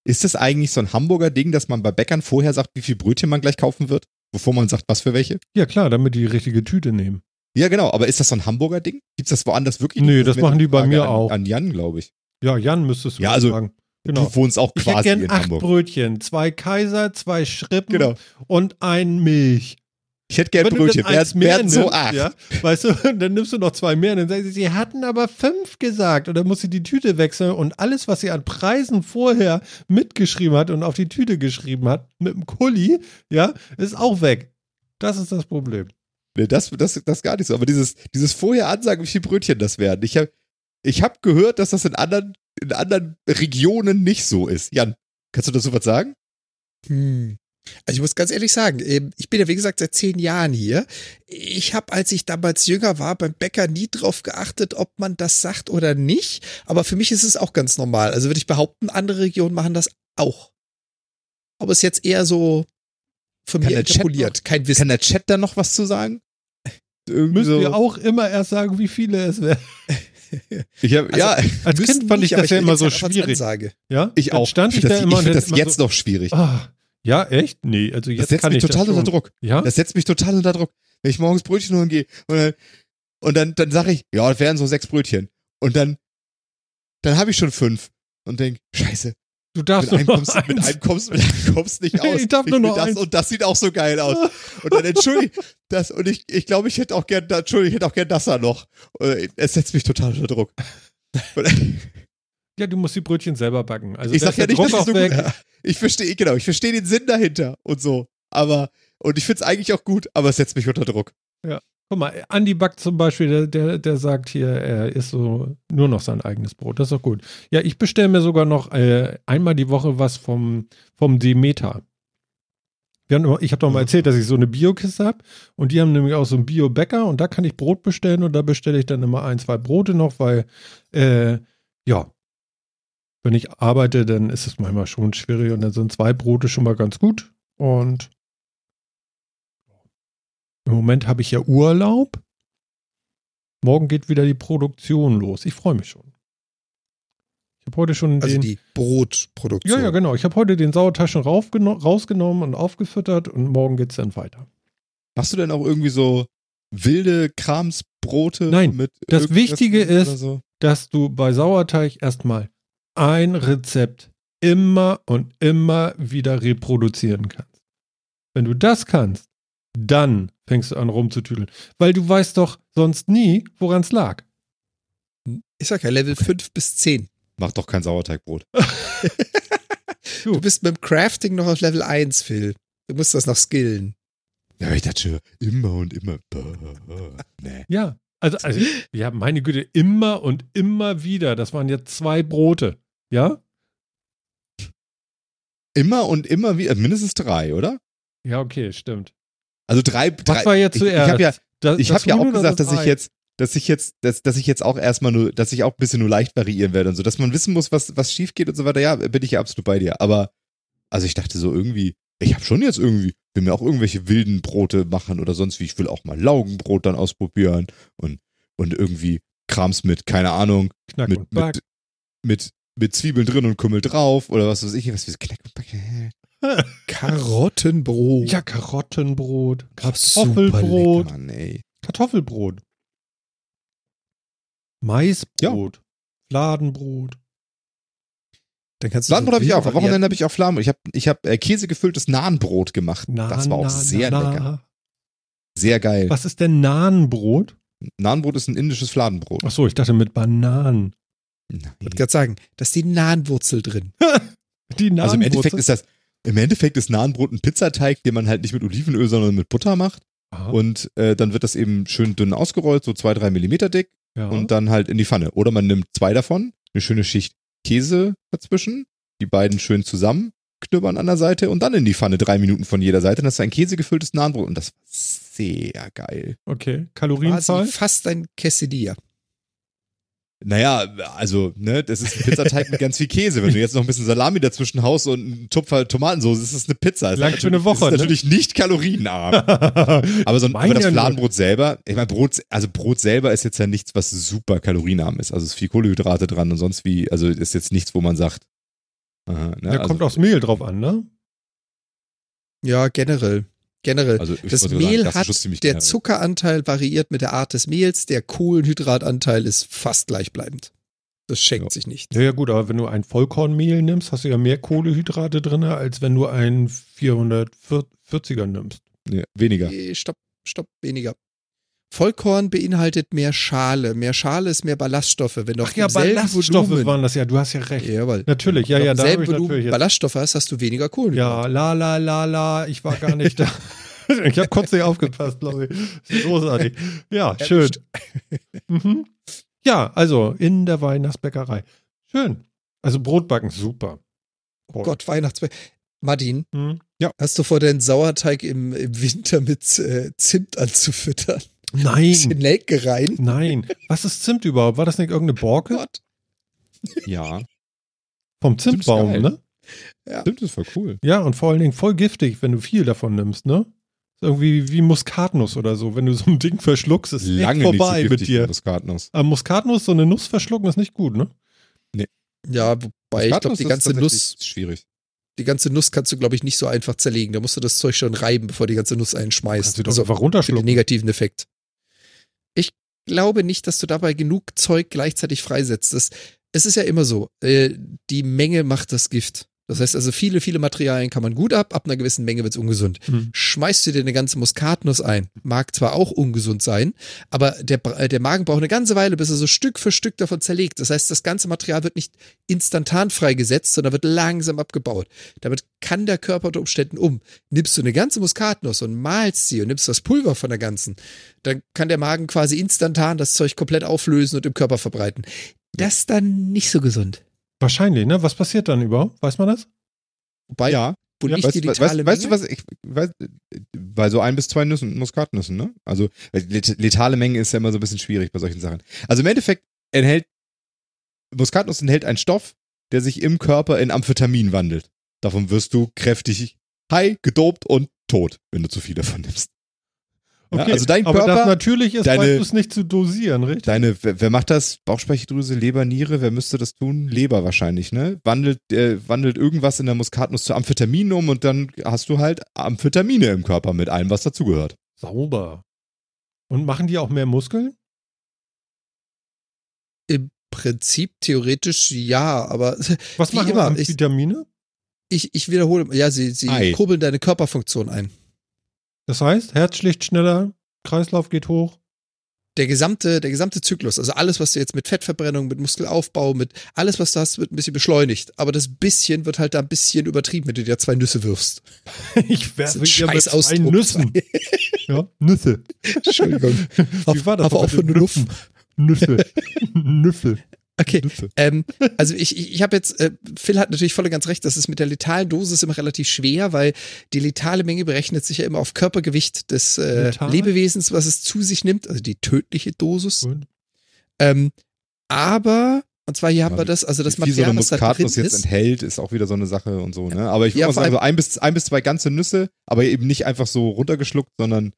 Speaker 3: Ist das eigentlich so ein Hamburger Ding, dass man bei Bäckern vorher sagt, wie viel Brötchen man gleich kaufen wird, bevor man sagt, was für welche?
Speaker 1: Ja, klar, damit die, richtige Tüte nehmen.
Speaker 3: Ja, genau, aber ist das so ein Hamburger Ding? Gibt es das woanders wirklich?
Speaker 1: Nee, das machen die bei mir
Speaker 3: an,
Speaker 1: auch.
Speaker 3: An Jan, glaube ich.
Speaker 1: Ja, Jan müsstest du
Speaker 3: ja, also, sagen. Genau. Du wohnst auch quasi ich gern in
Speaker 1: acht
Speaker 3: Hamburg.
Speaker 1: Brötchen, zwei Kaiser, zwei Schrippen genau. und ein Milch.
Speaker 3: Ich hätte gern Brötchen. Wer, wer so acht?
Speaker 1: Ja, weißt du, dann nimmst du noch zwei mehr und dann sagst du, sie hatten aber fünf gesagt. Und dann muss sie die Tüte wechseln und alles, was sie an Preisen vorher mitgeschrieben hat und auf die Tüte geschrieben hat, mit dem Kuli, ja, ist auch weg. Das ist das Problem.
Speaker 3: Nee, das, das, das gar nicht so. Aber dieses, dieses vorher ansagen, wie viele Brötchen das werden. Ich habe ich hab gehört, dass das in anderen, in anderen Regionen nicht so ist. Jan, kannst du dazu was sagen?
Speaker 2: Hm. Also ich muss ganz ehrlich sagen, ähm, ich bin ja wie gesagt seit zehn Jahren hier. Ich habe, als ich damals jünger war, beim Bäcker nie drauf geachtet, ob man das sagt oder nicht. Aber für mich ist es auch ganz normal. Also würde ich behaupten, andere Regionen machen das auch. Aber es ist jetzt eher so von kann mir interpoliert, kein Wissen.
Speaker 3: Kann der Chat da noch was zu sagen?
Speaker 1: Irgendwie Müssen so. wir auch immer erst sagen, wie viele es wären.
Speaker 3: Ich hab, also, ja,
Speaker 1: als Kind fand ich das ja immer so schwierig.
Speaker 3: Ja, ich auch.
Speaker 1: Stand
Speaker 3: ich,
Speaker 1: ich, da
Speaker 3: ich finde das jetzt so, noch schwierig. Oh,
Speaker 1: ja, echt? Nee, also jetzt
Speaker 3: das setzt
Speaker 1: kann
Speaker 3: mich
Speaker 1: ich
Speaker 3: total unter Druck.
Speaker 1: Ja?
Speaker 3: Das setzt mich total unter Druck. Wenn ich morgens Brötchen holen gehe und dann, und dann, dann sage ich, ja, das wären so sechs Brötchen. Und dann, dann habe ich schon fünf und denke, scheiße.
Speaker 1: Du darfst
Speaker 3: mit einem, kommst, eins. mit einem kommst, mit einem kommst nicht aus.
Speaker 1: ich darf nur noch
Speaker 3: das,
Speaker 1: eins.
Speaker 3: Und das sieht auch so geil aus. Und dann entschuldige das und ich, ich glaube, ich hätte auch gern, entschuldige, ich hätte auch gern das da noch. Es setzt mich total unter Druck.
Speaker 1: Ja, du musst die Brötchen selber backen. Also
Speaker 3: ich sag ja nicht, dass ich so gut, Ich verstehe, genau, ich verstehe den Sinn dahinter und so. Aber, und ich finde es eigentlich auch gut, aber es setzt mich unter Druck.
Speaker 1: Ja. Guck mal, Andi backt zum Beispiel, der, der, der sagt hier, er isst so nur noch sein eigenes Brot. Das ist doch gut. Ja, ich bestelle mir sogar noch äh, einmal die Woche was vom, vom Demeter. Haben, ich habe doch mal erzählt, dass ich so eine Biokiste habe und die haben nämlich auch so einen Bio-Bäcker und da kann ich Brot bestellen und da bestelle ich dann immer ein, zwei Brote noch, weil äh, ja, wenn ich arbeite, dann ist es manchmal schon schwierig und dann sind zwei Brote schon mal ganz gut. Und im Moment habe ich ja Urlaub. Morgen geht wieder die Produktion los. Ich freue mich schon. Ich habe heute schon
Speaker 2: also
Speaker 1: den,
Speaker 2: die Brotproduktion.
Speaker 1: Ja, ja, genau. Ich habe heute den Sauertaschen rausgenommen und aufgefüttert und morgen geht es dann weiter.
Speaker 3: Machst du denn auch irgendwie so wilde Kramsbrote?
Speaker 1: Nein, das Wichtige ist, so? dass du bei Sauerteig erstmal ein Rezept immer und immer wieder reproduzieren kannst. Wenn du das kannst, dann fängst du an rumzutüdeln. Weil du weißt doch sonst nie, woran es lag.
Speaker 2: Ich sag ja Level 5 bis 10.
Speaker 3: Mach doch kein Sauerteigbrot.
Speaker 2: du bist mit dem Crafting noch auf Level 1, Phil. Du musst das noch skillen.
Speaker 3: Ja, ich dachte schon, immer und immer.
Speaker 1: Nee. Ja, also, also, ja, meine Güte, immer und immer wieder. Das waren jetzt zwei Brote. Ja?
Speaker 3: Immer und immer wieder, mindestens drei, oder?
Speaker 1: Ja, okay, stimmt.
Speaker 3: Also drei. drei
Speaker 1: Was war jetzt zuerst?
Speaker 3: Ich, ich habe ja, das, ich hab ja auch gesagt, dass ich jetzt, dass ich jetzt, dass, dass ich jetzt auch erstmal nur, dass ich auch ein bisschen nur leicht variieren werde und so, dass man wissen muss, was, was schief geht und so weiter. Ja, bin ich ja absolut bei dir. Aber, also ich dachte so irgendwie, ich habe schon jetzt irgendwie, will mir auch irgendwelche wilden Brote machen oder sonst wie. Ich will auch mal Laugenbrot dann ausprobieren und, und irgendwie Krams mit, keine Ahnung,
Speaker 1: Knack
Speaker 3: mit, mit, mit, mit Zwiebeln drin und Kümmel drauf oder was weiß ich, was Knack Back.
Speaker 2: Karottenbrot.
Speaker 1: Ja, Karottenbrot. Kartoffelbrot.
Speaker 3: Lecker,
Speaker 1: Kartoffelbrot. Maisbrot. Ja. Fladenbrot.
Speaker 3: Dann kannst du Fladenbrot habe ich auch. Am Wochenende habe ich auch Fladenbrot. Ich habe ich hab, äh, käsegefülltes Nahenbrot gemacht.
Speaker 1: Na,
Speaker 3: das war auch
Speaker 1: na,
Speaker 3: sehr
Speaker 1: na.
Speaker 3: lecker. Sehr geil.
Speaker 1: Was ist denn Nahenbrot?
Speaker 3: Nahenbrot ist ein indisches Fladenbrot.
Speaker 1: Ach so, ich dachte mit Bananen.
Speaker 2: Ich wollte gerade sagen, da ist die Nahenwurzel drin.
Speaker 1: die Nahenwurzel.
Speaker 3: Also im Endeffekt ist das, im Endeffekt ist Nahenbrot ein Pizzateig, den man halt nicht mit Olivenöl, sondern mit Butter macht.
Speaker 1: Aha.
Speaker 3: Und äh, dann wird das eben schön dünn ausgerollt, so zwei, drei Millimeter dick.
Speaker 1: Ja.
Speaker 3: Und dann halt in die Pfanne. Oder man nimmt zwei davon, eine schöne Schicht Käse dazwischen, die beiden schön zusammen, knüppern an der Seite und dann in die Pfanne drei Minuten von jeder Seite. Und das ist ein käsegefülltes Nahenbrot. Und das war sehr geil.
Speaker 1: Okay, Kalorienzahl?
Speaker 2: Quasi fast ein Quesadilla.
Speaker 3: Naja, also, ne, das ist ein Pizzateig mit ganz viel Käse. Wenn du jetzt noch ein bisschen Salami dazwischen haust und einen Tupfer Tomatensauce, ist das eine Pizza.
Speaker 1: Lang für eine Woche.
Speaker 3: Das ist ne? natürlich nicht kalorienarm. aber, so ein, aber das Fladenbrot selber, ich meine, Brot, also Brot selber ist jetzt ja nichts, was super kalorienarm ist. Also es ist viel Kohlenhydrate dran und sonst wie, also ist jetzt nichts, wo man sagt.
Speaker 1: Aha, ne? Kommt also, aufs Mehl drauf an, ne?
Speaker 2: Ja, generell. Generell. Also das Mehl sagen, das hat, der Zuckeranteil variiert mit der Art des Mehls, der Kohlenhydratanteil ist fast gleichbleibend. Das schenkt ja. sich nicht.
Speaker 1: Ja, ja, gut, aber wenn du ein Vollkornmehl nimmst, hast du ja mehr Kohlenhydrate drin, als wenn du ein 440er nimmst.
Speaker 3: Ja, weniger.
Speaker 2: Nee, stopp, stopp, weniger. Vollkorn beinhaltet mehr Schale. Mehr Schale ist mehr Ballaststoffe. Wenn du Ach
Speaker 1: ja, Ballaststoffe Volumen, waren das ja. Du hast ja recht.
Speaker 2: Jawohl.
Speaker 1: Natürlich, ja, ja.
Speaker 2: Da selben Volumen Ballaststoffe hast, hast du weniger Kohlenhydrate.
Speaker 1: Ja, la, la, la, la. Ich war gar nicht da. ich habe kurz nicht aufgepasst, glaube ich. Großartig. Ja, schön. Mhm. Ja, also in der Weihnachtsbäckerei. Schön. Also Brotbacken, super.
Speaker 2: Oh Gott, Weihnachtsbäcker. Martin, hm? ja. hast du vor, den Sauerteig im, im Winter mit äh, Zimt anzufüttern?
Speaker 1: Nein. Ein bisschen
Speaker 2: Nelke rein?
Speaker 1: Nein. Was ist Zimt überhaupt? War das nicht irgendeine Borke? Gott.
Speaker 3: Ja.
Speaker 1: Vom Zimtbaum, Zimt ne?
Speaker 3: Ja. Zimt ist voll cool.
Speaker 1: Ja, und vor allen Dingen voll giftig, wenn du viel davon nimmst, ne? Irgendwie wie Muskatnuss oder so. Wenn du so ein Ding verschluckst, ist Lange vorbei so mit dir.
Speaker 3: Muskatnuss.
Speaker 1: Aber Muskatnuss, so eine Nuss verschlucken, ist nicht gut, ne?
Speaker 3: Nee.
Speaker 2: Ja, wobei ich glaube, die ganze Nuss.
Speaker 3: Schwierig.
Speaker 2: Die ganze Nuss kannst du, glaube ich, nicht so einfach zerlegen. Da musst du das Zeug schon reiben, bevor die ganze Nuss einschmeißt. Kannst
Speaker 1: du doch also einfach runterschlucken.
Speaker 2: Den negativen Effekt. Glaube nicht, dass du dabei genug Zeug gleichzeitig freisetzt. Das, es ist ja immer so, äh, die Menge macht das Gift. Das heißt also, viele, viele Materialien kann man gut ab, ab einer gewissen Menge wird es ungesund. Mhm. Schmeißt du dir eine ganze Muskatnuss ein, mag zwar auch ungesund sein, aber der, äh, der Magen braucht eine ganze Weile, bis er so Stück für Stück davon zerlegt. Das heißt, das ganze Material wird nicht instantan freigesetzt, sondern wird langsam abgebaut. Damit kann der Körper unter Umständen um. Nimmst du eine ganze Muskatnuss und malst sie und nimmst das Pulver von der ganzen, dann kann der Magen quasi instantan das Zeug komplett auflösen und im Körper verbreiten. Das ist dann nicht so gesund.
Speaker 1: Wahrscheinlich, ne? Was passiert dann überhaupt? Weiß man das?
Speaker 3: Wobei, ja. Wo ja, weißt, die weißt, weißt, du was? Ich weiß, bei so ein bis zwei Nüssen, Muskatnüssen, ne? Also letale Menge ist ja immer so ein bisschen schwierig bei solchen Sachen. Also im Endeffekt enthält Muskatnuss enthält einen Stoff, der sich im Körper in Amphetamin wandelt. Davon wirst du kräftig high, gedopt und tot, wenn du zu viel davon nimmst.
Speaker 1: Okay, ja, also dein Körper, aber das natürlich ist, deine, weißt du es nicht zu dosieren, richtig?
Speaker 3: Deine, wer, wer, macht das? Bauchspeicheldrüse, Leber, Niere, wer müsste das tun? Leber wahrscheinlich, ne? Wandelt, äh, wandelt irgendwas in der Muskatnuss zu Amphetamin um und dann hast du halt Amphetamine im Körper mit allem, was dazugehört.
Speaker 1: Sauber. Und machen die auch mehr Muskeln?
Speaker 2: Im Prinzip theoretisch ja, aber
Speaker 1: was machen immer, Amphetamine?
Speaker 2: Ich, ich, ich wiederhole, ja, sie, sie kurbeln deine Körperfunktion ein.
Speaker 1: Das heißt, Herz schlicht schneller, Kreislauf geht hoch.
Speaker 2: Der gesamte, der gesamte Zyklus, also alles, was du jetzt mit Fettverbrennung, mit Muskelaufbau, mit alles, was du hast, wird ein bisschen beschleunigt. Aber das bisschen wird halt da ein bisschen übertrieben, wenn du dir zwei Nüsse wirfst.
Speaker 1: ich werfe dir mit zwei Nüssen. ja, Nüsse.
Speaker 2: Entschuldigung.
Speaker 1: Wie war das? Aber auch von Nüsse. Nüsse. Nüsse.
Speaker 2: Okay, ähm, also ich, ich, ich habe jetzt, äh, Phil hat natürlich voll und ganz recht, das ist mit der letalen Dosis immer relativ schwer, weil die letale Menge berechnet sich ja immer auf Körpergewicht des äh, Lebewesens, was es zu sich nimmt, also die tödliche Dosis. Ähm, aber, und zwar hier ja, haben wir das, also das
Speaker 3: Material, so was da drin jetzt ist, enthält, ist auch wieder so eine Sache und so, ne? Aber ich würde ja, mal sagen, so ein bis, ein bis zwei ganze Nüsse, aber eben nicht einfach so runtergeschluckt, sondern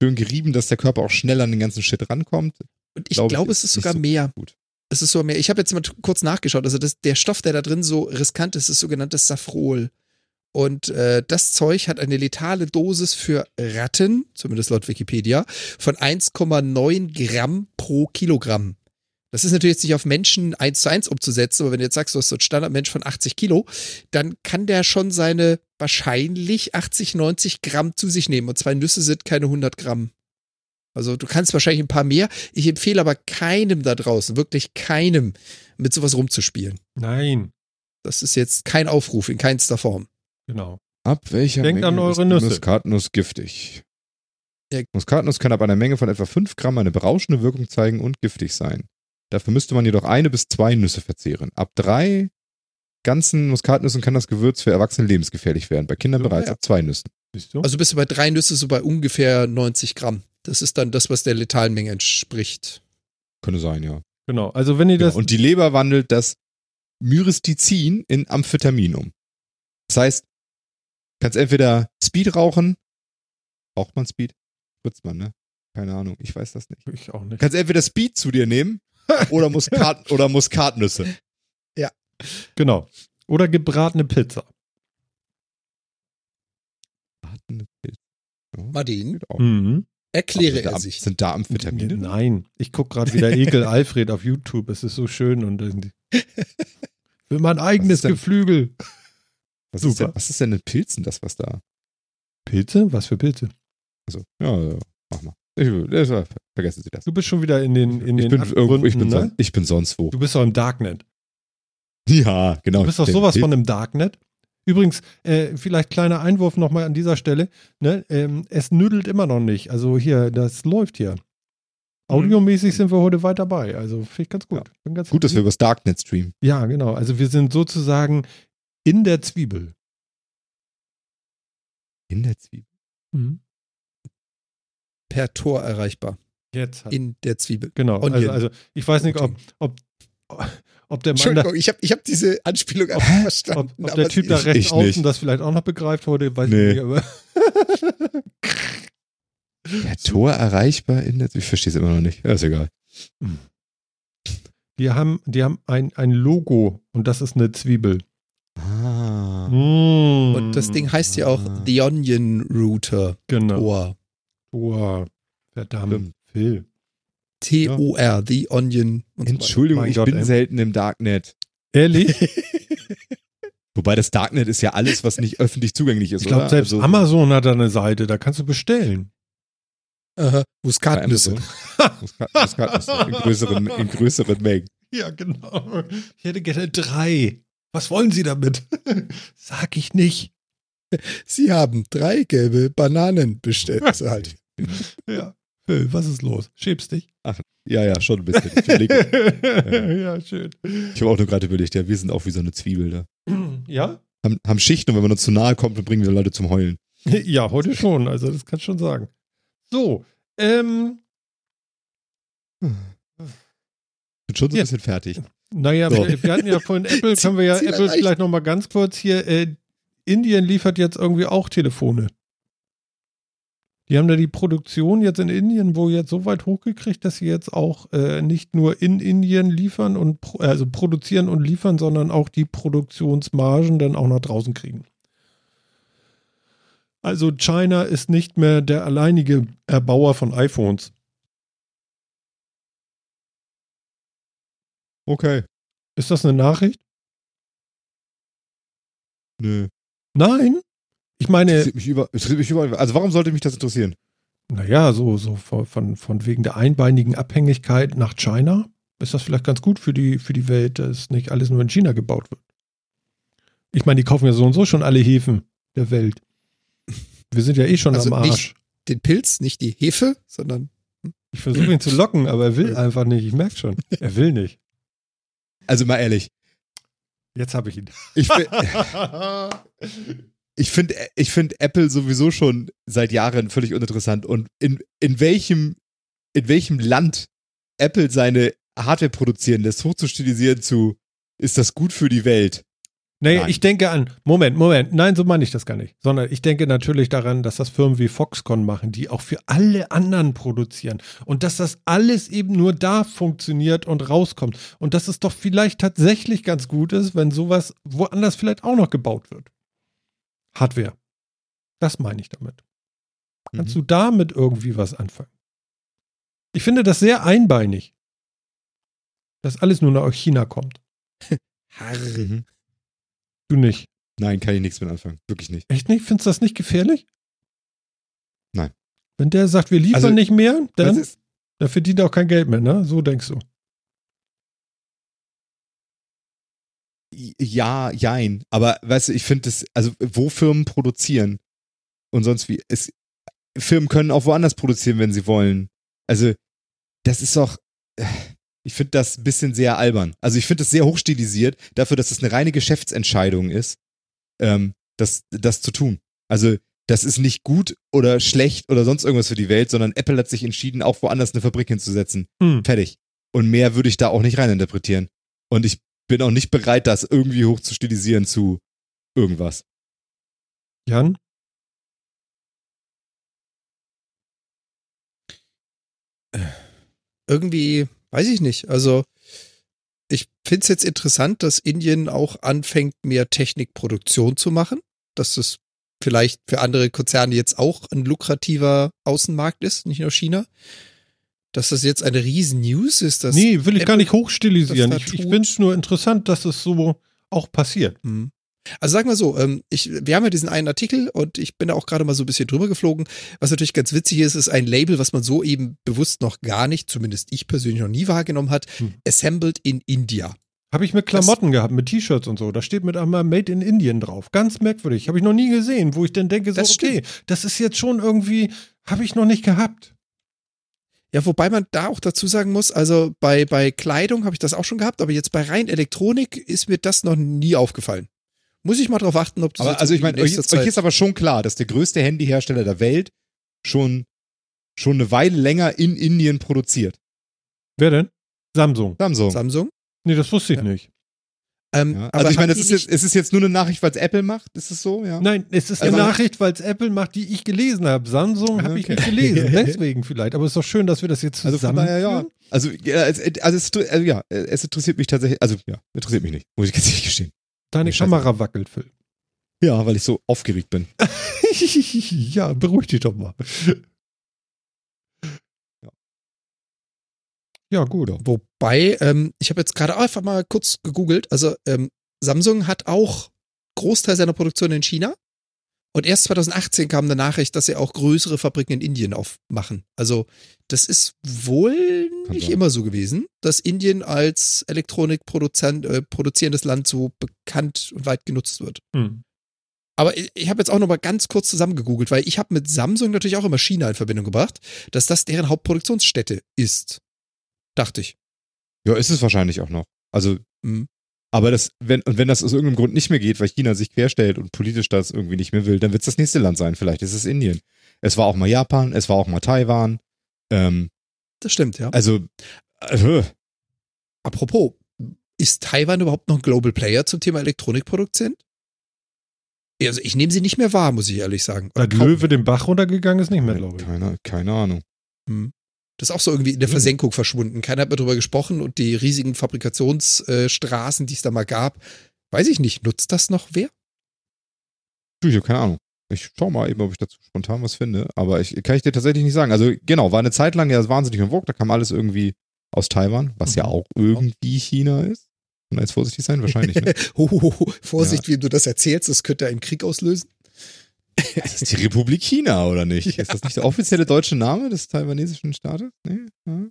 Speaker 3: schön gerieben, dass der Körper auch schneller an den ganzen Shit rankommt.
Speaker 2: Und ich glaube, glaub, es ist sogar so mehr. Gut es ist so mehr, ich habe jetzt mal kurz nachgeschaut, also das, der Stoff, der da drin so riskant ist, ist sogenanntes Safrol. Und äh, das Zeug hat eine letale Dosis für Ratten, zumindest laut Wikipedia, von 1,9 Gramm pro Kilogramm. Das ist natürlich jetzt nicht auf Menschen eins zu eins umzusetzen, aber wenn du jetzt sagst, du hast so ein Standardmensch von 80 Kilo, dann kann der schon seine wahrscheinlich 80, 90 Gramm zu sich nehmen. Und zwei Nüsse sind keine 100 Gramm. Also du kannst wahrscheinlich ein paar mehr. Ich empfehle aber keinem da draußen, wirklich keinem, mit sowas rumzuspielen.
Speaker 1: Nein.
Speaker 2: Das ist jetzt kein Aufruf in keinster Form.
Speaker 1: Genau.
Speaker 3: Ab welcher
Speaker 1: Denkt Menge an eure Nüsse.
Speaker 3: Muskatnuss giftig? Ja. Muskatnuss kann ab einer Menge von etwa 5 Gramm eine berauschende Wirkung zeigen und giftig sein. Dafür müsste man jedoch eine bis zwei Nüsse verzehren. Ab drei ganzen Muskatnüssen kann das Gewürz für Erwachsene lebensgefährlich werden. Bei Kindern so, bereits ja. ab zwei Nüssen.
Speaker 2: Also bist du bei drei Nüsse so bei ungefähr 90 Gramm. Das ist dann das, was der letalen Menge entspricht.
Speaker 3: Könnte sein, ja.
Speaker 1: Genau. Also wenn ihr genau. das.
Speaker 3: Und die Leber wandelt das Myristizin in Amphetamin um. Das heißt, kannst entweder Speed rauchen. Braucht man Speed? Spritzt man, ne? Keine Ahnung, ich weiß das nicht.
Speaker 1: Ich auch nicht.
Speaker 3: Kannst entweder Speed zu dir nehmen oder, Muskat oder Muskatnüsse.
Speaker 1: Ja. Genau. Oder gebratene Pizza.
Speaker 2: Gebratene Pizza. Ja, Martin, mhm. Erkläre
Speaker 3: er
Speaker 2: sich.
Speaker 3: Sind da Amphetamine?
Speaker 1: Nein, ich gucke gerade wieder Ekel Alfred auf YouTube. Es ist so schön und für mein eigenes Geflügel.
Speaker 3: Was Super. Ist denn, was ist denn in Pilzen, das, was da?
Speaker 1: Pilze? Was für Pilze?
Speaker 3: Also, ja, ja, mach mal. Ich, vergessen Sie das.
Speaker 1: Du bist schon wieder in den in
Speaker 3: ich
Speaker 1: den
Speaker 3: bin, irgendwo, ich, bin ne? son, ich bin sonst wo.
Speaker 1: Du bist doch im Darknet.
Speaker 3: Ja, genau.
Speaker 1: Du bist doch sowas von im Darknet. Übrigens, äh, vielleicht kleiner Einwurf nochmal an dieser Stelle. Ne? Ähm, es nüdelt immer noch nicht. Also hier, das läuft hier. Mhm. Audiomäßig sind wir heute weit dabei. Also finde ich ganz gut.
Speaker 3: Ja.
Speaker 1: Ganz
Speaker 3: gut, dass wir über das Darknet streamen.
Speaker 1: Ja, genau. Also wir sind sozusagen in der Zwiebel.
Speaker 3: In der Zwiebel? Mhm.
Speaker 2: Per Tor erreichbar.
Speaker 1: Jetzt.
Speaker 2: Halt. In der Zwiebel.
Speaker 1: Genau. Also, also, ich weiß nicht, ob, ob, ob der Mann.
Speaker 2: Entschuldigung, da, ich habe ich hab diese Anspielung
Speaker 1: einfach verstanden. Ob, ob der Typ da rechts außen das vielleicht auch noch begreift heute, weiß nee. ich nicht, aber.
Speaker 3: per Tor erreichbar in der Ich verstehe es immer noch nicht. Ja, ist egal.
Speaker 1: Die haben, die haben ein, ein Logo und das ist eine Zwiebel.
Speaker 3: Ah.
Speaker 2: Mm. Und das Ding heißt ja auch ah. The Onion Router.
Speaker 1: Genau.
Speaker 2: Tor.
Speaker 1: Tor. Verdammt.
Speaker 2: Phil. T-O-R, The Onion.
Speaker 3: Entschuldigung, ich Gott, bin ey. selten im Darknet.
Speaker 1: Ehrlich?
Speaker 3: Wobei das Darknet ist ja alles, was nicht öffentlich zugänglich ist.
Speaker 1: Ich glaube, selbst also, Amazon hat da eine Seite, da kannst du bestellen.
Speaker 2: Aha, Muskatnüsse.
Speaker 3: Muskatnüsse in größeren, in größeren Mengen.
Speaker 1: Ja, genau. Ich hätte gerne drei. Was wollen Sie damit? Sag ich nicht.
Speaker 2: Sie haben drei gelbe Bananen bestellt. Halt.
Speaker 1: ja. Was ist los? Schäbst dich?
Speaker 3: Ach, ja, ja, schon ein bisschen. ja.
Speaker 1: ja, schön.
Speaker 3: Ich habe auch nur gerade überlegt, ja, wir sind auch wie so eine Zwiebel da.
Speaker 1: Ja?
Speaker 3: Haben, haben Schichten und wenn man uns zu nahe kommt, dann bringen wir Leute zum Heulen.
Speaker 1: Ja, heute schon, also das kannst du schon sagen. So, ähm.
Speaker 3: Bin schon so ein bisschen fertig.
Speaker 1: Naja, so. wir, wir, hatten ja vorhin Apple, können wir ja Apple vielleicht nochmal ganz kurz hier. Äh, Indien liefert jetzt irgendwie auch Telefone. Die haben da die Produktion jetzt in Indien wo jetzt so weit hochgekriegt, dass sie jetzt auch äh, nicht nur in Indien liefern und pro, also produzieren und liefern, sondern auch die Produktionsmargen dann auch nach draußen kriegen. Also China ist nicht mehr der alleinige Erbauer von iPhones.
Speaker 3: Okay.
Speaker 1: Ist das eine Nachricht?
Speaker 3: Nö.
Speaker 1: Nein? Ich meine.
Speaker 3: Interessiert mich über, mich über, also warum sollte mich das interessieren?
Speaker 1: Naja, so, so von, von wegen der einbeinigen Abhängigkeit nach China ist das vielleicht ganz gut für die, für die Welt, dass nicht alles nur in China gebaut wird. Ich meine, die kaufen ja so und so schon alle Hefen der Welt. Wir sind ja eh schon also am Arsch.
Speaker 2: den Pilz, nicht die Hefe, sondern.
Speaker 1: Hm? Ich versuche ihn zu locken, aber er will einfach nicht. Ich merke schon. Er will nicht.
Speaker 3: Also mal ehrlich.
Speaker 1: Jetzt habe ich ihn.
Speaker 3: Ich, ich finde ich find Apple sowieso schon seit Jahren völlig uninteressant. Und in, in, welchem, in welchem Land Apple seine Hardware produzieren lässt, hochzustilisieren zu, ist das gut für die Welt?
Speaker 1: Nee, ich denke an, Moment, Moment, nein, so meine ich das gar nicht. Sondern ich denke natürlich daran, dass das Firmen wie Foxconn machen, die auch für alle anderen produzieren. Und dass das alles eben nur da funktioniert und rauskommt. Und dass es doch vielleicht tatsächlich ganz gut ist, wenn sowas woanders vielleicht auch noch gebaut wird. Hardware. Das meine ich damit. Kannst mhm. du damit irgendwie was anfangen? Ich finde das sehr einbeinig, dass alles nur nach China kommt.
Speaker 2: Mhm.
Speaker 1: Du nicht?
Speaker 3: Nein, kann ich nichts mit anfangen. Wirklich nicht.
Speaker 1: Echt nicht? Findest du das nicht gefährlich?
Speaker 3: Nein.
Speaker 1: Wenn der sagt, wir liefern also, nicht mehr, dann, dann verdient er auch kein Geld mehr, ne? So denkst du.
Speaker 3: Ja, jein. Aber weißt du, ich finde das, also wo Firmen produzieren und sonst wie, es, Firmen können auch woanders produzieren, wenn sie wollen. Also, das ist doch, ich finde das ein bisschen sehr albern. Also ich finde das sehr hochstilisiert, dafür, dass es eine reine Geschäftsentscheidung ist, ähm, das, das zu tun. Also das ist nicht gut oder schlecht oder sonst irgendwas für die Welt, sondern Apple hat sich entschieden, auch woanders eine Fabrik hinzusetzen. Hm. Fertig. Und mehr würde ich da auch nicht reininterpretieren. Und ich bin auch nicht bereit, das irgendwie hoch zu stilisieren zu irgendwas.
Speaker 1: Jan?
Speaker 2: Irgendwie, weiß ich nicht. Also, ich finde es jetzt interessant, dass Indien auch anfängt, mehr Technikproduktion zu machen. Dass das vielleicht für andere Konzerne jetzt auch ein lukrativer Außenmarkt ist, nicht nur China. Dass das jetzt eine riesen News ist. Dass
Speaker 1: nee, will ich Apple gar nicht hochstilisieren. Ich, ich finde es nur interessant, dass es so auch passiert.
Speaker 2: Mhm. Also sag mal so, ähm, ich, wir haben ja diesen einen Artikel und ich bin da auch gerade mal so ein bisschen drüber geflogen. Was natürlich ganz witzig ist, ist ein Label, was man so eben bewusst noch gar nicht, zumindest ich persönlich noch nie wahrgenommen hat, hm. Assembled in India.
Speaker 1: Habe ich mit Klamotten das, gehabt, mit T-Shirts und so. Da steht mit einmal Made in Indien drauf. Ganz merkwürdig. Habe ich noch nie gesehen, wo ich dann denke, so, das okay, das ist jetzt schon irgendwie, habe ich noch nicht gehabt.
Speaker 2: Ja, wobei man da auch dazu sagen muss, also bei, bei Kleidung habe ich das auch schon gehabt, aber jetzt bei rein Elektronik ist mir das noch nie aufgefallen. Muss ich mal drauf achten, ob
Speaker 3: das. Aber also ich meine, euch, euch, ist aber schon klar, dass der größte Handyhersteller der Welt schon, schon eine Weile länger in Indien produziert.
Speaker 1: Wer denn? Samsung.
Speaker 3: Samsung.
Speaker 2: Samsung?
Speaker 1: Nee, das wusste ich ja. nicht.
Speaker 3: Ähm, ja, also ich meine, ist jetzt, ist es jetzt nur eine Nachricht, weil es Apple macht? Ist es so? Ja.
Speaker 1: Nein, es ist also eine Nachricht, weil es Apple macht, die ich gelesen habe. Samsung habe okay. ich nicht gelesen, deswegen vielleicht. Aber es ist doch schön, dass wir das jetzt zusammen. Also, daher,
Speaker 3: ja. also, ja, es, also, es, also ja, es interessiert mich tatsächlich. Also ja, interessiert mich nicht, muss ich ganz ehrlich gestehen.
Speaker 1: Deine Kamera wackelt, Phil.
Speaker 3: Ja, weil ich so aufgeregt bin.
Speaker 1: ja, beruhig dich doch mal.
Speaker 2: Ja gut. Wobei, ähm, ich habe jetzt gerade einfach mal kurz gegoogelt. Also ähm, Samsung hat auch Großteil seiner Produktion in China. Und erst 2018 kam eine Nachricht, dass sie auch größere Fabriken in Indien aufmachen. Also das ist wohl Kann nicht sein. immer so gewesen, dass Indien als Elektronikproduzent äh, produzierendes Land so bekannt und weit genutzt wird. Hm. Aber ich, ich habe jetzt auch noch mal ganz kurz zusammengegoogelt, weil ich habe mit Samsung natürlich auch immer China in Verbindung gebracht, dass das deren Hauptproduktionsstätte ist. Dachte ich.
Speaker 3: Ja, ist es wahrscheinlich auch noch. Also mhm. Aber das, wenn, und wenn das aus irgendeinem Grund nicht mehr geht, weil China sich querstellt und politisch das irgendwie nicht mehr will, dann wird es das nächste Land sein. Vielleicht ist es Indien. Es war auch mal Japan, es war auch mal Taiwan. Ähm,
Speaker 2: das stimmt, ja.
Speaker 3: Also, äh,
Speaker 2: apropos, ist Taiwan überhaupt noch ein Global Player zum Thema Elektronikproduzent? Also ich nehme sie nicht mehr wahr, muss ich ehrlich sagen.
Speaker 1: Oder Löwe den Bach runtergegangen ist nicht mehr, glaube
Speaker 3: ich. Keine, keine Ahnung. Hm.
Speaker 2: Das ist auch so irgendwie in der hm. Versenkung verschwunden. Keiner hat mehr drüber gesprochen und die riesigen Fabrikationsstraßen, die es da mal gab, weiß ich nicht, nutzt das noch wer?
Speaker 3: Ich habe keine Ahnung. Ich schau mal eben, ob ich dazu spontan was finde. Aber ich kann ich dir tatsächlich nicht sagen. Also genau, war eine Zeit lang ja wahnsinnig im Vogue. Da kam alles irgendwie aus Taiwan, was ja mhm. auch irgendwie China ist. Und jetzt vorsichtig sein, wahrscheinlich. Ne?
Speaker 2: Vorsicht, ja. wie du das erzählst, das könnte einen Krieg auslösen.
Speaker 3: Das ist die Republik China, oder nicht? Ja. Ist das nicht der offizielle deutsche Name des taiwanesischen Staates? Nee? Ja.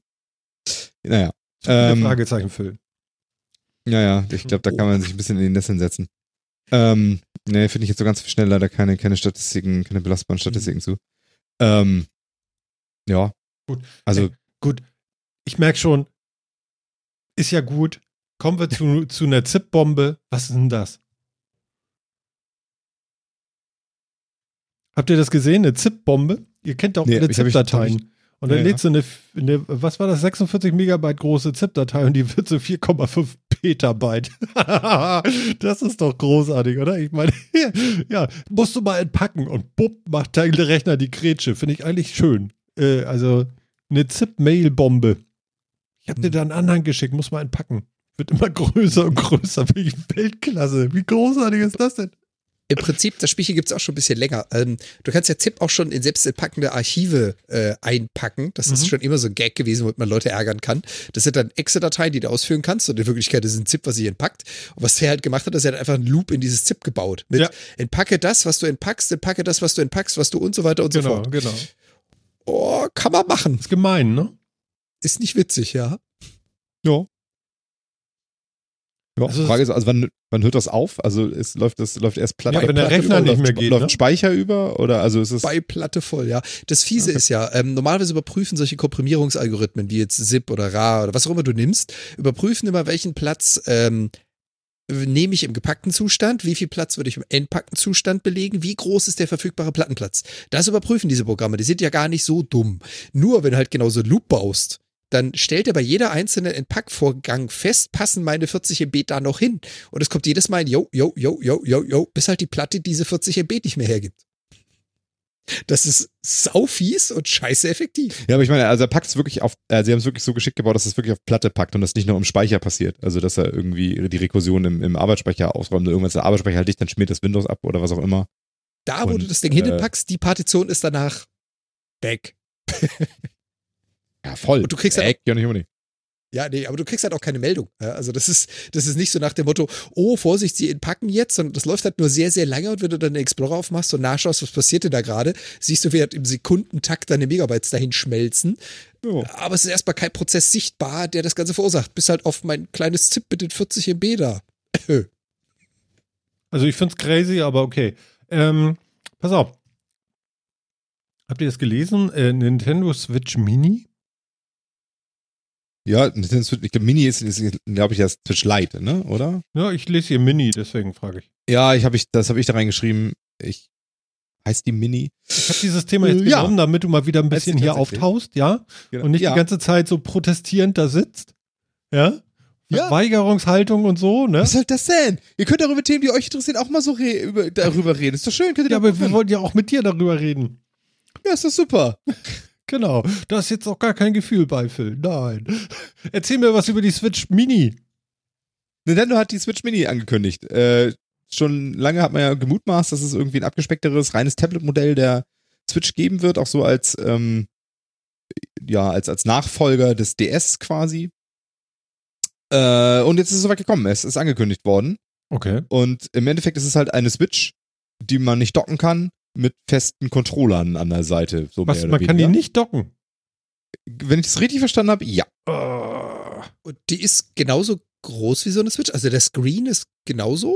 Speaker 3: Naja.
Speaker 1: Ähm, Fragezeichen füllen.
Speaker 3: Naja, ich glaube, da kann man sich ein bisschen in die Nesseln setzen. Ähm, nee, finde ich jetzt so ganz schnell leider keine, keine Statistiken, keine belastbaren Statistiken mhm. zu. Ähm, ja.
Speaker 1: Gut. Also. Hey, gut. Ich merke schon, ist ja gut. Kommen wir zu, zu einer ZIP-Bombe. Was ist denn das? Habt ihr das gesehen? Eine ZIP-Bombe? Ihr kennt doch nee, alle ZIP-Dateien. Und dann ja, lädt so eine, eine, was war das, 46 Megabyte große ZIP-Datei und die wird so 4,5 Petabyte. das ist doch großartig, oder? Ich meine, ja, musst du mal entpacken und bupp, macht der Rechner die Grätsche. Finde ich eigentlich schön. Äh, also eine ZIP-Mail-Bombe. Ich habe dir hm. da einen Anhang geschickt, muss mal entpacken. Wird immer größer und größer. Wirklich Weltklasse. Wie großartig ist das denn?
Speaker 2: Im Prinzip, das Spielchen gibt es auch schon ein bisschen länger. Ähm, du kannst ja ZIP auch schon in selbstpackende Archive äh, einpacken. Das mhm. ist schon immer so ein Gag gewesen, womit man Leute ärgern kann. Das sind dann Exe-Dateien, die du ausführen kannst. Und in Wirklichkeit ist ein ZIP, was sich entpackt. Und was der halt gemacht hat, ist er hat einfach einen Loop in dieses ZIP gebaut. Mit ja. entpacke das, was du entpackst, entpacke das, was du entpackst, was du und so weiter und
Speaker 1: genau,
Speaker 2: so fort.
Speaker 1: Genau, genau.
Speaker 2: Oh, kann man machen.
Speaker 1: Ist gemein, ne?
Speaker 2: Ist nicht witzig, ja.
Speaker 3: Ja. Ja, also Frage ist, also wann, wann hört das auf? Also es läuft das läuft erst Platte.
Speaker 1: Ja, wenn der Rechner nicht mehr geht.
Speaker 3: Läuft ne? Speicher über oder also ist es
Speaker 2: bei Platte voll, ja. Das Fiese okay. ist ja, ähm, normalerweise überprüfen solche Komprimierungsalgorithmen wie jetzt ZIP oder RA oder was auch immer du nimmst, überprüfen immer welchen Platz ähm, nehme ich im gepackten Zustand, wie viel Platz würde ich im entpackten Zustand belegen, wie groß ist der verfügbare Plattenplatz. Das überprüfen diese Programme, die sind ja gar nicht so dumm. Nur wenn du halt genauso Loop baust, dann stellt er bei jeder einzelnen Entpackvorgang fest, passen meine 40 MB da noch hin. Und es kommt jedes Mal ein Jo, Jo, Jo, Jo, Jo, Jo, bis halt die Platte diese 40 MB nicht mehr hergibt. Das ist saufies und scheiße effektiv.
Speaker 3: Ja, aber ich meine, also er packt es wirklich auf, äh, sie haben es wirklich so geschickt gebaut, dass es wirklich auf Platte packt und das nicht nur im Speicher passiert. Also, dass er irgendwie die Rekursion im, im Arbeitsspeicher ausräumt und irgendwas der Arbeitsspeicher halt nicht, dann schmiert das Windows ab oder was auch immer.
Speaker 2: Da, wo und, du das Ding äh, hinpackst, die Partition ist danach weg.
Speaker 3: Ja, voll.
Speaker 2: Und du kriegst halt ja nicht unbedingt. Ja, nee, aber du kriegst halt auch keine Meldung. Ja, also das ist, das ist nicht so nach dem Motto, oh, Vorsicht, sie entpacken jetzt, sondern das läuft halt nur sehr, sehr lange und wenn du dann den Explorer aufmachst und nachschaust, was passiert denn da gerade, siehst du, wie halt im Sekundentakt deine Megabytes dahin schmelzen. Oh. Aber es ist erstmal kein Prozess sichtbar, der das Ganze verursacht. Bis halt auf mein kleines Zip mit den 40 MB da.
Speaker 1: also ich find's crazy, aber okay. Ähm, pass auf. Habt ihr das gelesen? Äh, Nintendo Switch Mini
Speaker 3: ja, Nintendo Switch, ich glaube, Mini ist, ist glaube ich, das Switch Lite, ne? Oder?
Speaker 1: Ja, ich lese hier Mini, deswegen frage ich.
Speaker 3: Ja, ich hab ich, das habe ich da reingeschrieben. Ich heißt die Mini.
Speaker 1: Ich habe dieses Thema jetzt ja. genommen, damit du mal wieder ein bisschen hier auftauchst, ja? Genau. Und nicht ja. die ganze Zeit so protestierend da sitzt. Ja? Ja. Weigerungshaltung und so, ne?
Speaker 3: Was soll das denn? Ihr könnt darüber Themen, die euch interessieren, auch mal so über, darüber reden. Ist doch schön.
Speaker 1: Könnt ihr ja, aber wir wollen ja auch mit dir darüber reden.
Speaker 3: Ja, ist doch super.
Speaker 1: Genau. Da ist jetzt auch gar kein Gefühl bei, Phil. Nein. Erzähl mir was über die Switch Mini.
Speaker 3: Nintendo hat die Switch Mini angekündigt. Äh, schon lange hat man ja gemutmaßt, dass es irgendwie ein abgespeckteres, reines Tablet-Modell der Switch geben wird, auch so als, ähm, ja, als, als Nachfolger des DS quasi. Äh, und jetzt ist es soweit gekommen. Es ist angekündigt worden.
Speaker 1: Okay.
Speaker 3: Und im Endeffekt ist es halt eine Switch, die man nicht docken kann, mit festen Controllern an der Seite. So
Speaker 1: Was, man kann die nicht docken?
Speaker 3: Wenn ich das richtig verstanden habe, ja.
Speaker 2: Uh, und die ist genauso groß wie so eine Switch? Also der Screen ist genauso?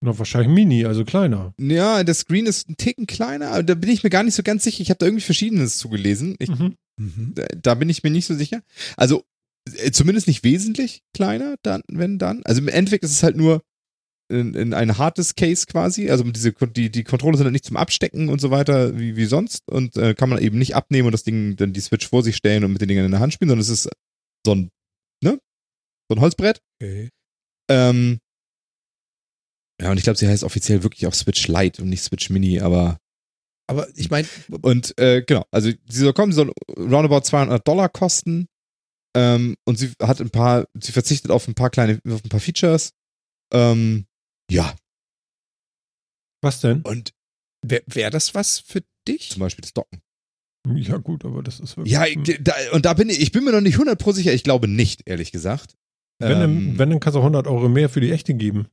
Speaker 1: Na, wahrscheinlich mini, also kleiner.
Speaker 3: Ja, der Screen ist ein Ticken kleiner, aber da bin ich mir gar nicht so ganz sicher. Ich habe da irgendwie Verschiedenes zugelesen. Ich, mhm. da, da, bin ich mir nicht so sicher. Also äh, zumindest nicht wesentlich kleiner, dann, wenn dann. Also im Endeffekt ist es halt nur in, in ein hartes Case quasi. Also diese, die, die Controller sind halt nicht zum Abstecken und so weiter wie, wie sonst und äh, kann man eben nicht abnehmen und das Ding, dann die Switch vor sich stellen und mit den Dingen in der Hand spielen, sondern es ist so ein, ne? So ein Holzbrett. Okay. Ähm, ja, und ich glaube, sie heißt offiziell wirklich auch Switch Lite und nicht Switch Mini, aber.
Speaker 2: Aber ich meine.
Speaker 3: Und äh, genau, also sie soll kommen, sie soll roundabout 200 Dollar kosten. Ähm, und sie hat ein paar, sie verzichtet auf ein paar kleine, auf ein paar Features. Ähm, ja.
Speaker 1: Was denn?
Speaker 2: Und wäre wär das was für dich?
Speaker 3: Zum Beispiel das Docken.
Speaker 1: Ja, gut, aber das ist wirklich.
Speaker 3: Ja, da, und da bin ich, ich bin mir noch nicht 100% sicher, ich glaube nicht, ehrlich gesagt.
Speaker 1: Wenn, ähm, wenn dann kannst du 100 Euro mehr für die echte geben.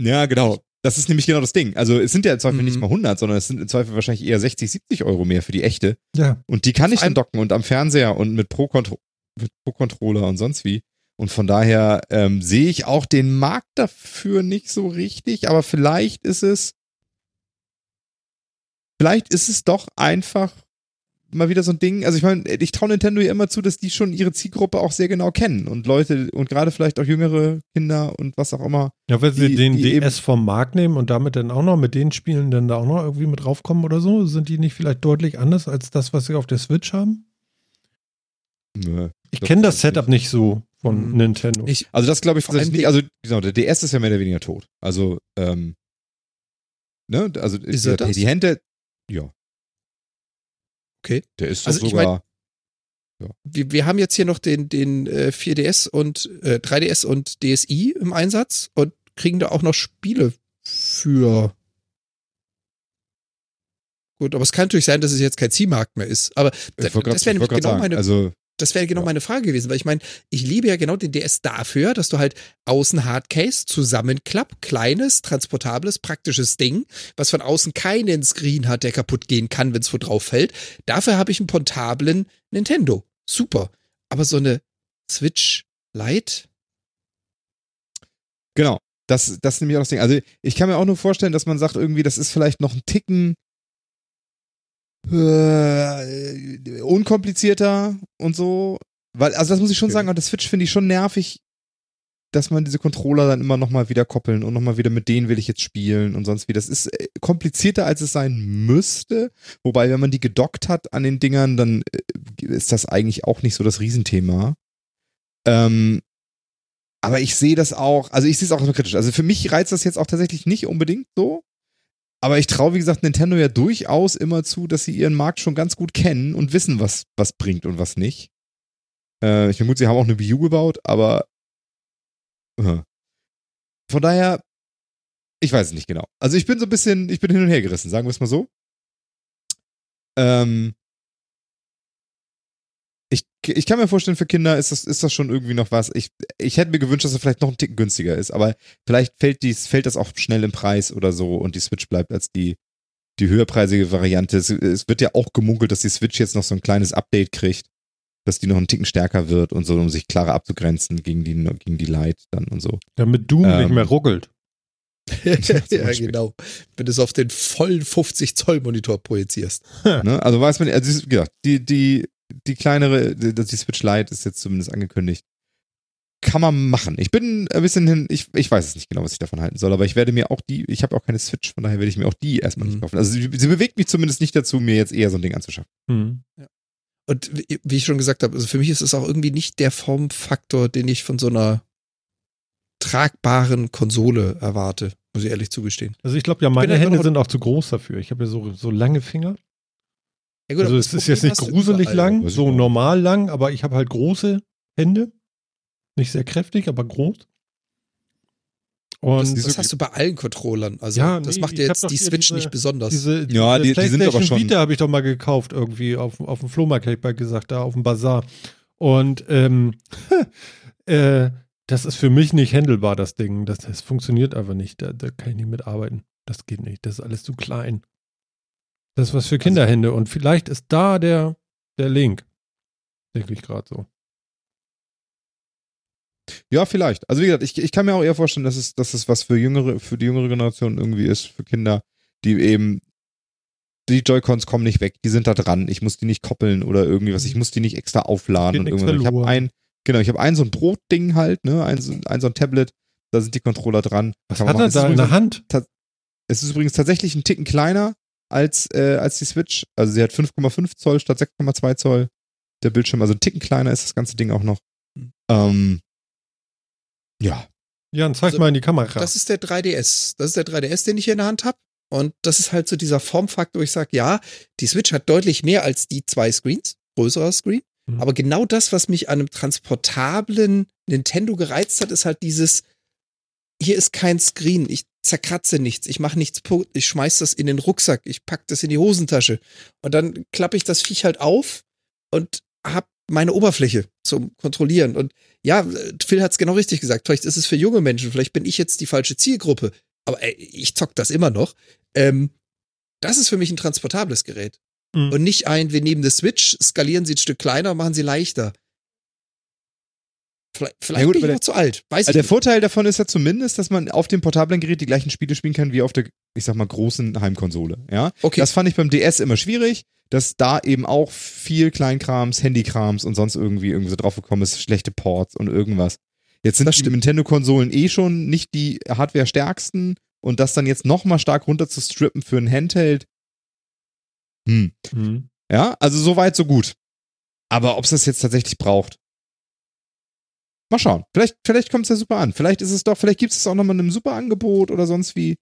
Speaker 3: Ja, genau. Das ist nämlich genau das Ding. Also es sind ja im Zweifel mhm. nicht mal 100, sondern es sind im Zweifel wahrscheinlich eher 60, 70 Euro mehr für die echte.
Speaker 1: Ja.
Speaker 3: Und die kann ich dann docken und am Fernseher und mit Pro-Controller Pro und sonst wie. Und von daher ähm, sehe ich auch den Markt dafür nicht so richtig, aber vielleicht ist es, vielleicht ist es doch einfach mal wieder so ein Ding. Also ich meine, ich traue Nintendo ja immer zu, dass die schon ihre Zielgruppe auch sehr genau kennen und Leute und gerade vielleicht auch jüngere Kinder und was auch immer.
Speaker 1: Ja, wenn sie die, den die DS vom Markt nehmen und damit dann auch noch mit den Spielen dann da auch noch irgendwie mit draufkommen oder so, sind die nicht vielleicht deutlich anders als das, was sie auf der Switch haben? Nö, ich kenne das Setup nicht. so von mhm. Nintendo.
Speaker 3: Ich, also das glaube ich, das nicht, also genau, der DS ist ja mehr oder weniger tot. Also, ähm, ne, also
Speaker 2: ist die,
Speaker 3: die Hände, ja.
Speaker 2: Okay.
Speaker 3: Der ist also sogar. Ich mein,
Speaker 2: ja. wir, wir haben jetzt hier noch den, den äh, 4DS und äh, 3DS und DSi im Einsatz und kriegen da auch noch Spiele für. Gut, aber es kann natürlich sein, dass es jetzt kein Ziehmarkt mehr ist. Aber das wäre nämlich genau
Speaker 3: sagen,
Speaker 2: meine.
Speaker 3: Also
Speaker 2: das wäre genau ja. meine Frage gewesen, weil ich meine, ich liebe ja genau den DS dafür, dass du halt außen Hardcase zusammenklapp, kleines, transportables, praktisches Ding, was von außen keinen Screen hat, der kaputt gehen kann, wenn es wo drauf fällt. Dafür habe ich einen portablen Nintendo. Super. Aber so eine Switch Lite?
Speaker 3: Genau. Das, das ist nämlich auch das Ding. Also ich kann mir auch nur vorstellen, dass man sagt, irgendwie, das ist vielleicht noch ein Ticken äh, unkomplizierter und so. Weil, also das muss ich schon okay. sagen, aber das Switch finde ich schon nervig, dass man diese Controller dann immer nochmal wieder koppeln und nochmal wieder mit denen will ich jetzt spielen und sonst wie. Das ist äh, komplizierter, als es sein müsste. Wobei, wenn man die gedockt hat an den Dingern, dann äh, ist das eigentlich auch nicht so das Riesenthema. Ähm, aber ich sehe das auch, also ich sehe es auch so kritisch. Also für mich reizt das jetzt auch tatsächlich nicht unbedingt so. Aber ich traue, wie gesagt, Nintendo ja durchaus immer zu, dass sie ihren Markt schon ganz gut kennen und wissen, was, was bringt und was nicht. Äh, ich vermute, sie haben auch eine Wii U gebaut, aber uh. von daher, ich weiß es nicht genau. Also ich bin so ein bisschen, ich bin hin und her gerissen, sagen wir es mal so. Ähm, ich, ich kann mir vorstellen, für Kinder ist das, ist das schon irgendwie noch was. Ich, ich hätte mir gewünscht, dass er vielleicht noch ein Ticken günstiger ist, aber vielleicht fällt, dies, fällt das auch schnell im Preis oder so und die Switch bleibt als die, die höherpreisige Variante. Es, es wird ja auch gemunkelt, dass die Switch jetzt noch so ein kleines Update kriegt, dass die noch einen Ticken stärker wird und so, um sich klarer abzugrenzen gegen die, gegen die Lite dann und so.
Speaker 1: Damit Doom ähm, nicht mehr ruckelt.
Speaker 2: ja, genau. Wenn du es auf den vollen 50 Zoll Monitor projizierst.
Speaker 3: ne? Also weiß man, also wie gesagt, die, die, die kleinere, die, Switch Lite ist jetzt zumindest angekündigt. Kann man machen. Ich bin ein bisschen hin, ich, ich weiß es nicht genau, was ich davon halten soll, aber ich werde mir auch die, ich habe auch keine Switch, von daher werde ich mir auch die erstmal mhm. nicht kaufen. Also sie, sie, bewegt mich zumindest nicht dazu, mir jetzt eher so ein Ding anzuschaffen. Mhm.
Speaker 2: Ja. Und wie ich schon gesagt habe, also für mich ist es auch irgendwie nicht der Formfaktor, den ich von so einer tragbaren Konsole erwarte, muss ich ehrlich zugestehen.
Speaker 1: Also ich glaube ja, meine Hände sind auch zu groß dafür. Ich habe ja so, so lange Finger. Ja gut, also es ist jetzt nicht gruselig lang, so normal lang, aber ich habe halt große Hände. Nicht sehr kräftig, aber groß.
Speaker 2: Und das, das hast du bei allen Controllern. Also
Speaker 1: ja,
Speaker 2: das nee, macht ja jetzt die Switch diese, nicht besonders.
Speaker 1: Diese, ja, die, die sind aber schon. Vita habe ich doch mal gekauft irgendwie auf, auf dem Flohmarkt, hätte ich mal gesagt, da auf dem Bazar. Und ähm, äh, das ist für mich nicht handelbar, das Ding. Das, das funktioniert einfach nicht. Da, da, kann ich nicht mitarbeiten. Das geht nicht. Das ist alles zu klein. Das ist was für also Kinderhände. Und vielleicht ist da der, der Link. Denke ich gerade so.
Speaker 3: Ja, vielleicht. Also wie gesagt, ich, ich kann mir auch eher vorstellen, dass es, dass es was für jüngere, für die jüngere Generation irgendwie ist, für Kinder, die eben die Joy-Cons kommen nicht weg, die sind da dran. Ich muss die nicht koppeln oder irgendwie was. Ich muss die nicht extra aufladen und irgendwas. Ich habe ein, genau, ich habe ein so ein Brotding halt, ne, ein, ein so ein Tablet, da sind die Controller dran.
Speaker 1: Was hat er da in der Hand?
Speaker 3: Es ist übrigens tatsächlich ein Ticken kleiner als, äh, als die Switch. Also sie hat 5,5 Zoll statt 6,2 Zoll der Bildschirm. Also ein Ticken kleiner ist das ganze Ding auch noch. Mhm. Ähm, ja.
Speaker 1: Jan, zeig also, mal in die Kamera.
Speaker 2: Das ist der 3DS. Das ist der 3DS, den ich hier in der Hand habe. Und das ist halt so dieser Formfaktor, wo ich sage, ja, die Switch hat deutlich mehr als die zwei Screens, größerer Screen. Mhm. Aber genau das, was mich an einem transportablen Nintendo gereizt hat, ist halt dieses, hier ist kein Screen, ich zerkratze nichts, ich mache nichts, ich schmeiß das in den Rucksack, ich pack das in die Hosentasche und dann klappe ich das Viech halt auf und hab meine Oberfläche zum Kontrollieren. Und ja, Phil hat es genau richtig gesagt. Vielleicht ist es für junge Menschen, vielleicht bin ich jetzt die falsche Zielgruppe, aber ey, ich zock das immer noch. Ähm, das ist für mich ein transportables Gerät. Mhm. Und nicht ein, wir nehmen eine Switch, skalieren sie ein Stück kleiner, machen sie leichter. Vielleicht, vielleicht ja gut, bin ich der, zu alt. Weiß
Speaker 3: also der nicht. Vorteil davon ist ja zumindest, dass man auf dem portablen Gerät die gleichen Spiele spielen kann wie auf der, ich sag mal, großen Heimkonsole. Ja, okay. Das fand ich beim DS immer schwierig, dass da eben auch viel Kleinkrams, Handykrams und sonst irgendwie irgendwie so drauf gekommen ist, schlechte Ports und irgendwas. Jetzt sind die Nintendo-Konsolen eh schon nicht die Hardware-stärksten und das dann jetzt nochmal stark runter zu strippen für ein Handheld. Hm. Mhm. Ja, also so weit, so gut. Aber ob es das jetzt tatsächlich braucht, Mal schauen. Vielleicht, vielleicht kommt es ja super an. Vielleicht ist es doch, vielleicht gibt es auch nochmal in einem super Angebot oder sonst wie.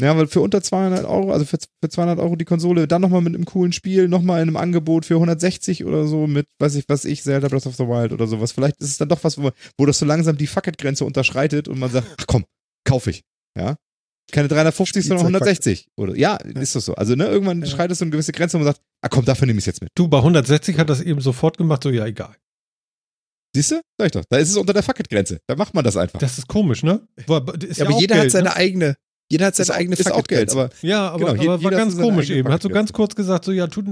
Speaker 3: Ja, weil für unter 200 Euro, also für, für 200 Euro die Konsole, dann nochmal mit einem coolen Spiel, nochmal in einem Angebot für 160 oder so mit, weiß ich, was ich, Zelda Breath of the Wild oder sowas. Vielleicht ist es dann doch was, wo, wo das so langsam die Fucket-Grenze unterschreitet und man sagt, ach komm, kauf ich. Ja. Keine 350, sondern 160. Oder, ja, ist das so. Also, ne, irgendwann ja. schreitet es so eine gewisse Grenze und man sagt, ah komm, dafür nehme ich es jetzt mit.
Speaker 1: Du, bei 160 hat das eben sofort gemacht, so, ja, egal.
Speaker 3: Siehst du? Sag ich doch. Da ist es unter der Fucket-Grenze. Da macht man das einfach.
Speaker 1: Das ist komisch, ne?
Speaker 2: Aber, ja, aber jeder Geld, hat seine ne? eigene. Jeder hat seine ist, eigene
Speaker 3: ist auch Geld, aber
Speaker 1: ja, aber, genau, aber war ganz komisch eben. Hat so ganz kurz gesagt, so ja, tu,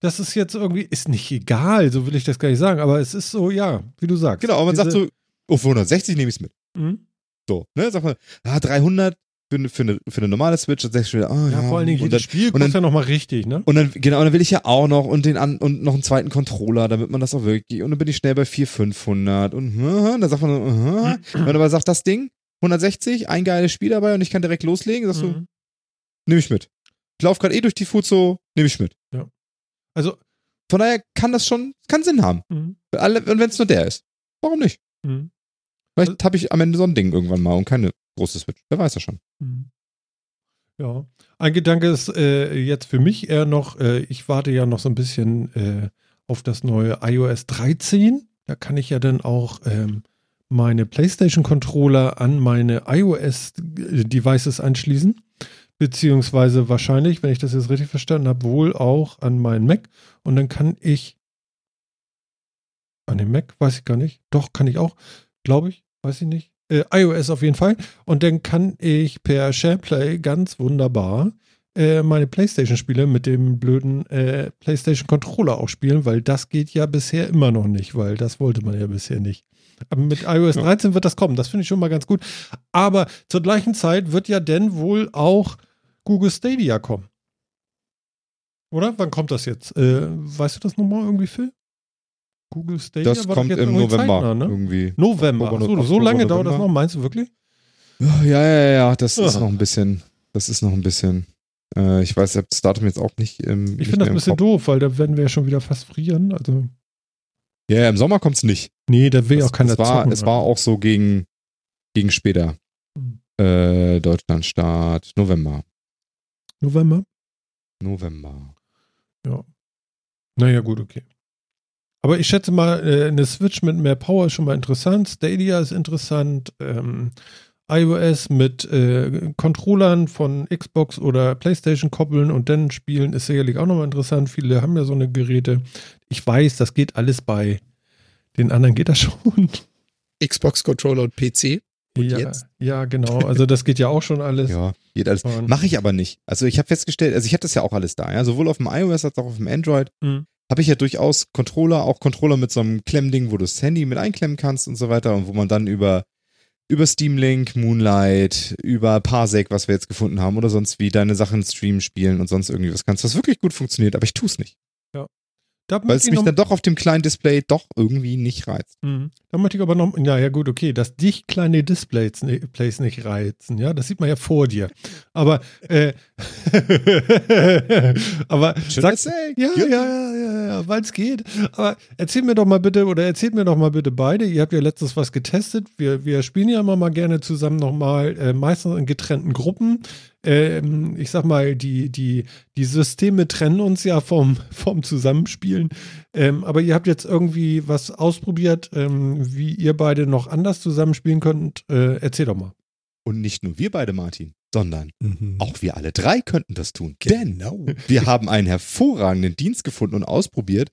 Speaker 1: das ist jetzt irgendwie ist nicht egal, so will ich das gar nicht sagen, aber es ist so, ja, wie du sagst.
Speaker 3: Genau, aber man sagt so, oh, für 160 nehme ich es mit. Mhm. So, ne, sag mal, ah, 300 für, für, eine, für eine normale Switch, dann sagst du wieder, oh, ja,
Speaker 1: ja, vor allen Dingen jedes dann, Spiel kostet ja nochmal richtig, ne?
Speaker 3: Und dann, genau, und dann will ich ja auch noch und den an, und noch einen zweiten Controller, damit man das auch wirklich, und dann bin ich schnell bei 400, 500 und, uh, dann sagt man, uh, wenn man aber sagt, das Ding, 160, ein geiles Spiel dabei und ich kann direkt loslegen, sagst mhm. du, nehme ich mit. Ich laufe gerade eh durch die Fuzo, nehme ich mit.
Speaker 1: Ja. Also,
Speaker 3: Von daher kann das schon, kann Sinn haben. Mhm. und wenn es nur der ist. Warum nicht? Mhm. Vielleicht habe ich am Ende so ein Ding irgendwann mal und keine große Switch. Wer weiß das schon. Mhm.
Speaker 1: Ja. Ein Gedanke ist äh, jetzt für mich eher noch, äh, ich warte ja noch so ein bisschen äh, auf das neue iOS 13. Da kann ich ja dann auch ähm, meine PlayStation-Controller an meine iOS-Devices anschließen. Beziehungsweise wahrscheinlich, wenn ich das jetzt richtig verstanden habe, wohl auch an meinen Mac. Und dann kann ich an den Mac, weiß ich gar nicht. Doch, kann ich auch, glaube ich, weiß ich nicht. Äh, iOS auf jeden Fall. Und dann kann ich per SharePlay ganz wunderbar äh, meine PlayStation-Spiele mit dem blöden äh, PlayStation-Controller auch spielen, weil das geht ja bisher immer noch nicht, weil das wollte man ja bisher nicht. Aber mit iOS 13 wird das kommen. Das finde ich schon mal ganz gut. Aber zur gleichen Zeit wird ja denn wohl auch Google Stadia kommen. Oder? Wann kommt das jetzt? Äh, weißt du das nochmal irgendwie, Phil?
Speaker 3: Google Stadia das kommt im November zeitnah, ne? irgendwie.
Speaker 1: November. Oktober, so, so lange November. dauert das noch, meinst du wirklich?
Speaker 3: Ja, ja, ja, das ja. ist noch ein bisschen. Das ist noch ein bisschen. Äh, ich weiß, das Datum jetzt auch nicht. Ähm,
Speaker 1: ich finde das ein bisschen Kopf. doof, weil da werden wir ja schon wieder fast frieren. Also.
Speaker 3: Ja, ja im Sommer kommt es nicht.
Speaker 1: Nee, da will das, auch keiner
Speaker 3: es war, zocken, Es war auch so gegen, gegen später. Hm. Äh, Deutschlandstart, November.
Speaker 1: November?
Speaker 3: November.
Speaker 1: Ja. Naja, gut, okay. Aber ich schätze mal, äh, eine Switch mit mehr Power ist schon mal interessant. Stadia ist interessant. Ähm, iOS mit äh, Controllern von Xbox oder PlayStation koppeln und dann spielen ist sicherlich auch nochmal interessant. Viele haben ja so eine Geräte. Ich weiß, das geht alles bei den anderen geht das schon.
Speaker 2: Xbox Controller und PC. Und
Speaker 1: ja, jetzt? ja, genau. Also das geht ja auch schon alles.
Speaker 3: ja, geht alles. Mache ich aber nicht. Also ich habe festgestellt, also ich habe das ja auch alles da, ja, sowohl auf dem iOS als auch auf dem Android. Mhm habe ich ja durchaus Controller, auch Controller mit so einem Klemmding, wo du das Handy mit einklemmen kannst und so weiter und wo man dann über über Steam Link, Moonlight, über Parsec, was wir jetzt gefunden haben oder sonst wie deine Sachen streamen, spielen und sonst irgendwie was kannst, was wirklich gut funktioniert, aber ich tue es nicht. Da Weil es mich dann doch auf dem kleinen Display doch irgendwie nicht reizt.
Speaker 1: Mhm. Da möchte ich aber noch, ja, ja, gut, okay, dass dich kleine Displays, Displays nicht reizen, ja, das sieht man ja vor dir. Aber, äh, aber, sag, ja, ja, ja, ja, ja, weil es geht. Aber erzähl mir doch mal bitte, oder erzählt mir doch mal bitte beide, ihr habt ja letztens was getestet, wir, wir spielen ja immer mal gerne zusammen nochmal, äh, meistens in getrennten Gruppen ähm, ich sag mal, die, die, die Systeme trennen uns ja vom, vom Zusammenspielen. Ähm, aber ihr habt jetzt irgendwie was ausprobiert, ähm, wie ihr beide noch anders zusammenspielen könnt. Äh, erzähl doch mal.
Speaker 3: Und nicht nur wir beide, Martin, sondern mhm. auch wir alle drei könnten das tun. Genau. Denn wir haben einen hervorragenden Dienst gefunden und ausprobiert,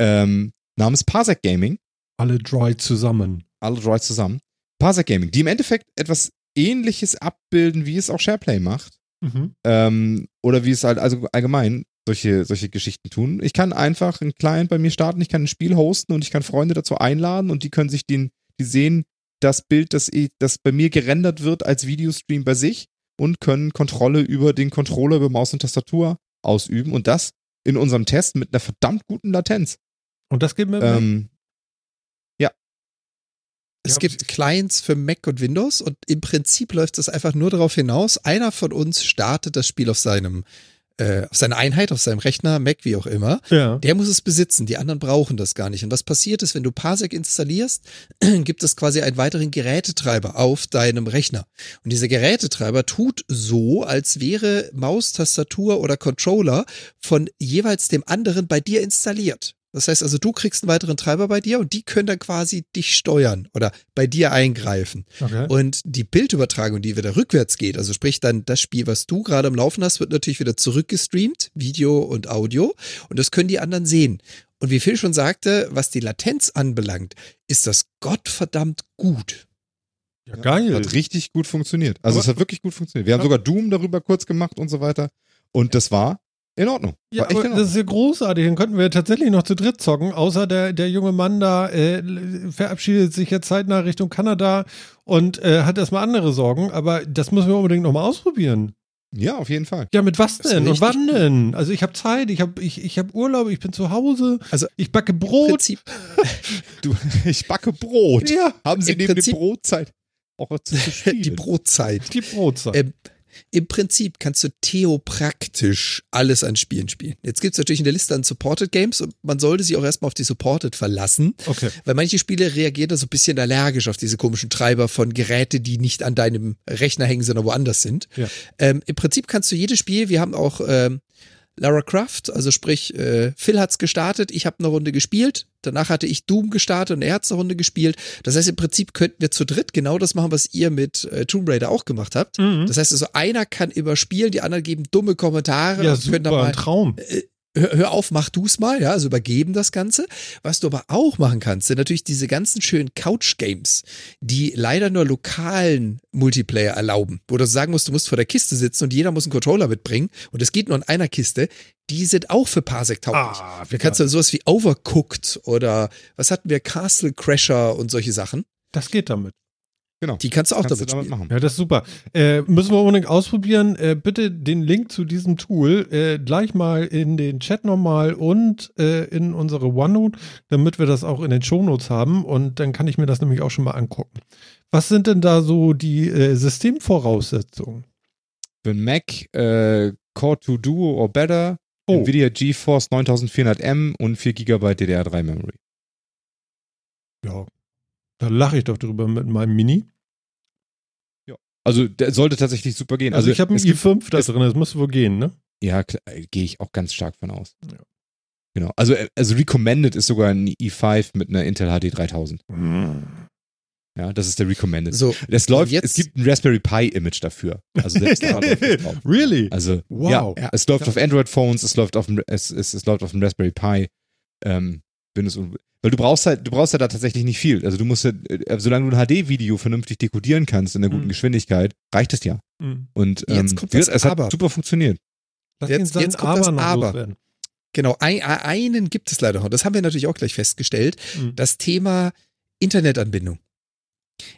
Speaker 3: ähm, namens Parsec Gaming.
Speaker 1: Alle drei zusammen.
Speaker 3: Alle drei zusammen. Parsec Gaming, die im Endeffekt etwas ähnliches abbilden, wie es auch SharePlay macht. Mhm. Ähm, oder wie es halt also allgemein solche, solche Geschichten tun. Ich kann einfach einen Client bei mir starten, ich kann ein Spiel hosten und ich kann Freunde dazu einladen und die können sich den, die sehen das Bild, das, das bei mir gerendert wird als Videostream bei sich und können Kontrolle über den Controller, über Maus und Tastatur ausüben und das in unserem Test mit einer verdammt guten Latenz.
Speaker 1: Und das geht mir
Speaker 3: ähm,
Speaker 2: es ja. gibt Clients für Mac und Windows und im Prinzip läuft es einfach nur darauf hinaus, einer von uns startet das Spiel auf seinem äh, auf seiner Einheit, auf seinem Rechner, Mac, wie auch immer, ja. der muss es besitzen. Die anderen brauchen das gar nicht. Und was passiert ist, wenn du Parsec installierst, gibt es quasi einen weiteren Gerätetreiber auf deinem Rechner. Und dieser Gerätetreiber tut so, als wäre Maus, Tastatur oder Controller von jeweils dem anderen bei dir installiert. Das heißt also, du kriegst einen weiteren Treiber bei dir und die können dann quasi dich steuern oder bei dir eingreifen. Okay. Und die Bildübertragung, die wieder rückwärts geht, also sprich dann das Spiel, was du gerade am Laufen hast, wird natürlich wieder zurückgestreamt, Video und Audio. Und das können die anderen sehen. Und wie Phil schon sagte, was die Latenz anbelangt, ist das Gottverdammt gut.
Speaker 3: Ja, geil. Hat richtig gut funktioniert. Also Aber, es hat wirklich gut funktioniert. Wir haben sogar Doom darüber kurz gemacht und so weiter. Und das war in Ordnung.
Speaker 1: Ja, aber Ordnung. das ist ja großartig. Dann könnten wir tatsächlich noch zu dritt zocken, außer der, der junge Mann da äh, verabschiedet sich jetzt zeitnah Richtung Kanada und äh, hat erstmal andere Sorgen. Aber das müssen wir unbedingt nochmal ausprobieren.
Speaker 3: Ja, auf jeden Fall.
Speaker 1: Ja, mit was denn und wann denn? Also ich habe Zeit, ich habe ich, ich hab Urlaub, ich bin zu Hause, also ich backe Brot.
Speaker 3: du, ich backe Brot.
Speaker 2: Ja.
Speaker 3: Haben Sie neben
Speaker 2: Prinzip,
Speaker 3: der Brotzeit
Speaker 2: auch zu spielen? Die Brotzeit.
Speaker 1: Die Brotzeit. Ähm,
Speaker 2: Im Prinzip kannst du theopraktisch alles an Spielen spielen. Jetzt gibt es natürlich eine Liste an Supported Games und man sollte sich auch erstmal auf die Supported verlassen. Okay. Weil manche Spiele reagieren da so ein bisschen allergisch auf diese komischen Treiber von Geräte, die nicht an deinem Rechner hängen, sondern woanders sind. Ja. Ähm, Im Prinzip kannst du jedes Spiel, wir haben auch ähm, Lara Croft, also sprich, äh, Phil hat's gestartet, ich habe eine Runde gespielt, danach hatte ich Doom gestartet und er hat eine Runde gespielt. Das heißt, im Prinzip könnten wir zu dritt genau das machen, was ihr mit äh, Tomb Raider auch gemacht habt. Mhm. Das heißt also, einer kann überspielen, die anderen geben dumme Kommentare.
Speaker 1: Ja, super, können dann mal, ein Traum.
Speaker 2: Äh, hör, hör auf, mach du's mal, ja, also übergeben das Ganze. Was du aber auch machen kannst, sind natürlich diese ganzen schönen Couch-Games, die leider nur lokalen Multiplayer erlauben, wo du sagen musst, du musst vor der Kiste sitzen und jeder muss einen Controller mitbringen und es geht nur in einer Kiste. Die sind auch für Parsec tauglich. Ah, da kannst du sowas wie Overcooked oder was hatten wir, Castle Crasher und solche Sachen.
Speaker 1: Das geht damit.
Speaker 2: Genau. Die kannst du auch kannst damit, du damit
Speaker 1: machen. Ja, das ist super. Äh, müssen wir unbedingt ausprobieren. Äh, bitte den Link zu diesem Tool äh, gleich mal in den Chat nochmal und äh, in unsere OneNote, damit wir das auch in den Shownotes haben. Und dann kann ich mir das nämlich auch schon mal angucken. Was sind denn da so die äh, Systemvoraussetzungen?
Speaker 3: Für Mac äh, Core 2 Duo or Better, oh. NVIDIA GeForce 9400M und 4 GB DDR3 Memory.
Speaker 1: Ja, da lache ich doch drüber mit meinem Mini.
Speaker 3: Ja. Also der sollte tatsächlich super gehen.
Speaker 1: Also, also ich habe einen i5 da drin, das muss wohl gehen, ne?
Speaker 3: Ja, äh, gehe ich auch ganz stark von aus. Ja. Genau. Also, äh, also recommended ist sogar ein i5 mit einer Intel HD 3000. Mhm. Ja, das ist der recommended. So, das läuft, jetzt, es gibt ein Raspberry Pi Image dafür. Also selbst da
Speaker 1: drauf. Really?
Speaker 3: Also wow. Ja, es läuft ja. auf Android Phones, es läuft auf es, es, es läuft auf dem Raspberry Pi. Ähm, Windows weil du brauchst halt, du brauchst ja da tatsächlich nicht viel. Also du musst ja, äh, solange du ein HD-Video vernünftig dekodieren kannst in einer guten mhm. Geschwindigkeit, reicht es ja. Mhm. Und ähm, jetzt kommt das es
Speaker 2: aber.
Speaker 3: hat super funktioniert.
Speaker 2: Lass jetzt, jetzt kommt aber das Aber. Genau, ein, einen gibt es leider noch. Das haben wir natürlich auch gleich festgestellt. Mhm. Das Thema Internetanbindung.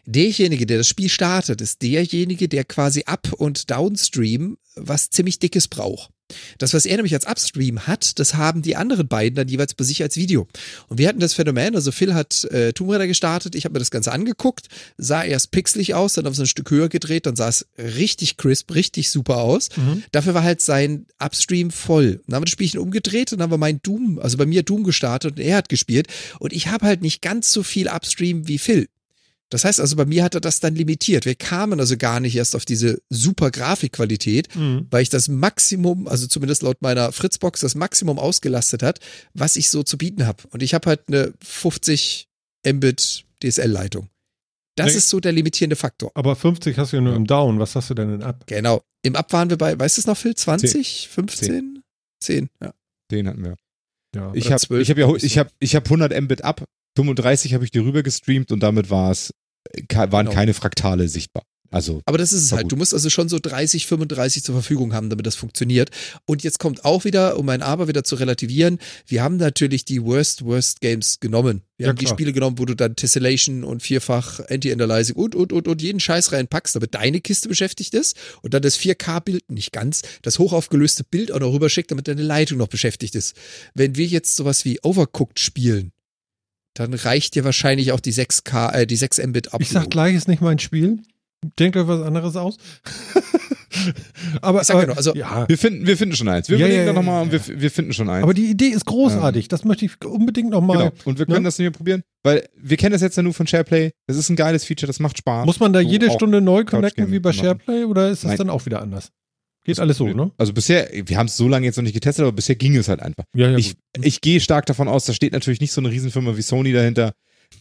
Speaker 2: Derjenige, der das Spiel startet, ist derjenige, der quasi Up- und Downstream was ziemlich Dickes braucht. Das, was er nämlich als Upstream hat, das haben die anderen beiden dann jeweils bei sich als Video. Und wir hatten das Phänomen, also Phil hat äh, Tomb Raider gestartet, ich habe mir das Ganze angeguckt, sah erst pixelig aus, dann auf so ein Stück höher gedreht, dann sah es richtig crisp, richtig super aus. Mhm. Dafür war halt sein Upstream voll. Dann haben wir das Spielchen umgedreht und dann haben wir mein Doom, also bei mir Doom gestartet und er hat gespielt. Und ich habe halt nicht ganz so viel Upstream wie Phil. Das heißt also, bei mir hat er das dann limitiert. Wir kamen also gar nicht erst auf diese super Grafikqualität, mhm. weil ich das Maximum, also zumindest laut meiner Fritzbox, das Maximum ausgelastet hat, was ich so zu bieten habe. Und ich habe halt eine 50 Mbit DSL-Leitung. Das nee. ist so der limitierende Faktor.
Speaker 1: Aber 50 hast du ja nur im Down. Was hast du denn in Up?
Speaker 2: Genau. Im Up waren wir bei, weißt du es noch, Phil? 20? 10. 15? 10. 10, ja.
Speaker 3: Den hatten wir. Ja. Ich habe ich hab ja ich hab, ich hab 100 Mbit Up, 35 habe ich dir rüber gestreamt und damit war es waren genau. keine Fraktale sichtbar. Also,
Speaker 2: aber das ist es halt. Gut. Du musst also schon so 30, 35 zur Verfügung haben, damit das funktioniert. Und jetzt kommt auch wieder, um mein Aber wieder zu relativieren, wir haben natürlich die Worst, Worst Games genommen. Wir ja, haben klar. die Spiele genommen, wo du dann Tessellation und vierfach Anti-Analyzing und, und, und, und jeden Scheiß reinpackst, damit deine Kiste beschäftigt ist und dann das 4K-Bild, nicht ganz, das hochaufgelöste Bild auch noch rüberschickt, damit deine Leitung noch beschäftigt ist. Wenn wir jetzt sowas wie Overcooked spielen, dann reicht dir wahrscheinlich auch die 6K, äh, die 6 Mbit ab.
Speaker 1: Ich sag gleich, ist nicht mein Spiel. Denkt euch was anderes aus.
Speaker 3: aber, aber genau, also, ja. wir, finden, wir finden schon eins. Wir ja, überlegen ja, da nochmal und wir, wir finden schon eins.
Speaker 1: Aber die Idee ist großartig. Ähm, das möchte ich unbedingt nochmal. Genau.
Speaker 3: Und wir können ne? das hier probieren, weil wir kennen das jetzt ja nur von SharePlay. Das ist ein geiles Feature, das macht Spaß.
Speaker 1: Muss man da jede Stunde neu connecten wie bei SharePlay oder ist das Nein. dann auch wieder anders? Geht alles so, ne?
Speaker 3: Also bisher, wir haben es so lange jetzt noch nicht getestet, aber bisher ging es halt einfach. Ja, ja, ich, ich gehe stark davon aus, da steht natürlich nicht so eine Riesenfirma wie Sony dahinter.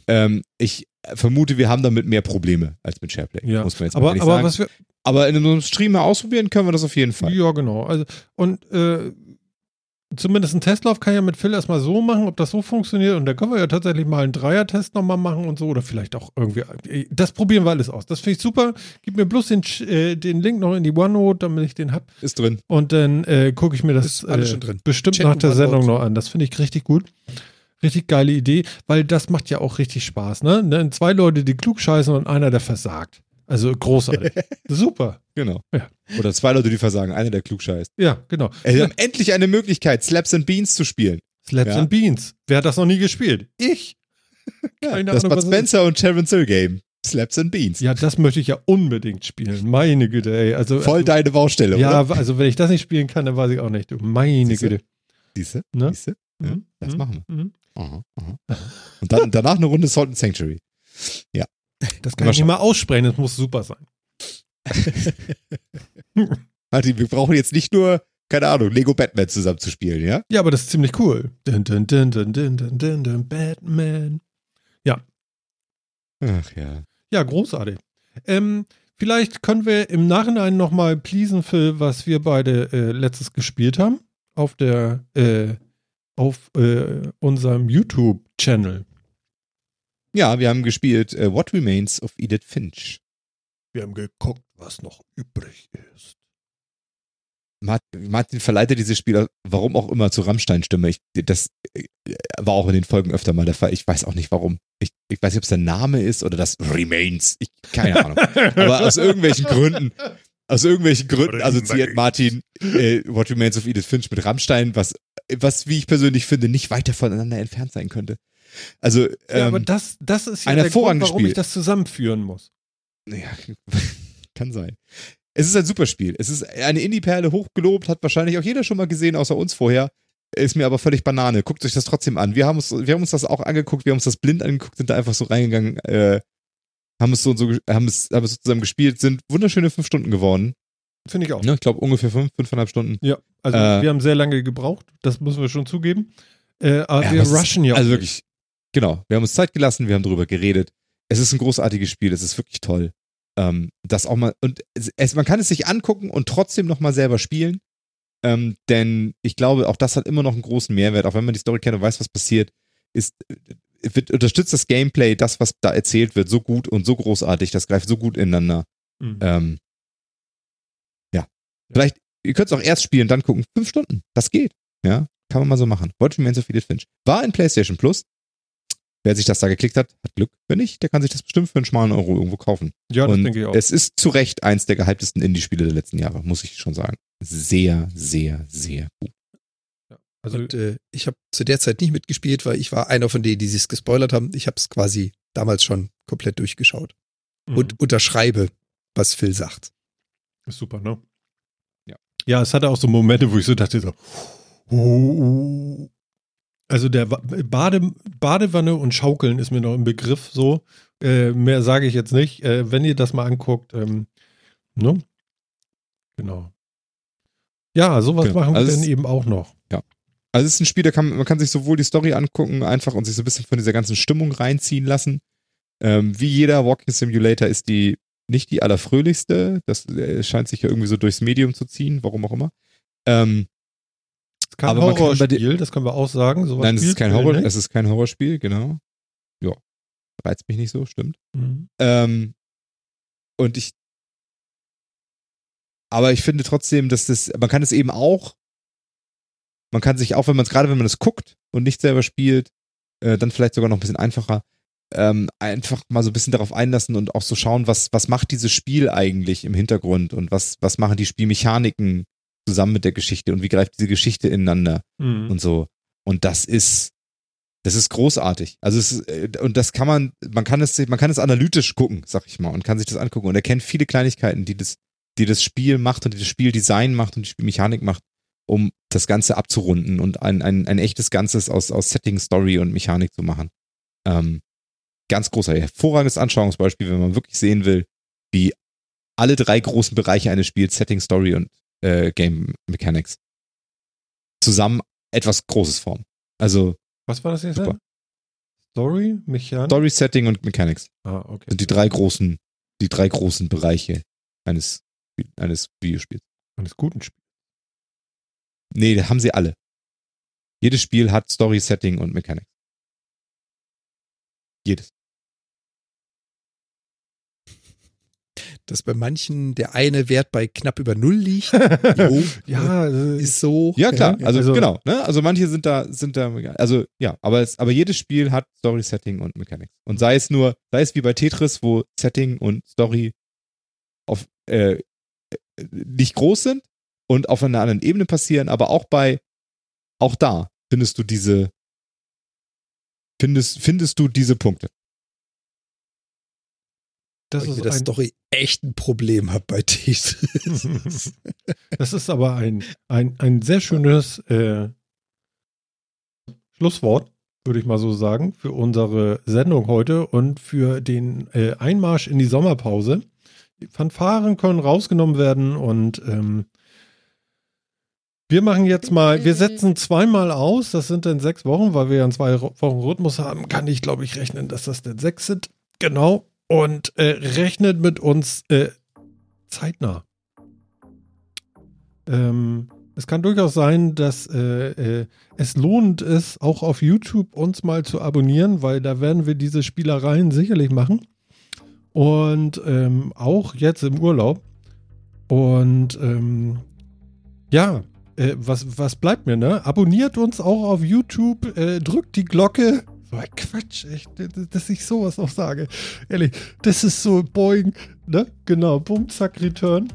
Speaker 3: Ähm, ich vermute, wir haben damit mehr Probleme als mit SharePlay. Ja. Muss man jetzt aber, mal aber sagen. Was wir, aber in einem Stream mal ausprobieren können wir das auf jeden Fall.
Speaker 1: Ja, genau. Also, und äh, zumindest einen Testlauf kann ich ja mit Phil erstmal so machen, ob das so funktioniert. Und da können wir ja tatsächlich mal einen Dreier-Test nochmal machen und so. Oder vielleicht auch irgendwie. Das probieren wir alles aus. Das finde ich super. Gib mir bloß den, äh, den Link noch in die OneNote, damit ich den habe.
Speaker 3: Ist drin.
Speaker 1: Und dann äh, gucke ich mir das äh, bestimmt Checken nach der Sendung noch an. Das finde ich richtig gut. Richtig geile Idee, weil das macht ja auch richtig Spaß, ne? Zwei Leute, die klug scheißen und einer, der versagt. Also großartig. Super.
Speaker 3: Genau. Ja. Oder zwei Leute, die versagen, einer, der klug scheißt.
Speaker 1: Ja, genau.
Speaker 3: Wir haben endlich eine Möglichkeit, Slaps and Beans zu spielen.
Speaker 1: Slaps ja? and Beans. Wer hat das noch nie gespielt? Ich.
Speaker 3: Keine ja, das Ahnung, Bud Spencer und Terence Hill Game. Slaps and Beans.
Speaker 1: Ja, das möchte ich ja unbedingt spielen. Meine Güte, ey. Also,
Speaker 3: Voll
Speaker 1: also,
Speaker 3: deine Baustelle,
Speaker 1: ja, oder? also wenn ich das nicht spielen kann, dann weiß ich auch nicht. Du, meine Siehste? Güte.
Speaker 3: Siehste? Ne? Siehste? Ja, mhm. Das machen wir. Mhm. Aha, aha. Und dann, danach eine Runde Salt and Sanctuary. Ja.
Speaker 1: Das kann ich nicht mal aussprechen, das muss super sein.
Speaker 3: Martin, wir brauchen jetzt nicht nur, keine Ahnung, Lego Batman zusammen zu spielen, ja?
Speaker 1: Ja, aber das ist ziemlich cool. Dun, dun, dun, dun, dun, dun, dun, dun, Batman. Ja.
Speaker 3: Ach ja.
Speaker 1: Ja, großartig. Ähm, vielleicht können wir im Nachhinein nochmal pleasen für was wir beide äh, letztes gespielt haben. Auf der, äh, auf äh, unserem YouTube-Channel.
Speaker 3: Ja, wir haben gespielt uh, What Remains of Edith Finch.
Speaker 1: Wir haben geguckt, was noch übrig ist.
Speaker 3: Martin verleitet dieses Spiel, warum auch immer, zur Rammstein-Stimme. Das äh, war auch in den Folgen öfter mal der Fall. Ich weiß auch nicht warum. Ich, ich weiß nicht, ob es der Name ist oder das Remains. Ich, keine Ahnung. Aber aus irgendwelchen Gründen, aus irgendwelchen Gründen assoziiert Martin äh, What Remains of Edith Finch mit Rammstein, was, was, wie ich persönlich finde, nicht weiter voneinander entfernt sein könnte. Also, ähm, ja,
Speaker 1: aber ähm, das, das ist ja der Grund, warum ich das zusammenführen muss.
Speaker 3: Ja, kann sein. Es ist ein super Spiel. Es ist eine Indie-Perle, hochgelobt, hat wahrscheinlich auch jeder schon mal gesehen, außer uns vorher. Ist mir aber völlig Banane. Guckt euch das trotzdem an. Wir haben uns, wir haben uns das auch angeguckt, wir haben uns das blind angeguckt, sind da einfach so reingegangen, äh, haben es so und so, haben es, haben es zusammen gespielt, sind wunderschöne fünf Stunden geworden.
Speaker 1: Finde ich auch.
Speaker 3: Ja, ich glaube ungefähr fünf, fünfeinhalb Stunden.
Speaker 1: Ja, also äh, wir haben sehr lange gebraucht, das müssen wir schon zugeben. Äh, aber ja, wir rushen ja
Speaker 3: auch. Also wirklich, genau. Wir haben uns Zeit gelassen, wir haben darüber geredet. Es ist ein großartiges Spiel, es ist wirklich toll. Ähm, das auch mal, und es, man kann es sich angucken und trotzdem nochmal selber spielen. Ähm, denn ich glaube, auch das hat immer noch einen großen Mehrwert, auch wenn man die Story kennt und weiß, was passiert, ist, äh, wird, unterstützt das Gameplay, das, was da erzählt wird, so gut und so großartig, das greift so gut ineinander. Mhm. Ähm, ja. Vielleicht, ihr könnt es auch erst spielen, dann gucken. Fünf Stunden, das geht. Ja, kann man mal so machen. Watching Remains of Edith Finch. War in PlayStation Plus. Wer sich das da geklickt hat, hat Glück. Wenn nicht, der kann sich das bestimmt für einen schmalen Euro irgendwo kaufen.
Speaker 1: Ja, das Und denke ich auch.
Speaker 3: Es ist zu Recht eins der gehyptesten Indie-Spiele der letzten Jahre, muss ich schon sagen. Sehr, sehr, sehr gut.
Speaker 2: Also und, äh, ich habe zu der Zeit nicht mitgespielt, weil ich war einer von denen, die sich gespoilert haben. Ich habe es quasi damals schon komplett durchgeschaut. Mhm. Und unterschreibe, was Phil sagt.
Speaker 1: Ist super, ne? Ja. Ja, es hatte auch so Momente, wo ich so dachte, so, uh, also der Bade, Badewanne und Schaukeln ist mir noch im Begriff so. Äh, mehr sage ich jetzt nicht. Äh, wenn ihr das mal anguckt, ähm, ne? Genau. Ja, sowas genau. machen wir also dann eben auch noch.
Speaker 3: Ja. Also es ist ein Spiel, da kann man kann sich sowohl die Story angucken, einfach und sich so ein bisschen von dieser ganzen Stimmung reinziehen lassen. Ähm, wie jeder Walking Simulator ist die nicht die allerfröhlichste. Das äh, scheint sich ja irgendwie so durchs Medium zu ziehen, warum auch immer. Ähm,
Speaker 1: kein aber Horrorspiel, das können wir auch sagen.
Speaker 3: Sowas Nein, es ist kein Horror, es ist kein Horrorspiel, genau. Ja, reizt mich nicht so, stimmt. Mhm. Ähm, und ich, aber ich finde trotzdem, dass das, man kann es eben auch, man kann sich auch, wenn man es gerade, wenn man es guckt und nicht selber spielt, äh, dann vielleicht sogar noch ein bisschen einfacher, ähm, einfach mal so ein bisschen darauf einlassen und auch so schauen, was, was macht dieses Spiel eigentlich im Hintergrund und was, was machen die Spielmechaniken zusammen mit der Geschichte und wie greift diese Geschichte ineinander mhm. und so. Und das ist, das ist großartig. Also es ist, äh, und das kann man, man kann es, man kann es analytisch gucken, sag ich mal, und kann sich das angucken und erkennt viele Kleinigkeiten, die das, die das Spiel macht und die das Spieldesign macht und die Spielmechanik macht, um das Ganze abzurunden und ein, ein, ein echtes Ganzes aus, aus Setting, Story und Mechanik zu machen. Ähm, ganz großartig. Hervorragendes Anschauungsbeispiel, wenn man wirklich sehen will, wie alle drei großen Bereiche eines Spiels, Setting, Story und äh, Game Mechanics zusammen etwas Großes formen. Also.
Speaker 1: Was war das jetzt? Super. Story, Mechanik?
Speaker 3: Story, Setting und Mechanics.
Speaker 1: Ah, okay.
Speaker 3: Sind die drei großen, die drei großen Bereiche eines, eines Videospiels.
Speaker 1: Eines guten Spiels.
Speaker 3: Nee, haben sie alle. Jedes Spiel hat Story, Setting und Mechanics. Jedes.
Speaker 2: Dass bei manchen der eine Wert bei knapp über Null liegt.
Speaker 1: jo, ja, ist so.
Speaker 3: Ja, klar. Also, also, genau. Ne? Also manche sind da, sind da, also ja, aber, es, aber jedes Spiel hat Story, Setting und Mechanics. Und sei es nur, sei es wie bei Tetris, wo Setting und Story auf, äh, nicht groß sind und auf einer anderen Ebene passieren, aber auch bei, auch da findest du diese, findest, findest du diese Punkte.
Speaker 2: Das Weil ist ich das doch echt ein Problem habe bei Tetris.
Speaker 1: das ist aber ein, ein, ein sehr schönes äh, Schlusswort, würde ich mal so sagen, für unsere Sendung heute und für den äh, Einmarsch in die Sommerpause. Die Fanfaren können rausgenommen werden und ähm, wir machen jetzt mal, wir setzen zweimal aus, das sind dann sechs Wochen, weil wir ja einen zwei Wochen Rhythmus haben, kann ich glaube ich rechnen, dass das dann sechs sind. Genau. Und äh, rechnet mit uns äh, zeitnah. Ähm, es kann durchaus sein, dass äh, äh, es lohnend ist, auch auf YouTube uns mal zu abonnieren, weil da werden wir diese Spielereien sicherlich machen. Und ähm, auch jetzt im Urlaub. Und ähm, ja, äh, was, was bleibt mir, ne? Abonniert uns auch auf YouTube, äh, drückt die Glocke. So Quatsch, echt, dass ich sowas noch sage. Ehrlich, das ist so Boing, ne? Genau, Boom, zack, Return.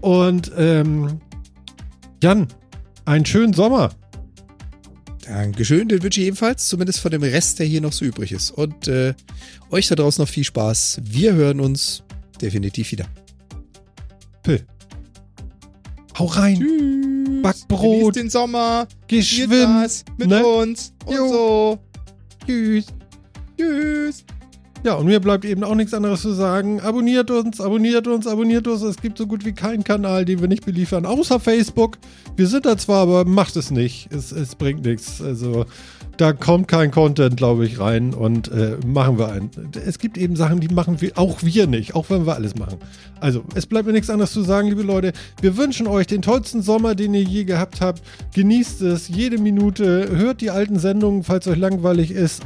Speaker 1: Und ähm, Jan, einen schönen Sommer.
Speaker 2: Dankeschön, den wünsche ich ebenfalls, zumindest von dem Rest, der hier noch so übrig ist. Und äh, euch da draußen noch viel Spaß. Wir hören uns definitiv wieder.
Speaker 1: Pill. Hau rein.
Speaker 2: Tschüss.
Speaker 1: Backbrot. Genießt
Speaker 2: den Sommer.
Speaker 1: Geh schwimmen.
Speaker 2: Mit ne? uns. Und jo. so.
Speaker 1: Tschüss.
Speaker 2: Tschüss.
Speaker 1: Ja, und mir bleibt eben auch nichts anderes zu sagen. Abonniert uns, abonniert uns, abonniert uns. Es gibt so gut wie keinen Kanal, den wir nicht beliefern, außer Facebook. Wir sind da zwar, aber macht es nicht. Es, es bringt nichts. Also da kommt kein Content, glaube ich, rein und äh, machen wir einen. Es gibt eben Sachen, die machen wir auch wir nicht, auch wenn wir alles machen. Also, es bleibt mir nichts anderes zu sagen, liebe Leute. Wir wünschen euch den tollsten Sommer, den ihr je gehabt habt. Genießt es jede Minute, hört die alten Sendungen, falls euch langweilig ist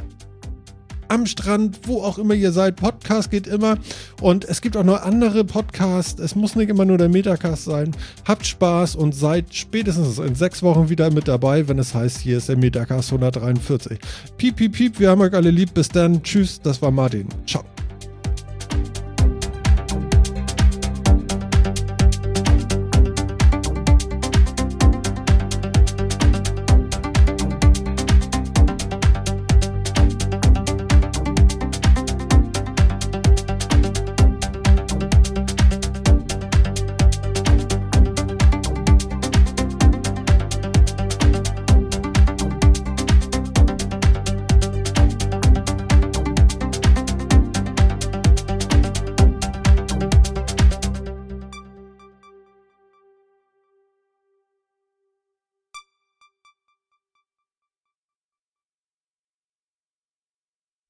Speaker 1: am Strand, wo auch immer ihr seid. Podcast geht immer. Und es gibt auch noch andere Podcasts. Es muss nicht immer nur der Metacast sein. Habt Spaß und seid spätestens in sechs Wochen wieder mit dabei, wenn es heißt, hier ist der Metacast 143. Piep, piep, piep. Wir haben euch alle lieb. Bis dann. Tschüss. Das war Martin. Ciao.